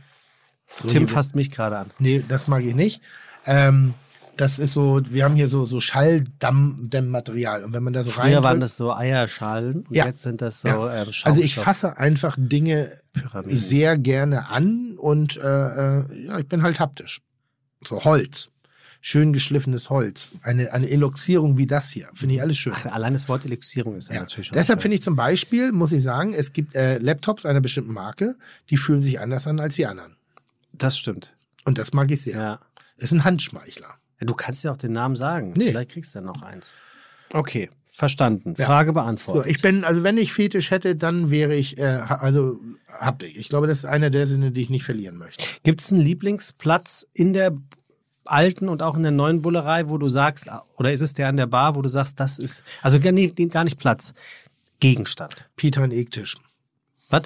So Mhm. Tim hier- fasst mich gerade an. Nee, das mag ich nicht. Ähm, das ist so, wir haben hier so, so Schalldämmmaterial. Und wenn man da so Früher waren das so Eierschalen und Ja. jetzt sind das so Ja. ähm, Also ich fasse einfach Dinge Pyramiden. sehr gerne an und äh, äh, ja, ich bin halt haptisch. So Holz. Schön geschliffenes Holz. Eine, eine Eloxierung wie das hier. Finde ich alles schön. Ach, allein das Wort Elixierung ist ja, Ja. natürlich schon. Deshalb finde ich zum Beispiel, muss ich sagen, es gibt äh, Laptops einer bestimmten Marke, die fühlen sich anders an als die anderen. Das stimmt. Und das mag ich sehr. Ja. Ist ein Handschmeichler. Du kannst ja auch den Namen sagen. Nee. Vielleicht kriegst du ja noch eins. Okay, verstanden. Ja. Frage So, beantwortet. ich bin, also wenn ich Fetisch hätte, dann wäre ich, äh, also hab ich. Ich glaube, das ist einer der Sinne, die ich nicht verlieren möchte. Gibt es einen Lieblingsplatz in der alten und auch in der neuen Bullerei, wo du sagst, oder ist es der an der Bar, wo du sagst, das ist, also gar, nee, gar nicht Platz, Gegenstand. Peter und Egtisch. Was?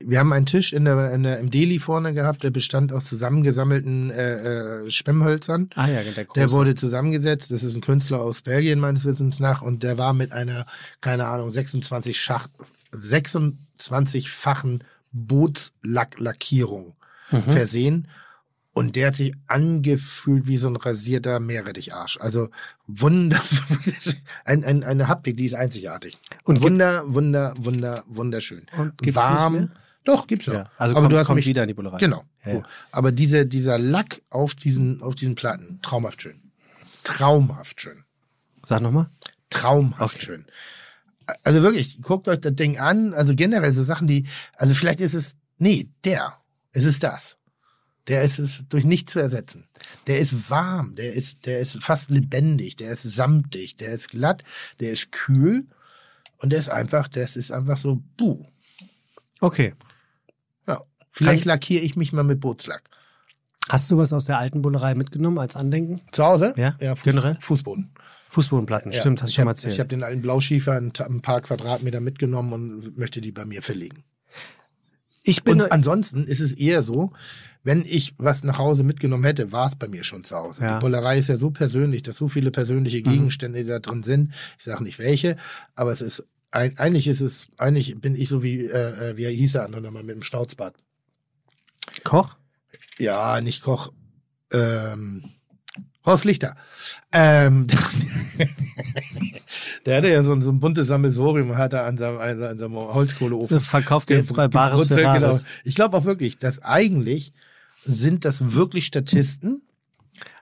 Wir haben einen Tisch in der, in der, im Deli vorne gehabt, der bestand aus zusammengesammelten äh, äh, Spemmhölzern. Ah ja, der große. Der wurde zusammengesetzt. Das ist ein Künstler aus Belgien meines Wissens nach und der war mit einer, keine Ahnung, 26 Schacht, 26-fachen Bootslacklackierung versehen. Und der hat sich angefühlt wie so ein rasierter Meerretticharsch. Also wunder, ein, ein, eine Haptik, die ist einzigartig. Und Und wunder, wunder, wunder, wunderschön. Und? Warm. Doch, gibt's noch. Ja, also Aber kommt- du hast kommt mich, wieder in die Bullerei. Genau. Ja, ja. Aber diese, dieser Lack auf diesen, auf diesen Platten, traumhaft schön. Traumhaft schön. Sag nochmal. Traumhaft schön. Also wirklich, guckt euch das Ding an. Also generell so Sachen, die, also vielleicht ist es, nee, der. Es ist das. Der ist es durch nichts zu ersetzen. Der ist warm, der ist, der ist fast lebendig, der ist samtig, der ist glatt, der ist kühl und der ist einfach, das ist einfach so, buh. Okay. Vielleicht lackiere ich mich mal mit Bootslack. Hast du was aus der alten Bullerei mitgenommen als Andenken? Zu Hause? Ja, ja Fuß, generell? Fußboden. Fußbodenplatten, Ja, stimmt, hast du schon mal erzählt. Ich habe den alten Blauschiefer ein, paar Quadratmeter mitgenommen und möchte die bei mir verlegen. ich bin, Und ansonsten ist es eher so, wenn ich was nach Hause mitgenommen hätte, war es bei mir schon zu Hause. Ja. Mhm. Die Bullerei ist ja so persönlich, dass so viele persönliche Gegenstände da drin sind. Ich sage nicht welche, aber es ist eigentlich ist es, eigentlich bin ich so wie, äh, äh, wie hieß der andere nochmal mit dem Schnauzbart. Koch? Ja, nicht Koch. Ähm, Horst Lichter. Ähm, der hatte ja so ein, so ein buntes Sammelsorium, hat er an seinem, an seinem Holzkohleofen. Verkauft ihr jetzt bei Bares Brutzelt, Ferraris. genau. Ich glaube auch wirklich, dass eigentlich sind das wirklich Statisten,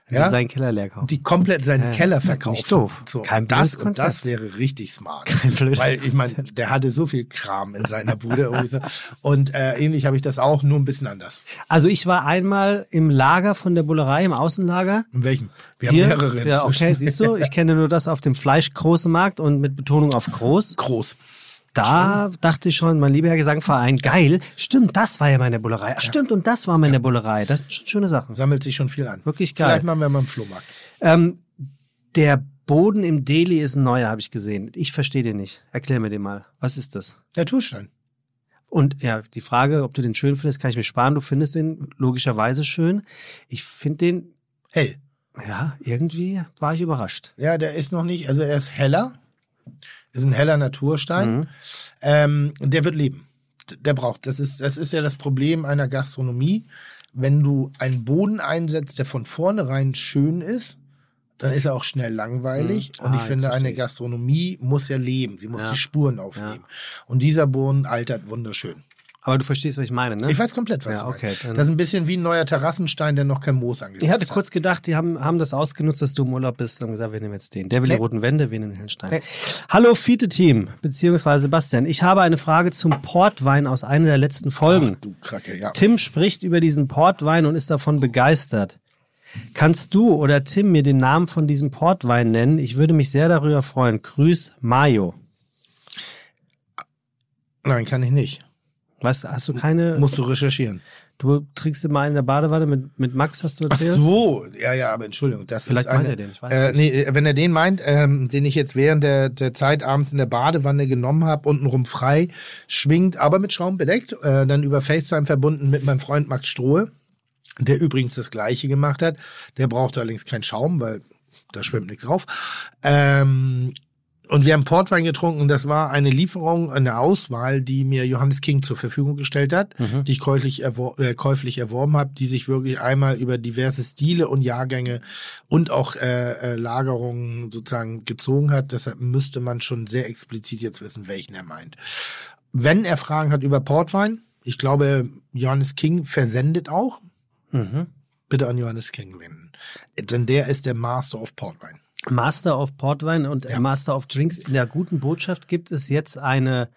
Ja? Seinen Keller leer kaufen. die komplett seinen Ja, Keller nicht verkaufen. doof. So, Kein das, Konzept. das wäre richtig smart. Kein blödes Weil ich meine, der hatte so viel Kram in seiner Bude. und äh, ähnlich habe ich das auch, nur ein bisschen anders. Also ich war einmal im Lager von der Bullerei, im Außenlager. In welchem? Wir Hier, haben mehrere ja, okay, siehst du, ich kenne nur das auf dem Fleischgroßmarkt und mit Betonung auf groß. Groß. Da dachte ich schon, mein lieber Herr Gesangverein, geil, stimmt, das war ja meine Bullerei. Ach, stimmt, und das war meine Bullerei. Das sind schon schöne Sachen. Sammelt sich schon viel an. Wirklich geil. Vielleicht machen wir mal einen Flohmarkt. Ähm, Der Boden im Delhi ist ein neuer, habe ich gesehen. Ich verstehe den nicht. Erklär mir den mal. Was ist das? Naturstein. Und ja, die Frage, ob du den schön findest, kann ich mir sparen. Du findest den logischerweise schön. Ich finde den, Hell. ja, irgendwie war ich überrascht. Ja, der ist noch nicht, also er ist heller. Ist ein heller Naturstein. Mhm. Ähm, der wird leben. Der braucht. Das ist, das ist ja das Problem einer Gastronomie. Wenn du einen Boden einsetzt, der von vornherein schön ist, dann ist er auch schnell langweilig. Mhm. Und Ah, ich jetzt finde, eine. Gastronomie muss ja leben. Sie muss Ja. die Spuren aufnehmen. Und dieser Boden altert wunderschön. Aber du verstehst, was ich meine, ne? Ich weiß komplett, was Ja, du okay, Das ist ein bisschen wie ein neuer Terrassenstein, der noch kein Moos angesetzt Ich hatte hat. kurz gedacht, die haben, haben das ausgenutzt, dass du im Urlaub bist und haben gesagt, wir nehmen jetzt den. Der will Nee. die roten Wände, wir nehmen den Hellstein. Nee. Hallo Fiete-Team, beziehungsweise Sebastian. Ich habe eine Frage zum Portwein aus einer der letzten Folgen. Du Kracke, ja. Tim spricht über diesen Portwein und ist davon begeistert. Kannst du oder Tim mir den Namen von diesem Portwein nennen? Ich würde mich sehr darüber freuen. Grüß Mayo. Nein, kann ich nicht. Was, hast du keine, Musst du recherchieren. du trinkst immer einen in der Badewanne mit, mit Max, hast du Ach erzählt? so, ja, ja, aber Entschuldigung, das Vielleicht ist eine, meint er den, ich weiß äh, nicht. nee, wenn er den meint, ähm, den ich jetzt während der, der Zeit abends in der Badewanne genommen habe, untenrum frei, schwingt, aber mit Schaum bedeckt, äh, dann über FaceTime verbunden mit meinem Freund Max Strohe, der übrigens das Gleiche gemacht hat. Der braucht allerdings keinen Schaum, weil da schwimmt nichts drauf. Ähm, und wir haben Portwein getrunken das war eine Lieferung, eine Auswahl, die mir Johannes King zur Verfügung gestellt hat, die ich käuflich, erwor äh, käuflich erworben habe, die sich wirklich einmal über diverse Stile und Jahrgänge und auch äh, äh, Lagerungen sozusagen gezogen hat. Deshalb müsste man schon sehr explizit jetzt wissen, welchen er meint. Wenn er Fragen hat über Portwein, ich glaube, Johannes King versendet auch, Mhm. bitte an Johannes King wenden. Denn der ist der Master of Portwein. Master of Portwein und äh, Master of Drinks. In der guten Botschaft gibt es jetzt eine,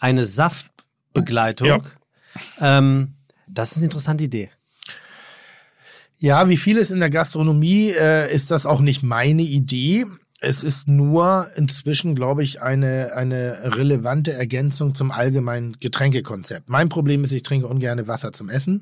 eine Saftbegleitung. Ja. Ähm, das ist eine interessante Idee. Ja, wie vieles in der Gastronomie äh, ist das auch nicht meine Idee. Es ist nur inzwischen, glaube ich, eine, eine relevante Ergänzung zum allgemeinen Getränkekonzept. Mein Problem ist, ich trinke ungern Wasser zum Essen.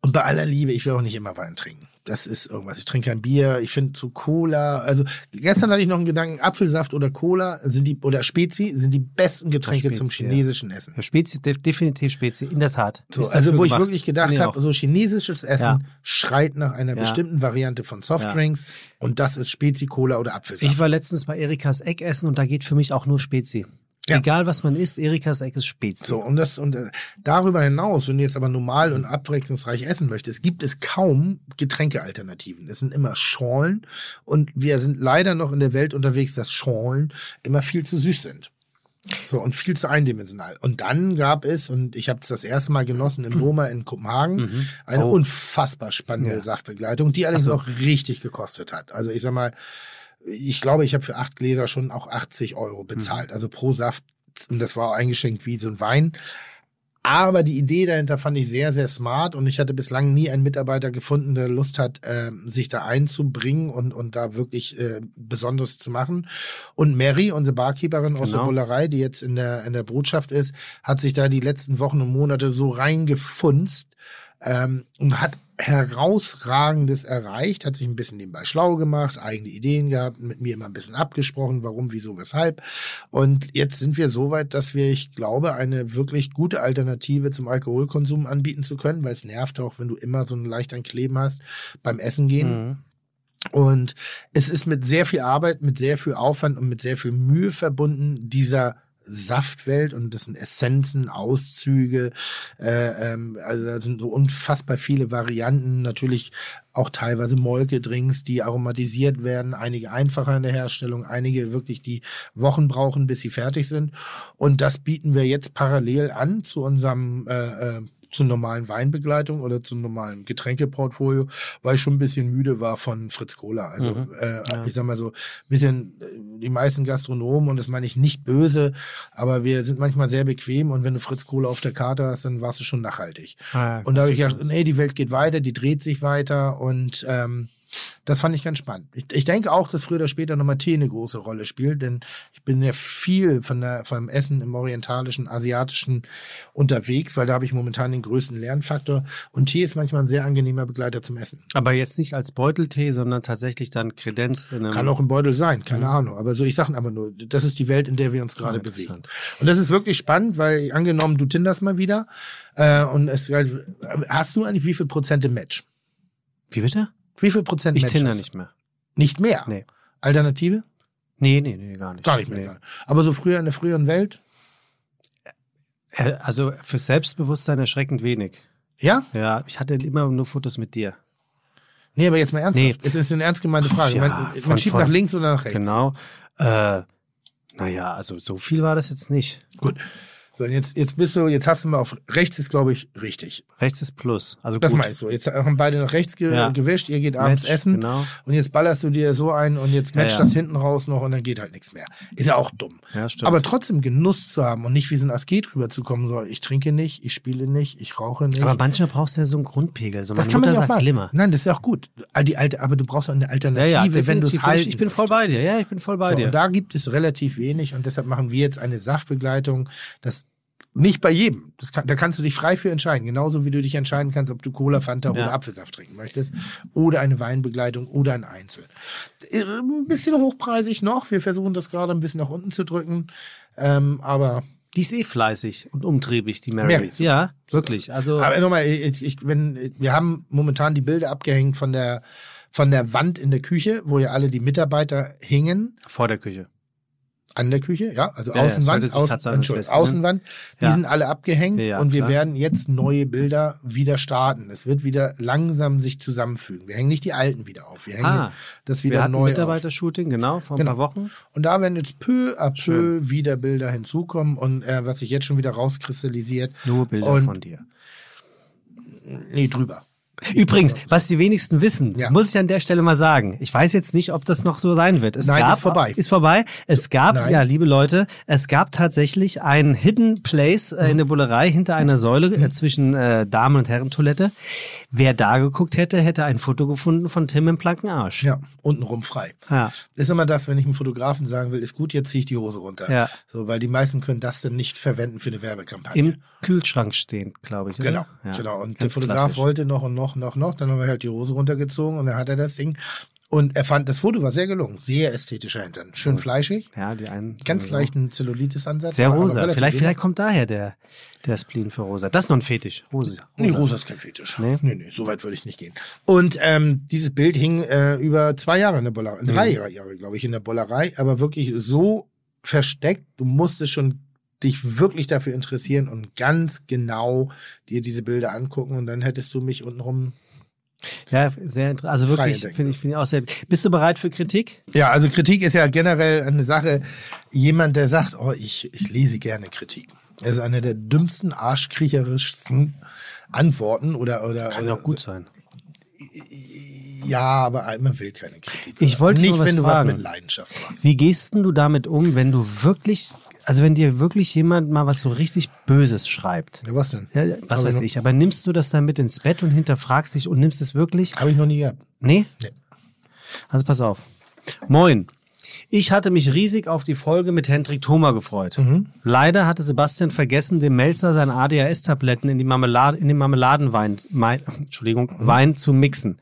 Und bei aller Liebe, ich will auch nicht immer Wein trinken. Das ist irgendwas. Ich trinke kein Bier. Ich finde so Cola. Also gestern hatte ich noch einen Gedanken, Apfelsaft oder Cola sind die, oder Spezi sind die besten Getränke zum Spezi, ja. chinesischen Essen. Spezi, de definitiv Spezi, in der Tat. So, also wo ich gemacht. wirklich gedacht habe, so chinesisches Essen Ja. schreit nach einer Ja. bestimmten Variante von Softdrinks und das ist Spezi, Cola oder Apfelsaft. Ich war letztens bei Erikas Eck essen und da geht für mich auch nur Spezi. Ja. Egal was man isst, Erikas Eck ist Spezi. so, und das und äh, darüber hinaus, wenn du jetzt aber normal und abwechslungsreich essen möchtest, gibt es kaum Getränkealternativen. Es sind immer Schorlen und wir sind leider noch in der Welt unterwegs, dass Schorlen immer viel zu süß sind. So, und viel zu eindimensional. Und dann gab es, und ich habe es das erste Mal genossen im Noma in Kopenhagen, eine Oh. unfassbar spannende Ja. Saftbegleitung, die allerdings Ach so. auch richtig gekostet hat. Also ich sag mal, ich glaube, ich habe für acht Gläser schon auch 80 Euro bezahlt. Also pro Saft, und das war eingeschenkt wie so ein Wein. Aber die Idee dahinter fand ich sehr, sehr smart und ich hatte bislang nie einen Mitarbeiter gefunden, der Lust hat, äh, sich da einzubringen und, und da wirklich äh, Besonderes zu machen. Und Mary, unsere Barkeeperin aus der Genau. Bullerei, die jetzt in der, in der Botschaft ist, hat sich da die letzten Wochen und Monate so reingefunzt ähm, und hat herausragendes erreicht, hat sich ein bisschen nebenbei schlau gemacht, eigene Ideen gehabt, mit mir immer ein bisschen abgesprochen, warum, wieso, weshalb. Und jetzt sind wir so weit, dass wir, ich glaube, eine wirklich gute Alternative zum Alkoholkonsum anbieten zu können, weil es nervt auch, wenn du immer so ein leicht ein Kleben hast beim Essen gehen. Mhm. Und es ist mit sehr viel Arbeit, mit sehr viel Aufwand und mit sehr viel Mühe verbunden, dieser Saftwelt und das sind Essenzen, Auszüge, äh, ähm, also da sind so unfassbar viele Varianten, natürlich auch teilweise Molke-Drinks, die aromatisiert werden, einige einfacher in der Herstellung, einige wirklich, die Wochen brauchen, bis sie fertig sind. Und das bieten wir jetzt parallel an zu unserem äh, äh, zur normalen Weinbegleitung oder zum normalen Getränkeportfolio, weil ich schon ein bisschen müde war von Fritz Cola. Also Mhm. äh, ich sag mal so, ein bisschen äh, die meisten Gastronomen, und das meine ich nicht böse, aber wir sind manchmal sehr bequem und wenn du Fritz Cola auf der Karte hast, dann warst du schon nachhaltig. Ah, Und da habe ich gedacht, nee, die Welt geht weiter, die dreht sich weiter und ähm, Das fand ich ganz spannend. Ich, ich denke auch, dass früher oder später nochmal Tee eine große Rolle spielt, denn ich bin ja viel von der, vom Essen im orientalischen, asiatischen unterwegs, weil da habe ich momentan den größten Lernfaktor. Und Tee ist manchmal ein sehr angenehmer Begleiter zum Essen. Aber jetzt nicht als Beuteltee, sondern tatsächlich dann kredenzt in einem. Kann auch ein Beutel sein, keine Mhm. Ahnung. Aber so, ich sage aber nur, das ist die Welt, in der wir uns gerade Ah, bewegen. Und das ist wirklich spannend, weil angenommen, du tinderst mal wieder äh, und es hast du eigentlich wie viel Prozent im Match? Wie bitte? Wie viel Prozent Ich tinder nicht mehr. Nicht mehr? Nee. Alternative? Nee, nee, nee, gar nicht. Gar nicht mehr. Nee. Gar nicht. Aber so früher in der früheren Welt? Äh, Also für Selbstbewusstsein erschreckend wenig. Ja? Ja, ich hatte immer nur Fotos mit dir. Nee, aber jetzt mal ernsthaft. Nee. Es ist eine ernst gemeinte Frage. Ja, man, man von- schiebt von- nach links oder nach rechts? Genau. Äh, naja, also so viel war das jetzt nicht. Gut. So, jetzt, jetzt bist du, jetzt hast du mal auf rechts ist, glaube ich, richtig. Rechts ist Plus. Also Das gut. meine ich so. Jetzt haben beide nach rechts ge Ja. gewischt, ihr geht abends Match, essen Genau. und jetzt ballerst du dir so ein und jetzt Ja, matcht ja. das hinten raus noch und dann geht halt nichts mehr. Ist ja auch dumm. Ja, stimmt. Aber trotzdem Genuss zu haben und nicht wie so ein Asket rüberzukommen soll. Ich trinke nicht, ich spiele nicht, ich rauche nicht. Aber manchmal brauchst du ja so einen Grundpegel. So das meine kann man Mutter ja auch sagt. Glimmer. Nein, das ist ja auch gut. All die alte, aber du brauchst auch eine Ja, Alternative, ja, wenn du es halten Ich, ich bin voll bei dir. Ja, ich bin voll bei so, dir. Und da gibt es relativ wenig und deshalb machen wir jetzt eine Saftbegleitung. Das nicht bei jedem. Das kann, da kannst du dich frei für entscheiden. Genauso wie du dich entscheiden kannst, ob du Cola, Fanta Ja. oder Apfelsaft trinken möchtest. Oder eine Weinbegleitung oder ein Einzel. Äh, Ein bisschen hochpreisig noch. Wir versuchen das gerade ein bisschen nach unten zu drücken. Ähm, aber Die ist eh fleißig und umtriebig, die Mary. Mary, ja, wirklich. Also Aber nochmal, ich, ich, wenn, wir haben momentan die Bilder abgehängt von der, von der Wand in der Küche, wo ja alle die Mitarbeiter hingen. vor der Küche. An der Küche, ja, also Ja, Außenwand, Außen, Entschuldigung, ne? Außenwand, die Ja. sind alle abgehängt Ja, und wir klar. werden jetzt neue Bilder wieder starten. Es wird wieder langsam sich zusammenfügen. Wir hängen nicht die alten wieder auf, wir hängen Ah, das Wir wieder hatten neu auf. Mitarbeitershooting, genau, vor ein Genau. paar Wochen. Und da werden jetzt peu à peu Schön. wieder Bilder hinzukommen und äh, was sich jetzt schon wieder rauskristallisiert, Nur Bilder Und- von dir. nee, drüber. Übrigens, was die wenigsten wissen, Ja. muss ich an der Stelle mal sagen. Ich weiß jetzt nicht, ob das noch so sein wird. Es Nein, gab, ist vorbei. Ist vorbei. Es gab, Nein. ja, liebe Leute, es gab tatsächlich einen Hidden Place äh, in der Bullerei hinter einer Säule äh, zwischen äh, Damen- und Herrentoilette. Wer da geguckt hätte, hätte ein Foto gefunden von Tim im blanken Arsch. Ja, untenrum frei. Ja. Ist immer das, wenn ich einem Fotografen sagen will, ist gut, jetzt ziehe ich die Hose runter. Ja. So, weil die meisten können das dann nicht verwenden für eine Werbekampagne. Im Kühlschrank stehend, glaube ich. Genau? Ja. genau. Und der Ganz Fotograf klassisch. wollte noch und noch, noch, noch. Dann haben wir halt die Hose runtergezogen und dann hat er das Ding. Und er fand, das Foto war sehr gelungen. Sehr ästhetischer Hintern. Schön fleischig. Ja, die einen. Ganz sowieso. leichten Zellulitis-Ansatz. Sehr rosa. Vielleicht, wenig. vielleicht kommt daher der, der Spleen für rosa. Das ist noch ein Fetisch. Rosa. Nee, rosa ist kein Fetisch. Nee? Nee, nee, so weit würde ich nicht gehen. Und ähm, dieses Bild hing äh, über zwei Jahre in der Bollerei, drei Mhm. Jahre, glaube ich, in der Bollerei, aber wirklich so versteckt, du musstest schon dich wirklich dafür interessieren und ganz genau dir diese Bilder angucken und dann hättest du mich untenrum. Ja, sehr interessant. Also wirklich, finde ich, finde ich auch sehr. Bist du bereit für Kritik? Ja, also Kritik ist ja generell eine Sache. Jemand, der sagt, oh, ich, ich lese gerne Kritik. Das ist eine der dümmsten, arschkriecherischsten Antworten oder oder Kann auch gut sein. Ja, aber man will keine Kritik. Ich wollte nicht, nur was wenn du fragen. was mit Leidenschaft machst. Wie gehst denn du damit um, wenn du wirklich, also wenn dir wirklich jemand mal was so richtig Böses schreibt? Ja, was denn? Ja, was Aber weiß noch- ich, aber nimmst du das dann mit ins Bett und hinterfragst dich und nimmst es wirklich? Habe ich noch nie gehabt. Nee? Nee. Also pass auf. Moin. Ich hatte mich riesig auf die Folge mit Hendrik Thoma gefreut. Mhm. Leider hatte Sebastian vergessen, dem Melzer seine ADHS-Tabletten in, die Marmelade, in den Marmeladenwein mein, Entschuldigung, Mhm. Wein zu mixen.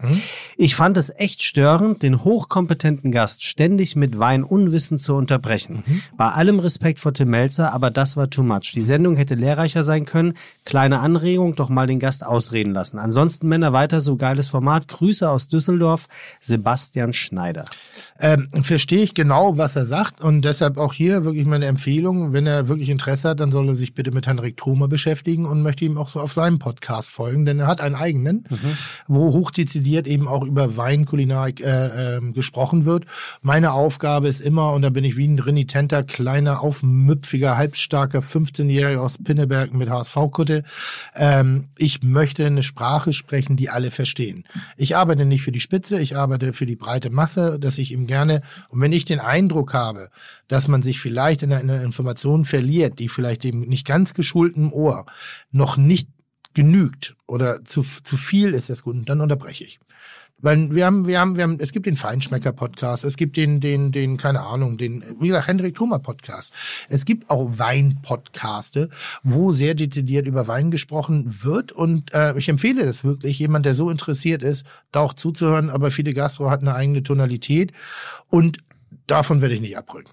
Ich fand es echt störend, den hochkompetenten Gast ständig mit Weinunwissen zu unterbrechen. Mhm. Bei allem Respekt vor Tim Melzer, aber das war too much. Die Sendung hätte lehrreicher sein können. Kleine Anregung, doch mal den Gast ausreden lassen. Ansonsten Männer weiter so geiles Format. Grüße aus Düsseldorf, Sebastian Schneider. Ähm, verstehe ich genau, was er sagt und deshalb auch hier wirklich meine Empfehlung, wenn er wirklich Interesse hat, dann soll er sich bitte mit Henrik Thoma beschäftigen und möchte ihm auch so auf seinem Podcast folgen, denn er hat einen eigenen, wo hochdezidiert eben auch über Weinkulinarik äh, ähm, gesprochen wird. Meine Aufgabe ist immer, und da bin ich wie ein renitenter, kleiner, aufmüpfiger, halbstarker 15-Jähriger aus Pinneberg mit HSV-Kutte, ähm, ich möchte eine Sprache sprechen, die alle verstehen. Ich arbeite nicht für die Spitze, ich arbeite für die breite Masse, dass ich ihm gerne, und wenn ich den Eindruck habe, dass man sich vielleicht in einer, in einer Information verliert, die vielleicht dem nicht ganz geschulten Ohr noch nicht genügt oder zu, zu viel ist des Guten, dann unterbreche ich. Weil wir haben, wir haben, wir haben, es gibt den Feinschmecker-Podcast, es gibt den, den, den, keine Ahnung, den, wie gesagt, Hendrik Thoma-Podcast. Es gibt auch Wein-Podcaste, wo sehr dezidiert über Wein gesprochen wird. Und äh, ich empfehle das wirklich, jemand, der so interessiert ist, da auch zuzuhören. Aber viele Gastro hat eine eigene Tonalität und davon werde ich nicht abrücken.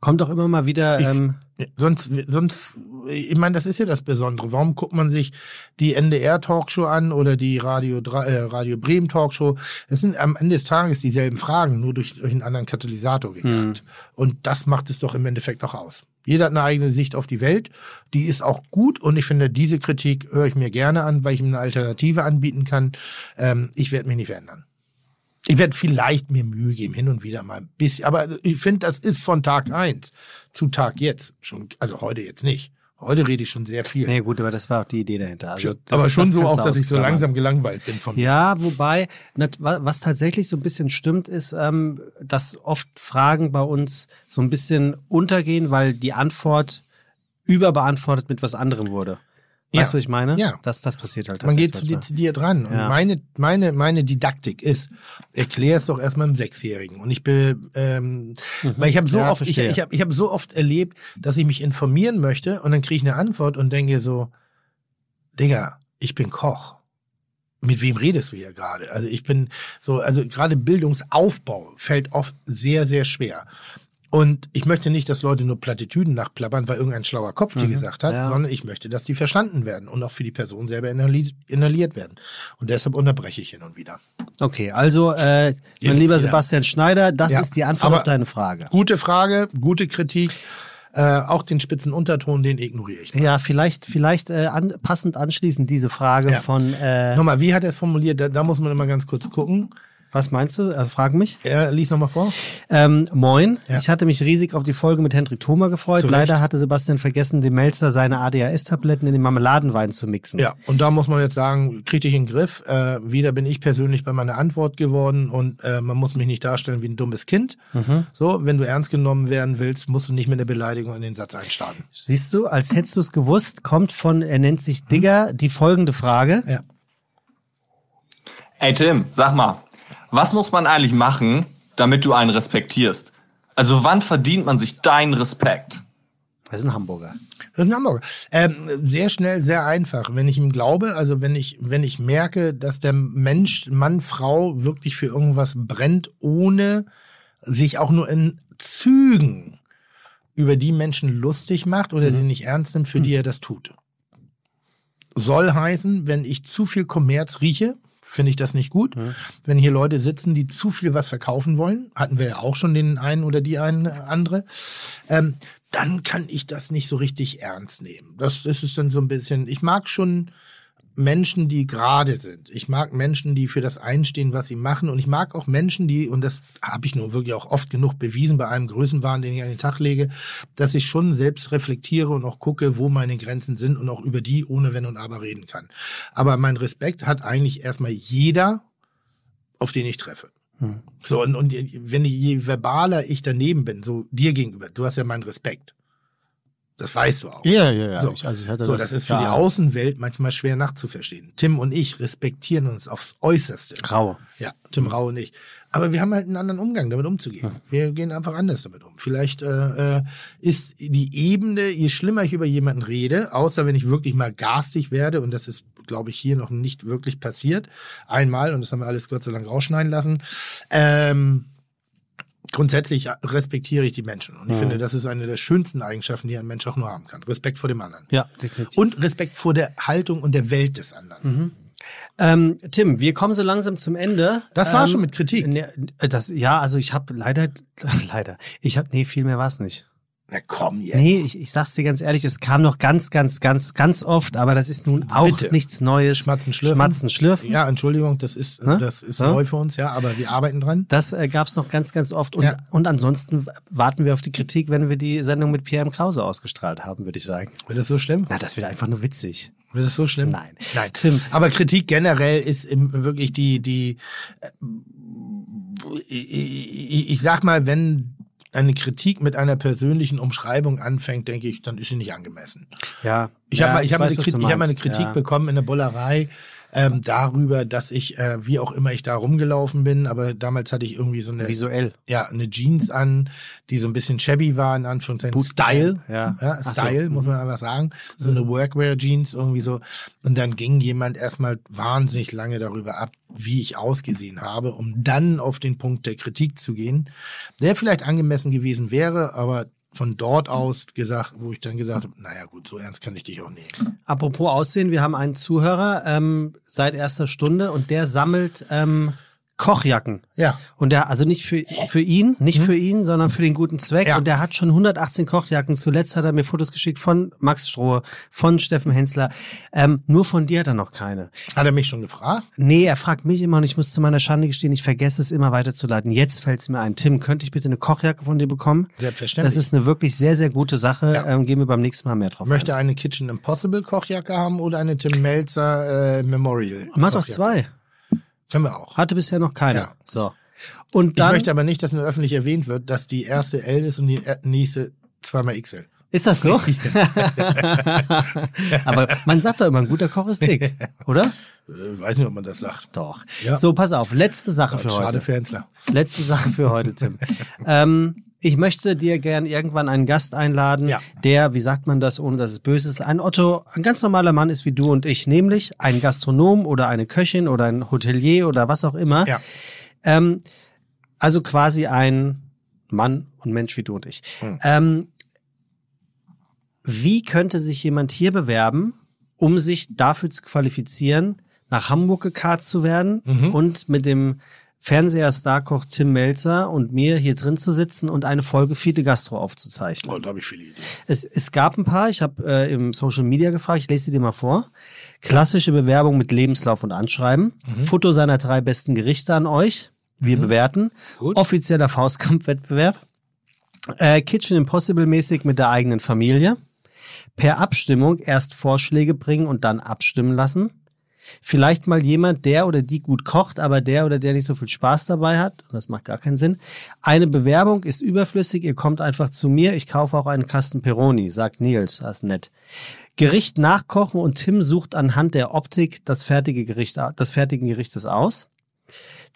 Kommt doch immer mal wieder. Ich, ähm, sonst, sonst, ich meine, das ist ja das Besondere. Warum guckt man sich die NDR-Talkshow an oder die Radio, äh, Radio Bremen Talkshow? Es sind am Ende des Tages dieselben Fragen, nur durch, durch einen anderen Katalysator gegangen. Hm. Und das macht es doch im Endeffekt auch aus. Jeder hat eine eigene Sicht auf die Welt. Die ist auch gut und ich finde, diese Kritik höre ich mir gerne an, weil ich ihm eine Alternative anbieten kann. Ähm, ich werde mich nicht verändern. Ich werde vielleicht mir Mühe geben, hin und wieder mal ein bisschen. Aber ich finde, das ist von Tag eins zu Tag jetzt schon, also heute jetzt nicht. Heute rede ich schon sehr viel. Nee, gut, aber das war auch die Idee dahinter. Also aber schon so auch, dass ich so langsam gelangweilt bin von mir. Ja, wobei, was tatsächlich so ein bisschen stimmt, ist, ähm, dass oft Fragen bei uns so ein bisschen untergehen, weil die Antwort überbeantwortet mit was anderem wurde. Weißt du, was ich meine? Ja. Das, das passiert halt. Man geht zu dezidiert ran. Ja. Und meine, meine, meine Didaktik ist, erklär es doch erstmal einem Sechsjährigen. Und ich bin, ähm, mhm. weil ich habe so Ja, oft, ich, verstehe. ich habe ich hab so oft erlebt, dass ich mich informieren möchte und dann kriege ich eine Antwort und denke so, Digga, ich bin Koch. Mit wem redest du hier gerade? Also ich bin so, also gerade Bildungsaufbau fällt oft sehr, sehr schwer. Und ich möchte nicht, dass Leute nur Plattitüden nachplappern, weil irgendein schlauer Kopf die Mhm. gesagt hat, Ja. sondern ich möchte, dass die verstanden werden und auch für die Person selber inhali- inhaliert werden. Und deshalb unterbreche ich hin und wieder. Okay, also, äh, mein lieber wieder. Sebastian Schneider, das Ja, ist die Antwort auf deine Frage. Gute Frage, gute Kritik. Äh, auch den spitzen Unterton, den ignoriere ich. Ja, vielleicht, vielleicht äh, an, passend anschließend diese Frage Ja. von, äh, Nochmal, wie hat er es formuliert? Da, da muss man immer ganz kurz gucken. Was meinst du? Äh, frag mich. Er liest nochmal vor. Ähm, moin, Ja. ich hatte mich riesig auf die Folge mit Hendrik Thoma gefreut. Zu Recht. Leider hatte Sebastian vergessen, dem Melzer seine ADHS-Tabletten in den Marmeladenwein zu mixen. Ja, und da muss man jetzt sagen, krieg dich in den Griff. Äh, wieder bin ich persönlich bei meiner Antwort geworden und äh, man muss mich nicht darstellen wie ein dummes Kind. Mhm. So, wenn du ernst genommen werden willst, musst du nicht mit der Beleidigung in den Satz einstarten. Siehst du, als hättest du es gewusst, kommt von, er nennt sich Digger, die folgende Frage. Ja. Ey Tim, sag mal, was muss man eigentlich machen, damit du einen respektierst? Also wann verdient man sich deinen Respekt? Das ist ein Hamburger. Das ist ein Hamburger. Ähm, sehr schnell, sehr einfach. Wenn ich ihm glaube, also wenn ich, wenn ich merke, dass der Mensch, Mann, Frau wirklich für irgendwas brennt, ohne sich auch nur in Zügen über die Menschen lustig macht oder sie nicht ernst nimmt, für die er das tut. Soll heißen, wenn ich zu viel Kommerz rieche, finde ich das nicht gut. Wenn hier Leute sitzen, die zu viel was verkaufen wollen, hatten wir ja auch schon den einen oder die einen andere, ähm, dann kann ich das nicht so richtig ernst nehmen. Das, das ist dann so ein bisschen, ich mag schon Menschen, die gerade sind. Ich mag Menschen, die für das einstehen, was sie machen. Und ich mag auch Menschen, die, und das habe ich nur wirklich auch oft genug bewiesen bei einem Größenwahn, den ich an den Tag lege, dass ich schon selbst reflektiere und auch gucke, wo meine Grenzen sind und auch über die ohne Wenn und Aber reden kann. Aber mein Respekt hat eigentlich erstmal jeder, auf den ich treffe. Hm. So, und, und wenn ich, je verbaler ich daneben bin, so dir gegenüber, du hast ja meinen Respekt. Das weißt du auch. Ja, ja, ja. So, Ich- also ich hatte so das- das, ist für ja. die Außenwelt manchmal schwer nachzuverstehen. Tim und ich respektieren uns aufs Äußerste. Rau. Ja, Tim Rau und ich. Aber wir haben halt einen anderen Umgang, damit umzugehen. Wir gehen einfach anders damit um. Vielleicht äh, äh, ist die Ebene, je schlimmer ich über jemanden rede, außer wenn ich wirklich mal garstig werde, und das ist, glaube ich, hier noch nicht wirklich passiert, einmal, und das haben wir alles Gott sei Dank rausschneiden lassen, ähm, grundsätzlich respektiere ich die Menschen. Und ich Mhm. finde, das ist eine der schönsten Eigenschaften, die ein Mensch auch nur haben kann. Respekt vor dem anderen. Ja, definitiv. Und Respekt vor der Haltung und der Welt des anderen. Mhm. Ähm, Tim, wir kommen so langsam zum Ende. Das war ähm, schon mit Kritik. Ne, das, ja, also ich habe leider, leider, ich habe, nee, viel mehr war es nicht. Na komm jetzt. Nee, ich, ich sag's dir ganz ehrlich, es kam noch ganz, ganz, ganz, ganz oft, aber das ist nun auch Bitte. nichts Neues. Schmatzen, schlürfen. Schmatzen, schlürfen. Ja, Entschuldigung, das ist, Ne? das ist Ja? neu für uns, ja, aber wir arbeiten dran. Das äh, gab's noch ganz, ganz oft. Und, Ja. und ansonsten warten wir auf die Kritik, wenn wir die Sendung mit Pierre M. Krause ausgestrahlt haben, würde ich sagen. Wird das so schlimm? Na, das wird einfach nur witzig. Wird das so schlimm? Nein. Nein. Tim. Aber Kritik generell ist im, wirklich die, die, äh, ich, ich, ich sag mal, wenn eine Kritik mit einer persönlichen Umschreibung anfängt, denke ich, dann ist sie nicht angemessen. Ja. Ich ja, habe hab eine, Kritik, ich hab eine. Kritik ja. bekommen in der Bullerei ähm, darüber, dass ich, äh, wie auch immer ich da rumgelaufen bin, aber damals hatte ich irgendwie so eine, Visuell. ja, eine Jeans an, die so ein bisschen shabby war, in Anführungszeichen. Boot- Style. Ja. Ja, Ach so. Style, muss man einfach sagen. So eine Workwear-Jeans irgendwie so. Und dann ging jemand erstmal wahnsinnig lange darüber ab, wie ich ausgesehen habe, um dann auf den Punkt der Kritik zu gehen, der vielleicht angemessen gewesen wäre, aber von dort aus gesagt, wo ich dann gesagt habe, naja gut, so ernst kann ich dich auch nehmen. Apropos Aussehen, wir haben einen Zuhörer ähm, seit erster Stunde und der sammelt ähm, Kochjacken. Ja. Und der, also nicht für, für ihn, nicht für ihn, sondern für den guten Zweck. Mhm. Ja. Und der hat schon 118 Kochjacken. Zuletzt hat er mir Fotos geschickt von Max Strohe, von Steffen Hensler. Ähm, nur von dir hat er noch keine. Hat er mich schon gefragt? Nee, er fragt mich immer und ich muss zu meiner Schande gestehen, ich vergesse es immer weiterzuleiten. Jetzt fällt es mir ein. Tim, könnte ich bitte eine Kochjacke von dir bekommen? Selbstverständlich. Das ist eine wirklich sehr, sehr gute Sache. Ja. Ähm, gehen wir beim nächsten Mal mehr drauf Möchte eine Kitchen Impossible Kochjacke haben oder eine Tim Melzer äh, Memorial? ein. Mach doch zwei. Können wir auch. Hatte bisher noch keine. Ja. So. Und Ich dann, möchte aber nicht, dass nur öffentlich erwähnt wird, dass die erste L ist und die äh, nächste zweimal XL. Ist das so? aber man sagt doch immer, ein guter Koch ist dick, oder? Äh, weiß nicht, ob man das sagt. Doch. Ja. So, pass auf. Letzte Sache für Schade heute. für Hensler. Letzte Sache für heute, Tim. ähm, ich möchte dir gern irgendwann einen Gast einladen, Ja. der, wie sagt man das, ohne dass es böse ist, ein Otto, ein ganz normaler Mann ist wie du und ich, nämlich ein Gastronom oder eine Köchin oder ein Hotelier oder was auch immer. Ja. Ähm, also quasi ein Mann und Mensch wie du und ich. Hm. Ähm, wie könnte sich jemand hier bewerben, um sich dafür zu qualifizieren, nach Hamburg gekarrt zu werden Mhm. und mit dem Fernseher-Starkoch Tim Melzer und mir hier drin zu sitzen und eine Folge Fiete Gastro aufzuzeichnen? Oh, da habe ich viele Ideen. Es, es gab ein paar, ich habe äh, im Social Media gefragt, ich lese sie dir mal vor. Klassische Bewerbung mit Lebenslauf und Anschreiben. Foto seiner drei besten Gerichte an euch. Wir bewerten. Gut. Offizieller Faustkampfwettbewerb. Äh, Kitchen Impossible mäßig mit der eigenen Familie. Per Abstimmung erst Vorschläge bringen und dann abstimmen lassen. Vielleicht mal jemand, der oder die gut kocht, aber der oder der nicht so viel Spaß dabei hat. Das macht gar keinen Sinn. Eine Bewerbung ist überflüssig. Ihr kommt einfach zu mir. Ich kaufe auch einen Kasten Peroni, sagt Nils. Das ist nett. Gericht nachkochen und Tim sucht anhand der Optik das fertige Gericht, das fertigen Gerichtes aus.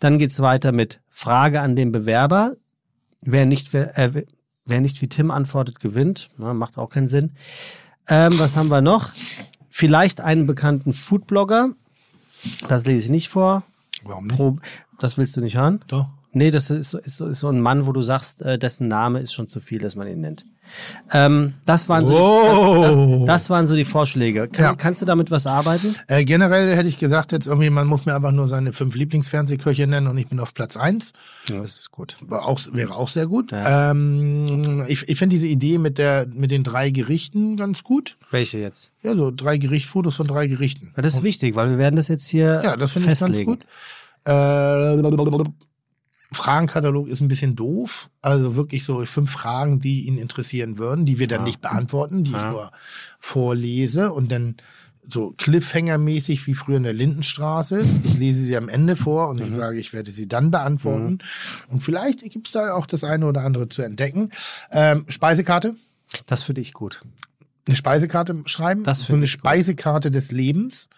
Dann geht's weiter mit Frage an den Bewerber. Wer nicht, äh, wer nicht wie Tim antwortet, gewinnt. Na, macht auch keinen Sinn. Ähm, was haben wir noch? Vielleicht einen bekannten Foodblogger. Das lese ich nicht vor. Warum nicht? Pro, das willst du nicht hören? Doch. Nee, das ist, so- ist, ist so ein Mann, wo du sagst, äh, dessen Name ist schon zu viel, dass man ihn nennt. Ähm, das, waren so Oh. das, das, das waren so die Vorschläge. Kann, Ja. Kannst du damit was arbeiten? Äh, generell hätte ich gesagt, jetzt irgendwie, man muss mir einfach nur seine fünf Lieblingsfernsehköche nennen und ich bin auf Platz eins. Ja, das ist gut. Auch, wäre auch sehr gut. Ja. Ähm, ich ich finde diese Idee mit der mit den drei Gerichten ganz gut. Welche jetzt? Ja, so drei Gericht, Fotos von drei Gerichten. Das ist wichtig, weil wir werden das jetzt hier Ja, das finde ich ganz festlegen. gut. Äh, Fragenkatalog ist ein bisschen doof. Also wirklich so fünf Fragen, die ihn interessieren würden, die wir dann nicht beantworten, die ich nur vorlese und dann so Cliffhanger-mäßig wie früher in der Lindenstraße. Ich lese sie am Ende vor und ich sage, ich werde sie dann beantworten. Und vielleicht gibt es da auch das eine oder andere zu entdecken. Ähm, Speisekarte. Das finde ich gut. Eine Speisekarte schreiben. Das so eine ich gut. Speisekarte des Lebens.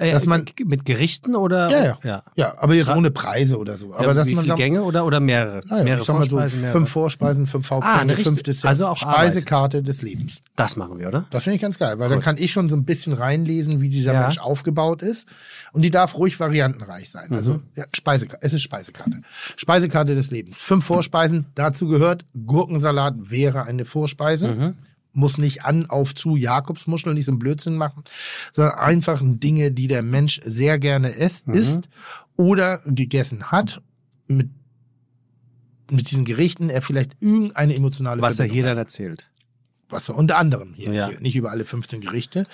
Äh, Dass man- mit Gerichten oder? Ja, ja. ja. Ja, aber jetzt ohne Preise oder so. Aber ja, dass wie man viele Gänge oder, oder mehrere? naja, mehrere ich sag mal so, Vorspeisen, mehrere. fünf Vorspeisen, fünf Hauptgänge, Ah, eine fünf Desserts. also auch Arbeit. Speisekarte des Lebens. Das machen wir, oder? Das finde ich ganz geil, weil dann kann ich schon so ein bisschen reinlesen, wie dieser Ja. Mensch aufgebaut ist. Und die darf ruhig variantenreich sein. Also Mhm. ja, Speisekarte, es ist Speisekarte. Speisekarte des Lebens. Fünf Vorspeisen, dazu gehört Gurkensalat wäre eine Vorspeise. Mhm. Muss nicht an, auf, zu Jakobsmuscheln, nicht so einen Blödsinn machen, sondern einfach Dinge, die der Mensch sehr gerne isst, Mhm. isst oder gegessen hat, mit, mit diesen Gerichten er vielleicht irgendeine emotionale Was er Verbindung hier hat dann erzählt. Was er unter anderem hier Ja. nicht über alle 15 Gerichte,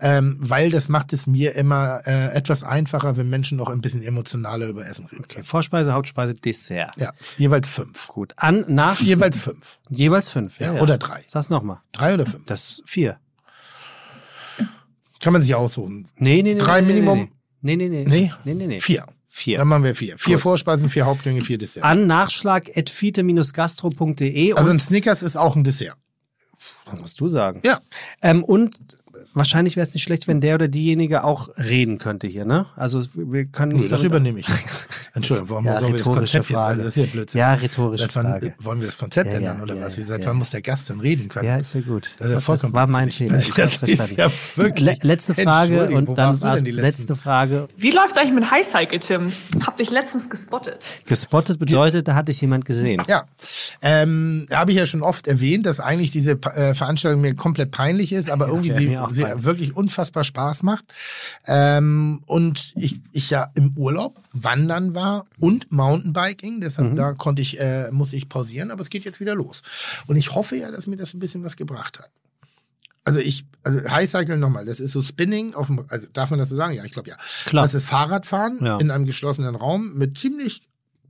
ähm, weil das macht es mir immer äh, etwas einfacher, wenn Menschen noch ein bisschen emotionaler über Essen reden können. Vorspeise, Hauptspeise, Dessert. Ja, jeweils fünf. Gut. An, nach, Jeweils fünf. jeweils fünf. Ja, Ja, oder drei. Sag's nochmal. Drei oder fünf. Das ist vier. Kann man sich aussuchen. Nee, nee, nee. Drei nee, Minimum? Nee, nee, nee. Nee? Nee, nee, nee. Vier. vier. Dann machen wir vier. Vier Gut. Vorspeisen, vier Hauptgänge, vier Desserts. An nachschlag.fite-gastro.de. also und- ein Snickers ist auch ein Dessert. Das musst du sagen. Ja. Ähm, und wahrscheinlich wäre es nicht schlecht, wenn der oder diejenige auch reden könnte hier, ne? Also wir können nicht das übernehme ich. Entschuldigung, warum Ja, sollen wir das Konzept jetzt? Frage. Also das ist ja Blödsinn. Ja, rhetorische Seit wann Frage. wollen wir das Konzept Ja, ja, ändern oder ja, was? Wie, seit ja. wann muss der Gast denn reden können? Ja, ist ja gut. Das ist ja vollkommen war mein. Fehler. Also Ich das hab's ist verstanden. ja wirklich- Le letzte Frage und dann denn die letzte Frage. Wie läuft's eigentlich mit High Cycle, Tim? Hab dich letztens gespottet. Gespottet bedeutet, da hatte ich jemand gesehen. Ja, ähm, habe ich ja schon oft erwähnt, dass eigentlich diese äh, Veranstaltung mir komplett peinlich ist, aber irgendwie sie, sie peinlich. wirklich unfassbar Spaß macht. Ähm, und ich, ich ja im Urlaub wandern war und Mountainbiking, deshalb Mhm. da konnte ich, äh, muss ich pausieren, aber es geht jetzt wieder los. Und ich hoffe ja, dass mir das ein bisschen was gebracht hat. Also ich, also High Cycle nochmal, das ist so Spinning auf dem, also darf man das so sagen? Ja, ich glaube ja. Klar. Das ist Fahrradfahren Ja. in einem geschlossenen Raum mit ziemlich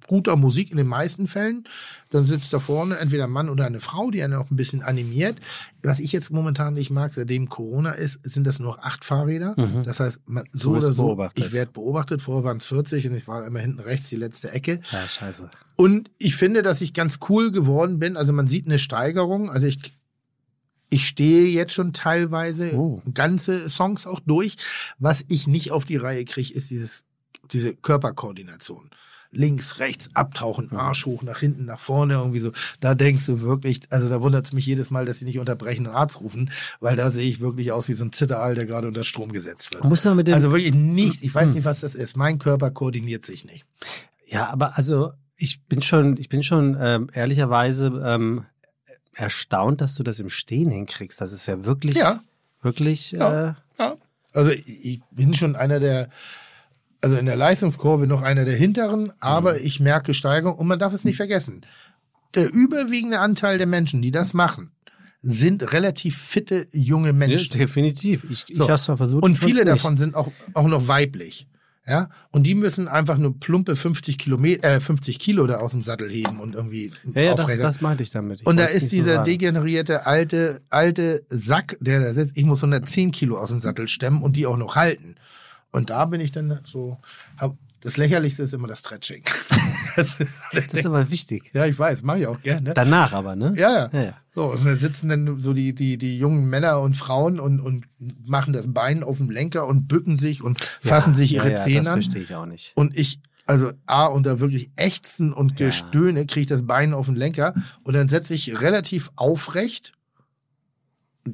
guter Musik in den meisten Fällen. Dann sitzt da vorne entweder ein Mann oder eine Frau, die einen auch ein bisschen animiert. Was ich jetzt momentan nicht mag, seitdem Corona ist, sind das nur acht Fahrräder. Mhm. Das heißt, man, so oder so, beobachtet. ich werde beobachtet. Vorher waren es 40 und ich war immer hinten rechts die letzte Ecke. Ja, scheiße. Und ich finde, dass ich ganz cool geworden bin. Also man sieht eine Steigerung. Also ich, ich stehe jetzt schon teilweise Oh. ganze Songs auch durch. Was ich nicht auf die Reihe kriege, ist dieses, diese Körperkoordination. Links, rechts, abtauchen, Arsch hoch, nach hinten, nach vorne, irgendwie so. Da denkst du wirklich, also da wundert es mich jedes Mal, dass sie nicht unterbrechen und Arzt rufen, weil da sehe ich wirklich aus wie so ein Zitteraal, der gerade unter Strom gesetzt wird. Muss man mit dem, Also wirklich nicht, ich weiß nicht, was das ist. Mein Körper koordiniert sich nicht. ja, aber also ich bin schon, ich bin schon ähm, ehrlicherweise ähm, erstaunt, dass du das im Stehen hinkriegst. Das ist ja wirklich, Ja. wirklich. Ja. Äh, Ja. Also ich bin schon einer der, also in der Leistungskurve noch einer der hinteren, aber ich merke Steigerung und man darf es nicht vergessen. Der überwiegende Anteil der Menschen, die das machen, sind relativ fitte junge Menschen. Ja, definitiv. Ich, ich So. habe es mal versucht. Und viele davon sind auch, auch noch weiblich. Ja, und die müssen einfach nur plumpe 50 Kilometer, äh, 50 Kilo da aus dem Sattel heben und irgendwie Ja, ja das, das meinte ich damit. Ich und da ist so dieser sagen. degenerierte alte, alte Sack, der da sitzt. Ich muss 110 Kilo aus dem Sattel stemmen und die auch noch halten. Und da bin ich dann so, hab, das Lächerlichste ist immer das Stretching. das ist, Das ist aber wichtig. ja, ich weiß, mache ich auch gerne. Danach aber, ne? Ja, ja. ja, ja. So, und da sitzen dann so die, die, die jungen Männer und Frauen und, und machen das Bein auf dem Lenker und bücken sich und fassen sich ihre ja, ja, Zähne Das an. verstehe ich auch nicht. Und ich, also A, unter wirklich Ächzen und Ja. Gestöhne kriege ich das Bein auf den Lenker und dann setze ich relativ aufrecht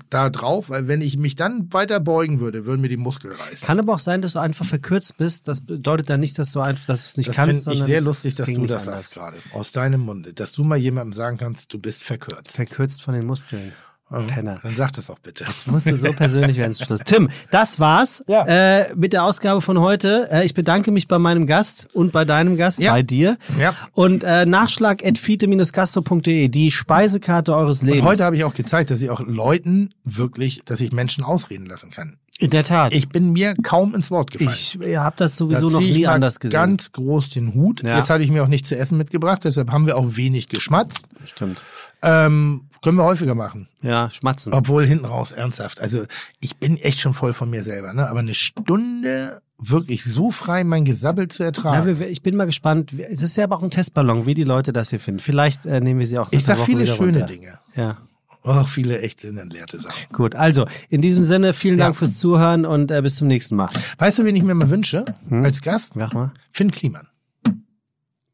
da drauf, weil wenn ich mich dann weiter beugen würde, würden mir die Muskeln reißen. Kann aber auch sein, dass du einfach verkürzt bist. Das bedeutet dann nicht, dass du einfach, dass du es nicht das kannst. finde ich sondern sehr lustig, dass du das sagst gerade. Aus deinem Munde. Dass du mal jemandem sagen kannst, du bist verkürzt. Verkürzt von den Muskeln. Ja, Penner. Dann sag das auch bitte. Jetzt musste so persönlich werden zum Schluss. Tim, das war's Ja. äh, mit der Ausgabe von heute. Äh, ich bedanke mich bei meinem Gast und bei deinem Gast, Ja. bei dir. Ja. Und äh, nachschlag.fite-gastro.de, die Speisekarte eures Lebens. Und heute habe ich auch gezeigt, dass ich auch Leuten wirklich, dass ich Menschen ausreden lassen kann. In der Tat. Ich bin mir kaum ins Wort gefallen. Ich habe das sowieso Da noch nie mal anders gesehen. Ganz groß den Hut. Ja. Jetzt hatte ich mir auch nichts zu essen mitgebracht, deshalb haben wir auch wenig geschmatzt. Stimmt. Ähm, können wir häufiger machen. Ja, schmatzen. Obwohl hinten raus ernsthaft. Also ich bin echt schon voll von mir selber, ne? Aber eine Stunde wirklich so frei mein Gesabbel zu ertragen. wir- ich bin mal gespannt. Es ist ja aber auch ein Testballon, wie die Leute das hier finden. Vielleicht äh, nehmen wir sie auch ich sag Woche viele schöne runter. Dinge. Ja. Auch viele echt sinnentleerte Sachen. Gut, also in diesem Sinne vielen Ja. Dank fürs Zuhören und äh, bis zum nächsten Mal. Weißt du, wen ich mir mal wünsche? Hm? Als Gast? Mach mal. Finn Kliman.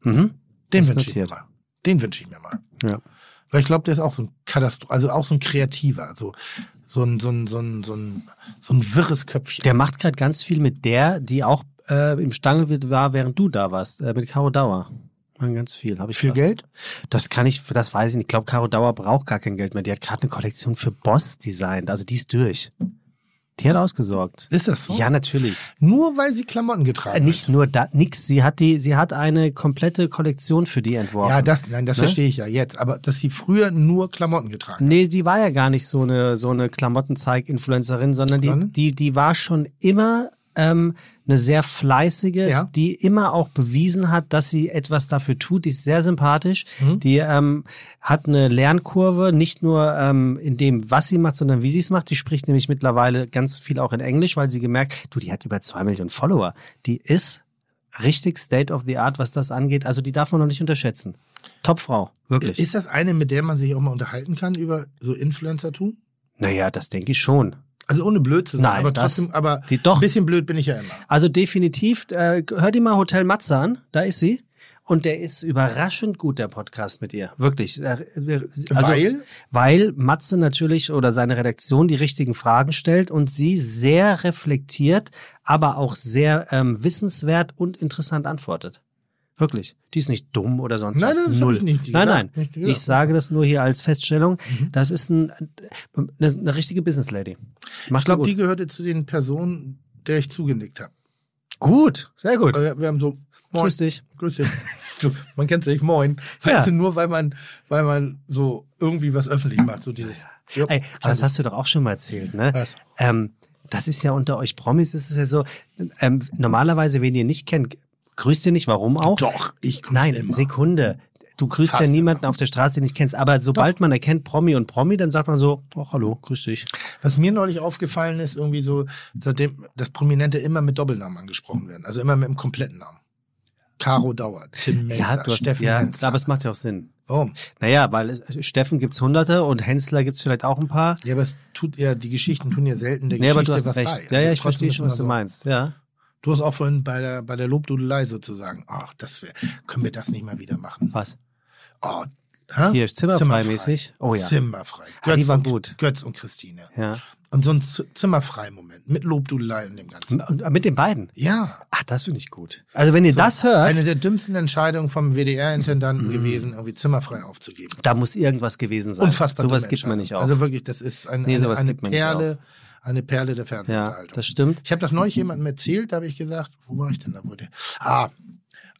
Mhm. Den wünsche ich mir mal. Den wünsche ich mir mal. Ja. Weil ich glaube, der ist auch so ein Katastro also auch so ein Kreativer, so, so ein, so ein, so ein, so ein, so ein wirres Köpfchen. Der macht gerade ganz viel mit der, die auch äh, im Stangelwirt war, während du da warst, äh, mit Caro Dauer. Machen ganz viel. Hab ich Für Geld? Das kann ich, das weiß ich nicht. Ich glaube, Caro Dauer braucht gar kein Geld mehr. Die hat gerade eine Kollektion für Boss designt. Also die ist durch. Die hat ausgesorgt. Ist das so? Ja, natürlich. Nur weil sie Klamotten getragen Äh, Nicht nur da, nix. Sie hat die, sie hat eine komplette Kollektion für die hat. entworfen. Ja, das, nein, das Ne? verstehe ich ja jetzt. Aber dass sie früher nur Klamotten getragen hat. Nee, die war ja gar nicht so eine, so eine Klamottenzeig-Influencerin, sondern die, die, die war schon immer ähm, eine sehr fleißige, Ja. die immer auch bewiesen hat, dass sie etwas dafür tut. Die ist sehr sympathisch. Mhm. Die ähm, hat eine Lernkurve, nicht nur ähm, in dem, was sie macht, sondern wie sie es macht. Die spricht nämlich mittlerweile ganz viel auch in Englisch, weil sie gemerkt, du, die hat über zwei Millionen Follower. Die ist richtig State of the Art, was das angeht. Also die darf man noch nicht unterschätzen. Topfrau, wirklich. Ist das eine, mit der man sich auch mal unterhalten kann über so Influencer-Tum? Naja, das denke ich schon. Also ohne blöd zu sein, Nein, aber das- trotzdem, aber die doch. ein bisschen blöd bin ich ja immer. Also definitiv, äh, hör dir mal Hotel Matze an, da ist sie. Und der ist überraschend gut, der Podcast mit ihr. Wirklich. Äh, Also, Weil? Weil Matze natürlich oder seine Redaktion die richtigen Fragen stellt und sie sehr reflektiert, aber auch sehr ähm, wissenswert und interessant antwortet. Wirklich. Die ist nicht dumm oder sonst Nein, was. nein, das Null. ich nicht nein, nein. Nicht. Ich sage das nur hier als Feststellung. Mhm. Das ist ein, eine, eine richtige Business Lady. Macht Ich glaube, die gehörte zu den Personen, der ich zugenickt habe. Gut, sehr gut. Äh, Wir haben so, moin, Grüß dich. grüß dich. So, man kennt sich, moin. Ja. Weißt du, nur weil man, weil man so irgendwie was öffentlich macht, so dieses. Ja, Ey, aber das hast du doch auch schon mal erzählt, ne? Was? Ähm, das ist ja unter euch Promis, ist es ja so, ähm, normalerweise, wen ihr nicht kennt, grüßt ihr nicht, warum auch? Doch, ich grüße Nein, immer. Sekunde. Du grüßt ja Fast niemanden auf der Straße, den nicht kennst. Aber sobald man erkennt Promi und Promi, dann sagt man so, oh, hallo, grüß dich. Was mir neulich aufgefallen ist, irgendwie so, seitdem, dass Prominente immer mit Doppelnamen angesprochen werden. Also immer mit dem kompletten Namen. Caro Dauer, Tim Melzer, Ja, du hast, Steffen ja, Hensler. aber es macht ja auch Sinn. Warum? Naja, weil es, Steffen gibt's hunderte und Hensler gibt's vielleicht auch ein paar. Ja, aber es tut ja, die Geschichten tun ja selten der Nee, aber Geschichte du hast was recht. bei. Ja, ja, Also ich verstehe schon, immer was du so. meinst. Ja. Du hast auch vorhin bei der, bei der Lobdudelei sozusagen, ach, das wär, können wir das nicht mal wieder machen? Was? Oh, hä? Hier, zimmerfrei-mäßig? Oh ja. Zimmerfrei. Ah, die war und, gut. Götz und Christine. Ja. Und so ein Z- Zimmerfrei-Moment mit Lobdudelei und dem Ganzen. Und mit den beiden? Ja. Ach, das finde ich gut. Also wenn ihr So, das hört, Eine der dümmsten Entscheidungen vom. WDR-Intendanten gewesen, irgendwie zimmerfrei aufzugeben. da muss irgendwas gewesen sein. Unfassbar. Sowas gibt man nicht auf. Also wirklich, das ist ein, Nee, eine, eine gibt man nicht Perle, eine Perle der ja, Fernsehunterhaltung. das stimmt. Ich habe das neulich jemandem erzählt, da habe ich gesagt, wo war ich denn da? Wo der? Ah,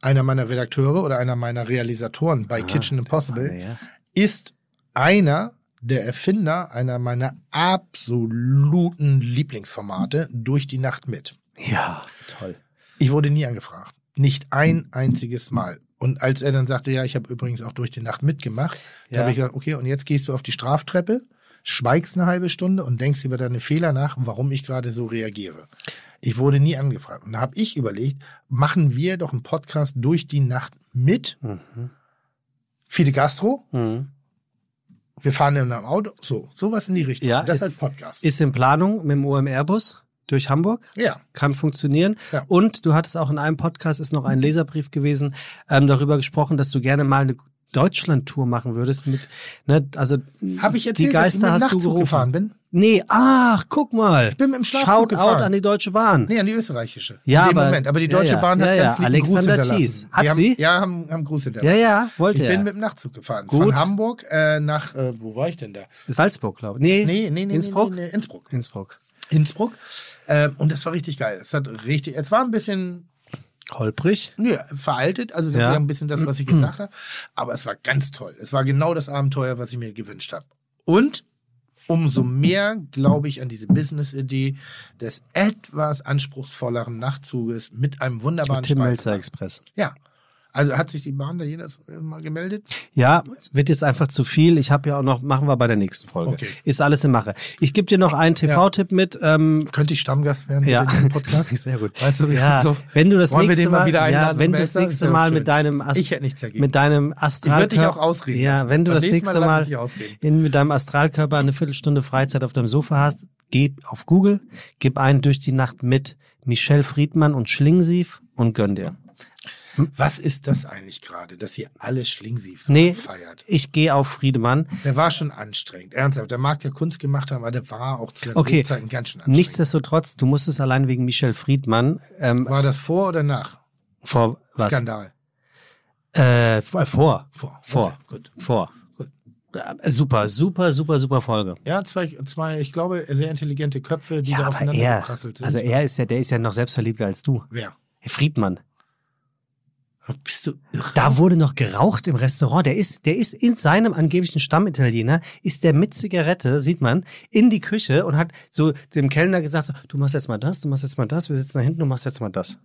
einer meiner Redakteure oder einer meiner Realisatoren bei Kitchen Impossible Ah, ja. ist einer der Erfinder einer meiner absoluten Lieblingsformate durch die Nacht mit. Ja, toll. Ich wurde nie angefragt. Nicht ein einziges Mal. Und als er dann sagte, ja, ich habe übrigens auch durch die Nacht mitgemacht, da Ja. habe ich gesagt, okay, und jetzt gehst du auf die Straftreppe, schweigst eine halbe Stunde und denkst über deine Fehler nach, warum ich gerade so reagiere. Ich wurde nie angefragt. Und da habe ich überlegt, machen wir doch einen Podcast durch die Nacht mit. Mhm. Fide Gastro. Mhm. Wir fahren in einem Auto. So, sowas in die Richtung. Ja, das ist- als Podcast. Ist in Planung mit dem OMR-Bus durch Hamburg. Ja. Kann funktionieren. Ja. Und du hattest auch in einem Podcast, ist noch ein Leserbrief gewesen, ähm, darüber gesprochen, dass du gerne mal eine Deutschland-Tour machen würdest mit, ne, also Habe ich die erzählt, dass ich Geister mit dem hast du Nachtzug gerufen. gefahren bin? Nee, ach, guck mal. Ich bin mit dem Schlafzug Shout gefahren. out an die Deutsche Bahn. Nee, an die österreichische. Ja, in dem aber- Moment. Aber die ja, Deutsche ja. Bahn hat Ja, ja. ganz lieben Alexander Gruß hinterlassen. Thies. Hat sie? Haben, ja, haben, haben Gruß Ja, hinterlassen. ja, wollte Ich er. bin mit dem Nachtzug gefahren. Gut. Von Hamburg äh, nach, äh, wo war ich denn da? Salzburg, glaube ich. Nee, Nee, nee, nee. Innsbruck? Nee, nee, Innsbruck. Innsbruck. Innsbruck. Ähm, und das war richtig geil. Es hat richtig, es war ein bisschen Holprig. nee, veraltet. Also das Ja. ist ja ein bisschen das, was ich gesagt habe. Aber es war ganz toll. Es war genau das Abenteuer, was ich mir gewünscht habe. Und umso mehr glaube ich an diese Business-Idee des etwas anspruchsvolleren Nachtzuges mit einem wunderbaren Tim Melzer Speisewagen. Express. Ja. Also hat sich die Bahn da jedes Mal gemeldet? Ja, es wird jetzt einfach zu viel. Ich habe ja auch noch, machen wir bei der nächsten Folge. Okay. Ist alles in Mache. Ich gebe dir noch einen TV-Tipp mit. Ähm, Könnte ich Stammgast werden Ja. diesem Podcast? Sehr gut. Weißt du, ja, so, wenn du das nächste mal wieder ja, wenn du das nächste Mal mit deinem Ast Ich hätte nichts dagegen. mit deinem Ich Astralkörper würde dich auch ausreden Ja, lassen. wenn du Beim das nächste Mal Mal, ich in, mit deinem Astralkörper eine Viertelstunde Freizeit auf deinem Sofa hast, geh auf Google, gib ein durch die Nacht mit Michelle Friedmann und Schlingsief und gönn dir. Was ist das eigentlich gerade, dass ihr alle Schlingsief so Nee, feiert? ich gehe auf Friedemann. Der war schon anstrengend. Ernsthaft. Der mag ja Kunst gemacht haben, aber der war auch zu seinen Okay, Hochzeiten ganz schön anstrengend. nichtsdestotrotz, du musst es allein wegen Michelle Friedmann ähm, War das vor oder nach? vor was? Skandal. Äh, vor, vor. Vor. Vor. Okay, gut. Vor. Gut. Äh, Super, super, super, super Folge. Ja, zwei, zwei, ich glaube, sehr intelligente Köpfe, die Ja, da aufeinander er, sind. also er ist ja, der ist ja noch selbstverliebter als du. Wer? Friedmann. Bist du irre? Da wurde noch geraucht im Restaurant. Der ist, der ist in seinem angeblichen Stammitaliener, ist der mit Zigarette, sieht man, in die Küche und hat so dem Kellner gesagt, so, du machst jetzt mal das, du machst jetzt mal das, wir sitzen da hinten, du machst jetzt mal das.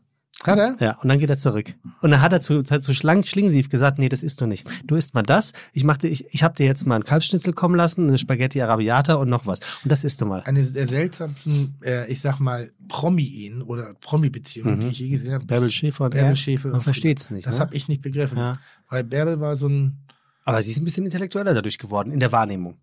Hat er? Ja, und dann geht er zurück. Und dann hat er zu, hat zu schlang, schlingensief gesagt, nee, das isst du nicht. Du isst mal das. Ich mach dir, ich, ich habe dir jetzt mal einen Kalbsschnitzel kommen lassen, eine Spaghetti Arabiata und noch was. Und das isst du mal. Eine der seltsamsten, äh, ich sag mal, Promi-Ehen oder Promi-Beziehungen, Mhm. die ich je gesehen habe. Bärbel Schäfer und Bärbel er? Schäfer. Man versteht's nicht, Das ne? habe ich nicht begriffen. Ja. Weil Bärbel war so ein, Aber sie ist ein bisschen intellektueller dadurch geworden, in der Wahrnehmung.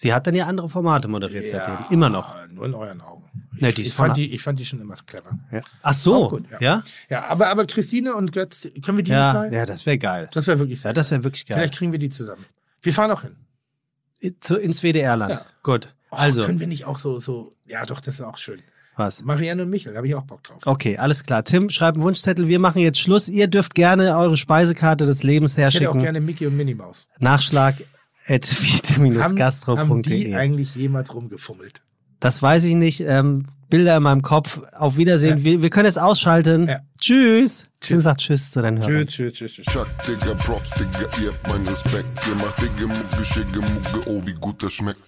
Sie hat dann ja andere Formate moderiert Ja, seitdem. Immer noch. Nur in euren Augen. Ne, Ich, ich, fand die, ich fand die schon immer clever. Ja. Ach so, gut, ja. ja? Ja, aber, aber Christine und Götz, können wir die Ja, nicht mal? ja, das wäre geil. Das wäre wirklich Ja, das wäre wirklich geil. Vielleicht kriegen wir die zusammen. Wir fahren auch hin. Zu, ins WDR-Land. Ja. Gut. Also, Können wir nicht auch so, so, ja doch, das ist auch schön. was? Marianne und Michael, da habe ich auch Bock drauf. Okay, alles klar. Tim, schreib einen Wunschzettel. Wir machen jetzt Schluss. Ihr dürft gerne eure Speisekarte des Lebens Ich hätte auch gerne Mickey und Minnie Maus. Nachschlag at Haben, haben die gastro.de. eigentlich jemals rumgefummelt? Das weiß ich nicht. Ähm, Bilder in meinem Kopf. Auf Wiedersehen. Wir, wir können jetzt ausschalten. Tschüss. Tim sagt Tschüss zu deinen Hörern. tschüss, tschüss, tschüss. Chuck, Digga, Props, Digga, ihr habt meinen Respekt. Ihr macht Digga, Mucke, Schicke, Mucke, oh, wie gut das schmeckt.